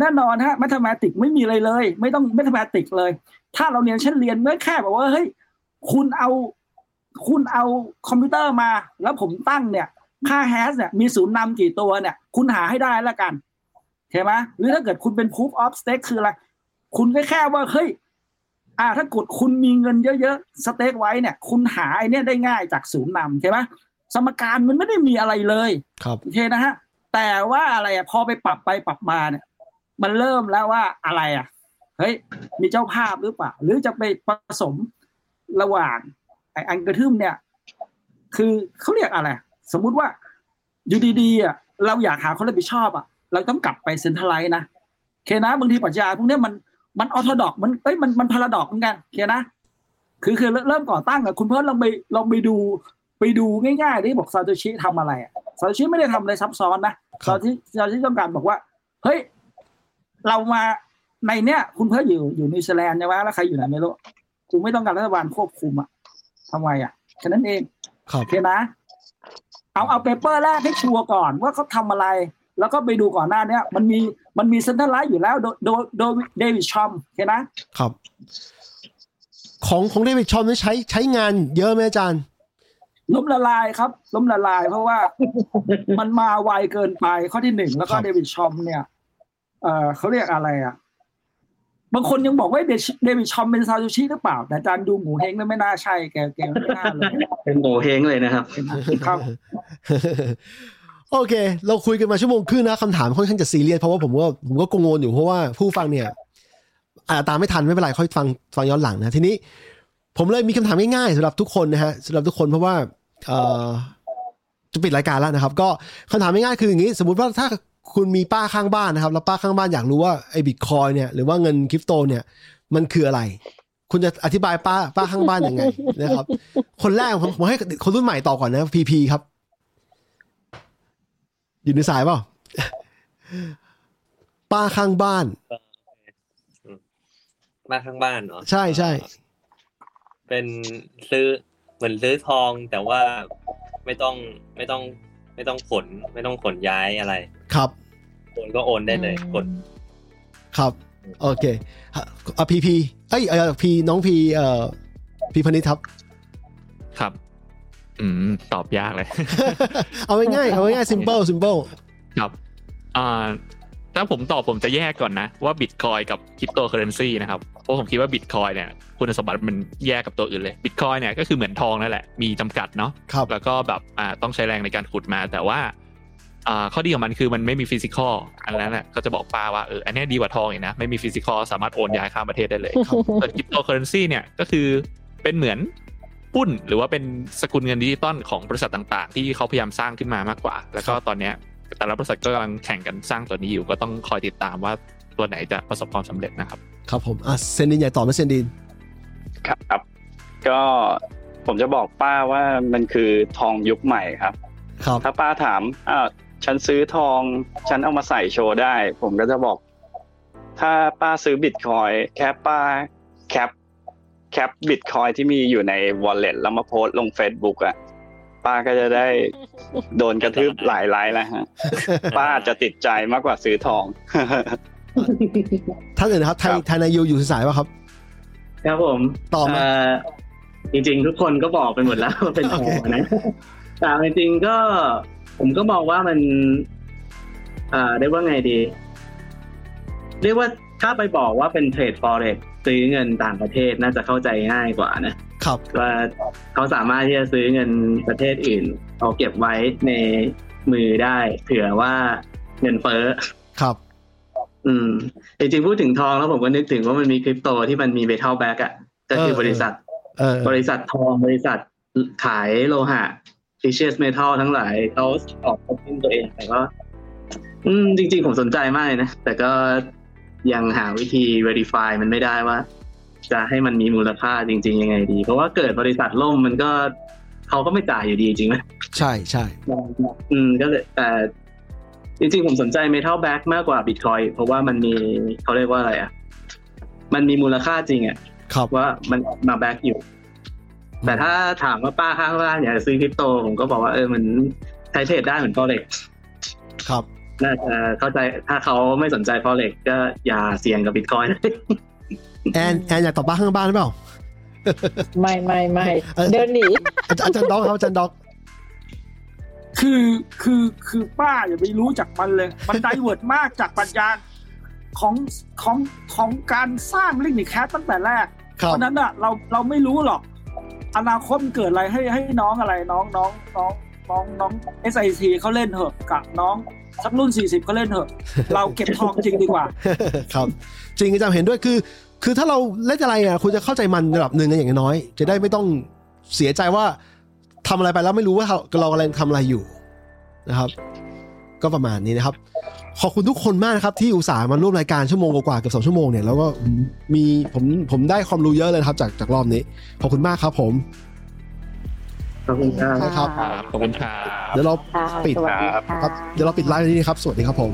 แน่นอนฮะ mathematic ไม่มีอะไรเลย ไม่ต้อง mathematic เลย ถ้าเราเรียนเช่นเรียนเมื่อแค่แบบว่าเฮ้ยคุณเอาคุณเอาคอมพิวเตอร์มา แล้วผมตั้งเนี่ย ค่า hash เนี่ยมีศูนย์นำกี่ตัวเนี่ย คุณหาให้ได้แล้วกันใช่ไหมหรือถ้าเกิดคุณเป็น proof of stake คืออะไร คุณก็แค่ว่าเฮ้ย อ่าถ้าเกิดคุณมีเงินเยอะๆ stake ไว้เนี่ย คุณหาไอเนี่ยได้ง่ายจากศูนย์นำใช่ไหมสมการมันไม่ได้มีอะไรเลยครับโอเคนะฮะแต่ว่าอะไรอะพอไปปรับไปปรับมาเนี่ย มันเริ่มแล้วว่าอะไรอะเฮ้ยมีเจ้าภาพหรือเปล่าหรือจะไปผสมระหว่างไอ้อันกระทึมเนี่ย คือเขาเรียกอะไร สมมุติว่าอยู่ดีๆอะเราอยากหาคนรับผิดชอบอะ เราต้องกลับไปเซ็นทรัลไลท์นะโอเคนะบางทีปรัชญาพวกเนี้ยมัน มันออร์โธดอกมันเอ้ยมันมันพาราดอกเหมือนกันโอเคนะคือคือเริ่มก่อตั้งอะคุณเพิ่ลลองไปลองไปดูไปดูง่ายๆที่บอกซาโตชิทำอะไรอะซาโตชิไม่ได้ทำอะไรซับซ้อนนะซาโตชิซาโตชิต้องการบอกว่า เฮ้ย เรามาในเนี้ยคุณเพิ่ลอยู่อยู่นิวซีแลนด์ใช่ไหมแล้วใครอยู่ไหนไม่รู้กูไม่ต้องการรัฐบาลควบคุมอะทำไมอะแค่นั้นเองครับโอเคนะ เอาเอา paper แรกให้ชัวร์ก่อนว่าเขาทำอะไร แล้วก็ไปดูก่อนหน้าเนี้ยมันมี มันมี centralized อยู่แล้ว โดยโดยโดยเดวิดชอมโอเคนะครับ ของของเดวิดชอมนี่ใช้ใช้งานเยอะไหมอาจารย์ล้มละลายครับ ล้มละลาย เพราะว่ามันมาไวเกินไปข้อที่หนึ่งแล้วก็ครับเดวิดชอมเนี่ยเออเขาเรียกอะไรอะ บางคนยังบอกว่าเดชเดวิดชอมเป็นซาโตชิหรือเปล่า แต่อาจารย์ดูหมูเฮงแล้วไม่น่าใช่แกแกไม่น่าเลยเป็นโงเฮงเลยนะครับ ครับ โอเค เราคุยกันมาชั่วโมงครึ่งนะคำถามค่อนข้างจะซีเรียสเพราะว่าผมก็ผมก็กังวลอยู่เพราะว่าผู้ฟังเนี่ยอาจตามไม่ทันไม่เป็นไรค่อยฟังฟังย้อนหลังนะทีนี้ ผมเลยมีคำถามง่ายๆสำหรับทุกคนนะฮะสำหรับทุกคนเพราะว่าเออจะปิดรายการแล้วนะครับ ก็คำถามง่ายๆคืออย่างนี้ สมมติว่าถ้าคุณมีป้าข้างบ้านนะครับ แล้วป้าข้างบ้านอยากรู้ว่าไอ้บิตคอยเนี่ยหรือว่าเงินคริปโตเนี่ย มันคืออะไร คุณจะอธิบายป้าป้าข้างบ้านยังไงนะครับ คนแรกผมให้คนรุ่นใหม่ต่อก่อนนะพีพีครับ อยู่ในสายเปล่าป้าข้างบ้านมาข้างบ้านเนาะใช่ใช่เป็นซื้อเหมือนซื้อทองแต่ว่าไม่ต้องไม่ต้อง ไม่ต้องขน ไม่ต้องขนย้ายอะไร ครับโอนก็โอนได้เลยกดครับ โอเคอะพีพีเอ้ยเออพีน้องพีเอ่อพีพนิษฐ์ครับครับ อืมตอบยากเลย เอาง่ายๆเอาง่ายๆ simple simple ครับอ่าถ้าผมตอบผมจะแยกก่อนนะ ว่าบิตคอยน์กับคริปโตเคอเรนซีนะครับเพราะผมคิดว่าบิตคอยน์เนี่ยคุณสมบัติมันแยกกับตัวอื่นเลยบิตคอยน์เนี่ยก็คือเหมือนทองนั่นแหละ มีจำกัดเนาะครับแล้วก็แบบอ่าต้องใช้แรงในการขุดมาแต่ว่าอ่าข้อดีของมันคือมันไม่มี physicalอันนั้นแหละก็จะบอกป้าว่าเอออันเนี้ยดีกว่าทองอีกนะไม่มี physical สามารถโอนย้ายข้ามประเทศได้เลยครับส่วนคริปโตเคอเรนซีเนี่ยก็คือเป็นเหมือน หุ้น หรือว่าเป็นสกุลเงินดิจิตอลของบริษัทต่าง ๆ ที่เขาพยายามสร้างขึ้นมามากกว่า แล้วก็ตอนเนี้ยแต่ละบริษัทก็กำลังแข่งกันสร้างตัวนี้อยู่ก็ต้องคอยติดตามว่าตัวไหนจะประสบความสำเร็จนะครับ ครับผมอะเซนดินใหญ่ต่อไหมเซนดินครับ ก็ผมจะบอกป้าว่ามันคือทองยุคใหม่ครับครับถ้าป้าถามอ้าวฉันซื้อทอง ฉันเอามาใส่โชว์ได้ ผมก็จะบอก ถ้าป้าซื้อบิตคอยน์แค่ป้า cap cap บิตคอยน์ที่มีอยู่ใน wallet แล้วมาโพสต์ลง Facebook อะป้าก็จะได้โดนกระทืบหลายไลก์แล้วฮะ ป้าอาจจะติดใจมากกว่าซื้อทองท่านอื่นนะครับไทยครับไทยนายูอยู่สายป่ะครับ ครับผมต่อไหมเจริง ๆ ทุกคนก็บอกไปหมดแล้วว่าเป็นทองนะแต่จริงๆก็ผมก็มองว่ามัน อ่าเรียกว่าไงดี เรียกว่าถ้าไปบอกว่าเป็นเทรด forex ซื้อเงินต่างประเทศน่าจะเข้าใจง่ายกว่านะครับว่าเขาสามารถที่จะซื้อเงินประเทศอื่น เอาเก็บไว้ในมือได้เผื่อว่าเงินเฟ้อครับ อืมจริงๆพูดถึงทองแล้วผมก็นึกถึงว่ามันมีคริปโตที่มันมีเบทัลแบ็กอะก็คือเออบริษัทเออบริษัททองบริษัทขายโลหะ precious metal ทั้งหลายเขาออกพันตัวเองแต่ก็ อืม จริง ๆ ผมสนใจมากเลยนะ แต่ก็ ยังหาวิธี verify มันไม่ได้ว่า จะให้มันมีมูลค่าจริง ๆ ยังไงดี เพราะว่าเกิดบริษัทล่มมันก็เขาก็ไม่จ่ายอยู่ดีจริงไหมใช่ใช่อืมก็เลยแต่จริงๆ ผมสนใจ Metal Back มากกว่า Bitcoin เพราะว่ามันมีเขาเรียกว่าอะไรอะ มันมีมูลค่าจริงอะครับว่ามันมาแบ็กอยู่ แต่ถ้าถามว่าป้าข้างบ้านอยากจะซื้อคริปโต ผมก็บอกว่าเออมันใช้เทรดได้เหมือน Forex ครับ น่าจะเข้าใจถ้าเขาไม่สนใจ Forex ก็อย่าเสี่ยงกับ Bitcoin แอนแอนอยากตอบบ้านข้างบ้านหรือเปล่าไม่ไม่ไม่เออเดินหนีอาจารย์อาจารย์ด็อกครับอาจารย์ด็อกคือคือคือป้าอย่าไปรู้จักมันเลย มัน divert มากจากปรัชญาของของของการสร้างลิงก์ cash ตั้งแต่แรกครับเพราะฉะนั้นอะเราเราไม่รู้หรอก อนาคตมันเกิดอะไรให้ให้น้องอะไรน้องน้องน้องน้องน้อง SIT เขาเล่นเถอะกับน้อง สักรุ่น 40เขาเล่นเถอะ เราเก็บทองจริงดีกว่า ครับ จริงอาจารย์เห็นด้วยคือ คือถ้าเราเล่นอะไรอะคุณจะเข้าใจมันระดับหนึ่งนะอย่างน้อย จะได้ไม่ต้องเสียใจว่าทำอะไรไปแล้วไม่รู้ว่าเราเรากำลังทำอะไรอยู่นะครับ ก็ประมาณนี้นะครับ ขอบคุณทุกคนมากนะครับ ที่อุตส่าห์มาร่วมรายการชั่วโมงกว่าๆเกือบสองชั่วโมงเนี่ยแล้วก็มีผมผมได้ความรู้เยอะเลยนะครับจากจากรอบนี้ขอบคุณมากครับผม ขอบคุณครับขอบคุณครับเดี๋ยวเราปิดครับ เดี๋ยวเราปิดไลน์นี้ครับ สวัสดีครับผม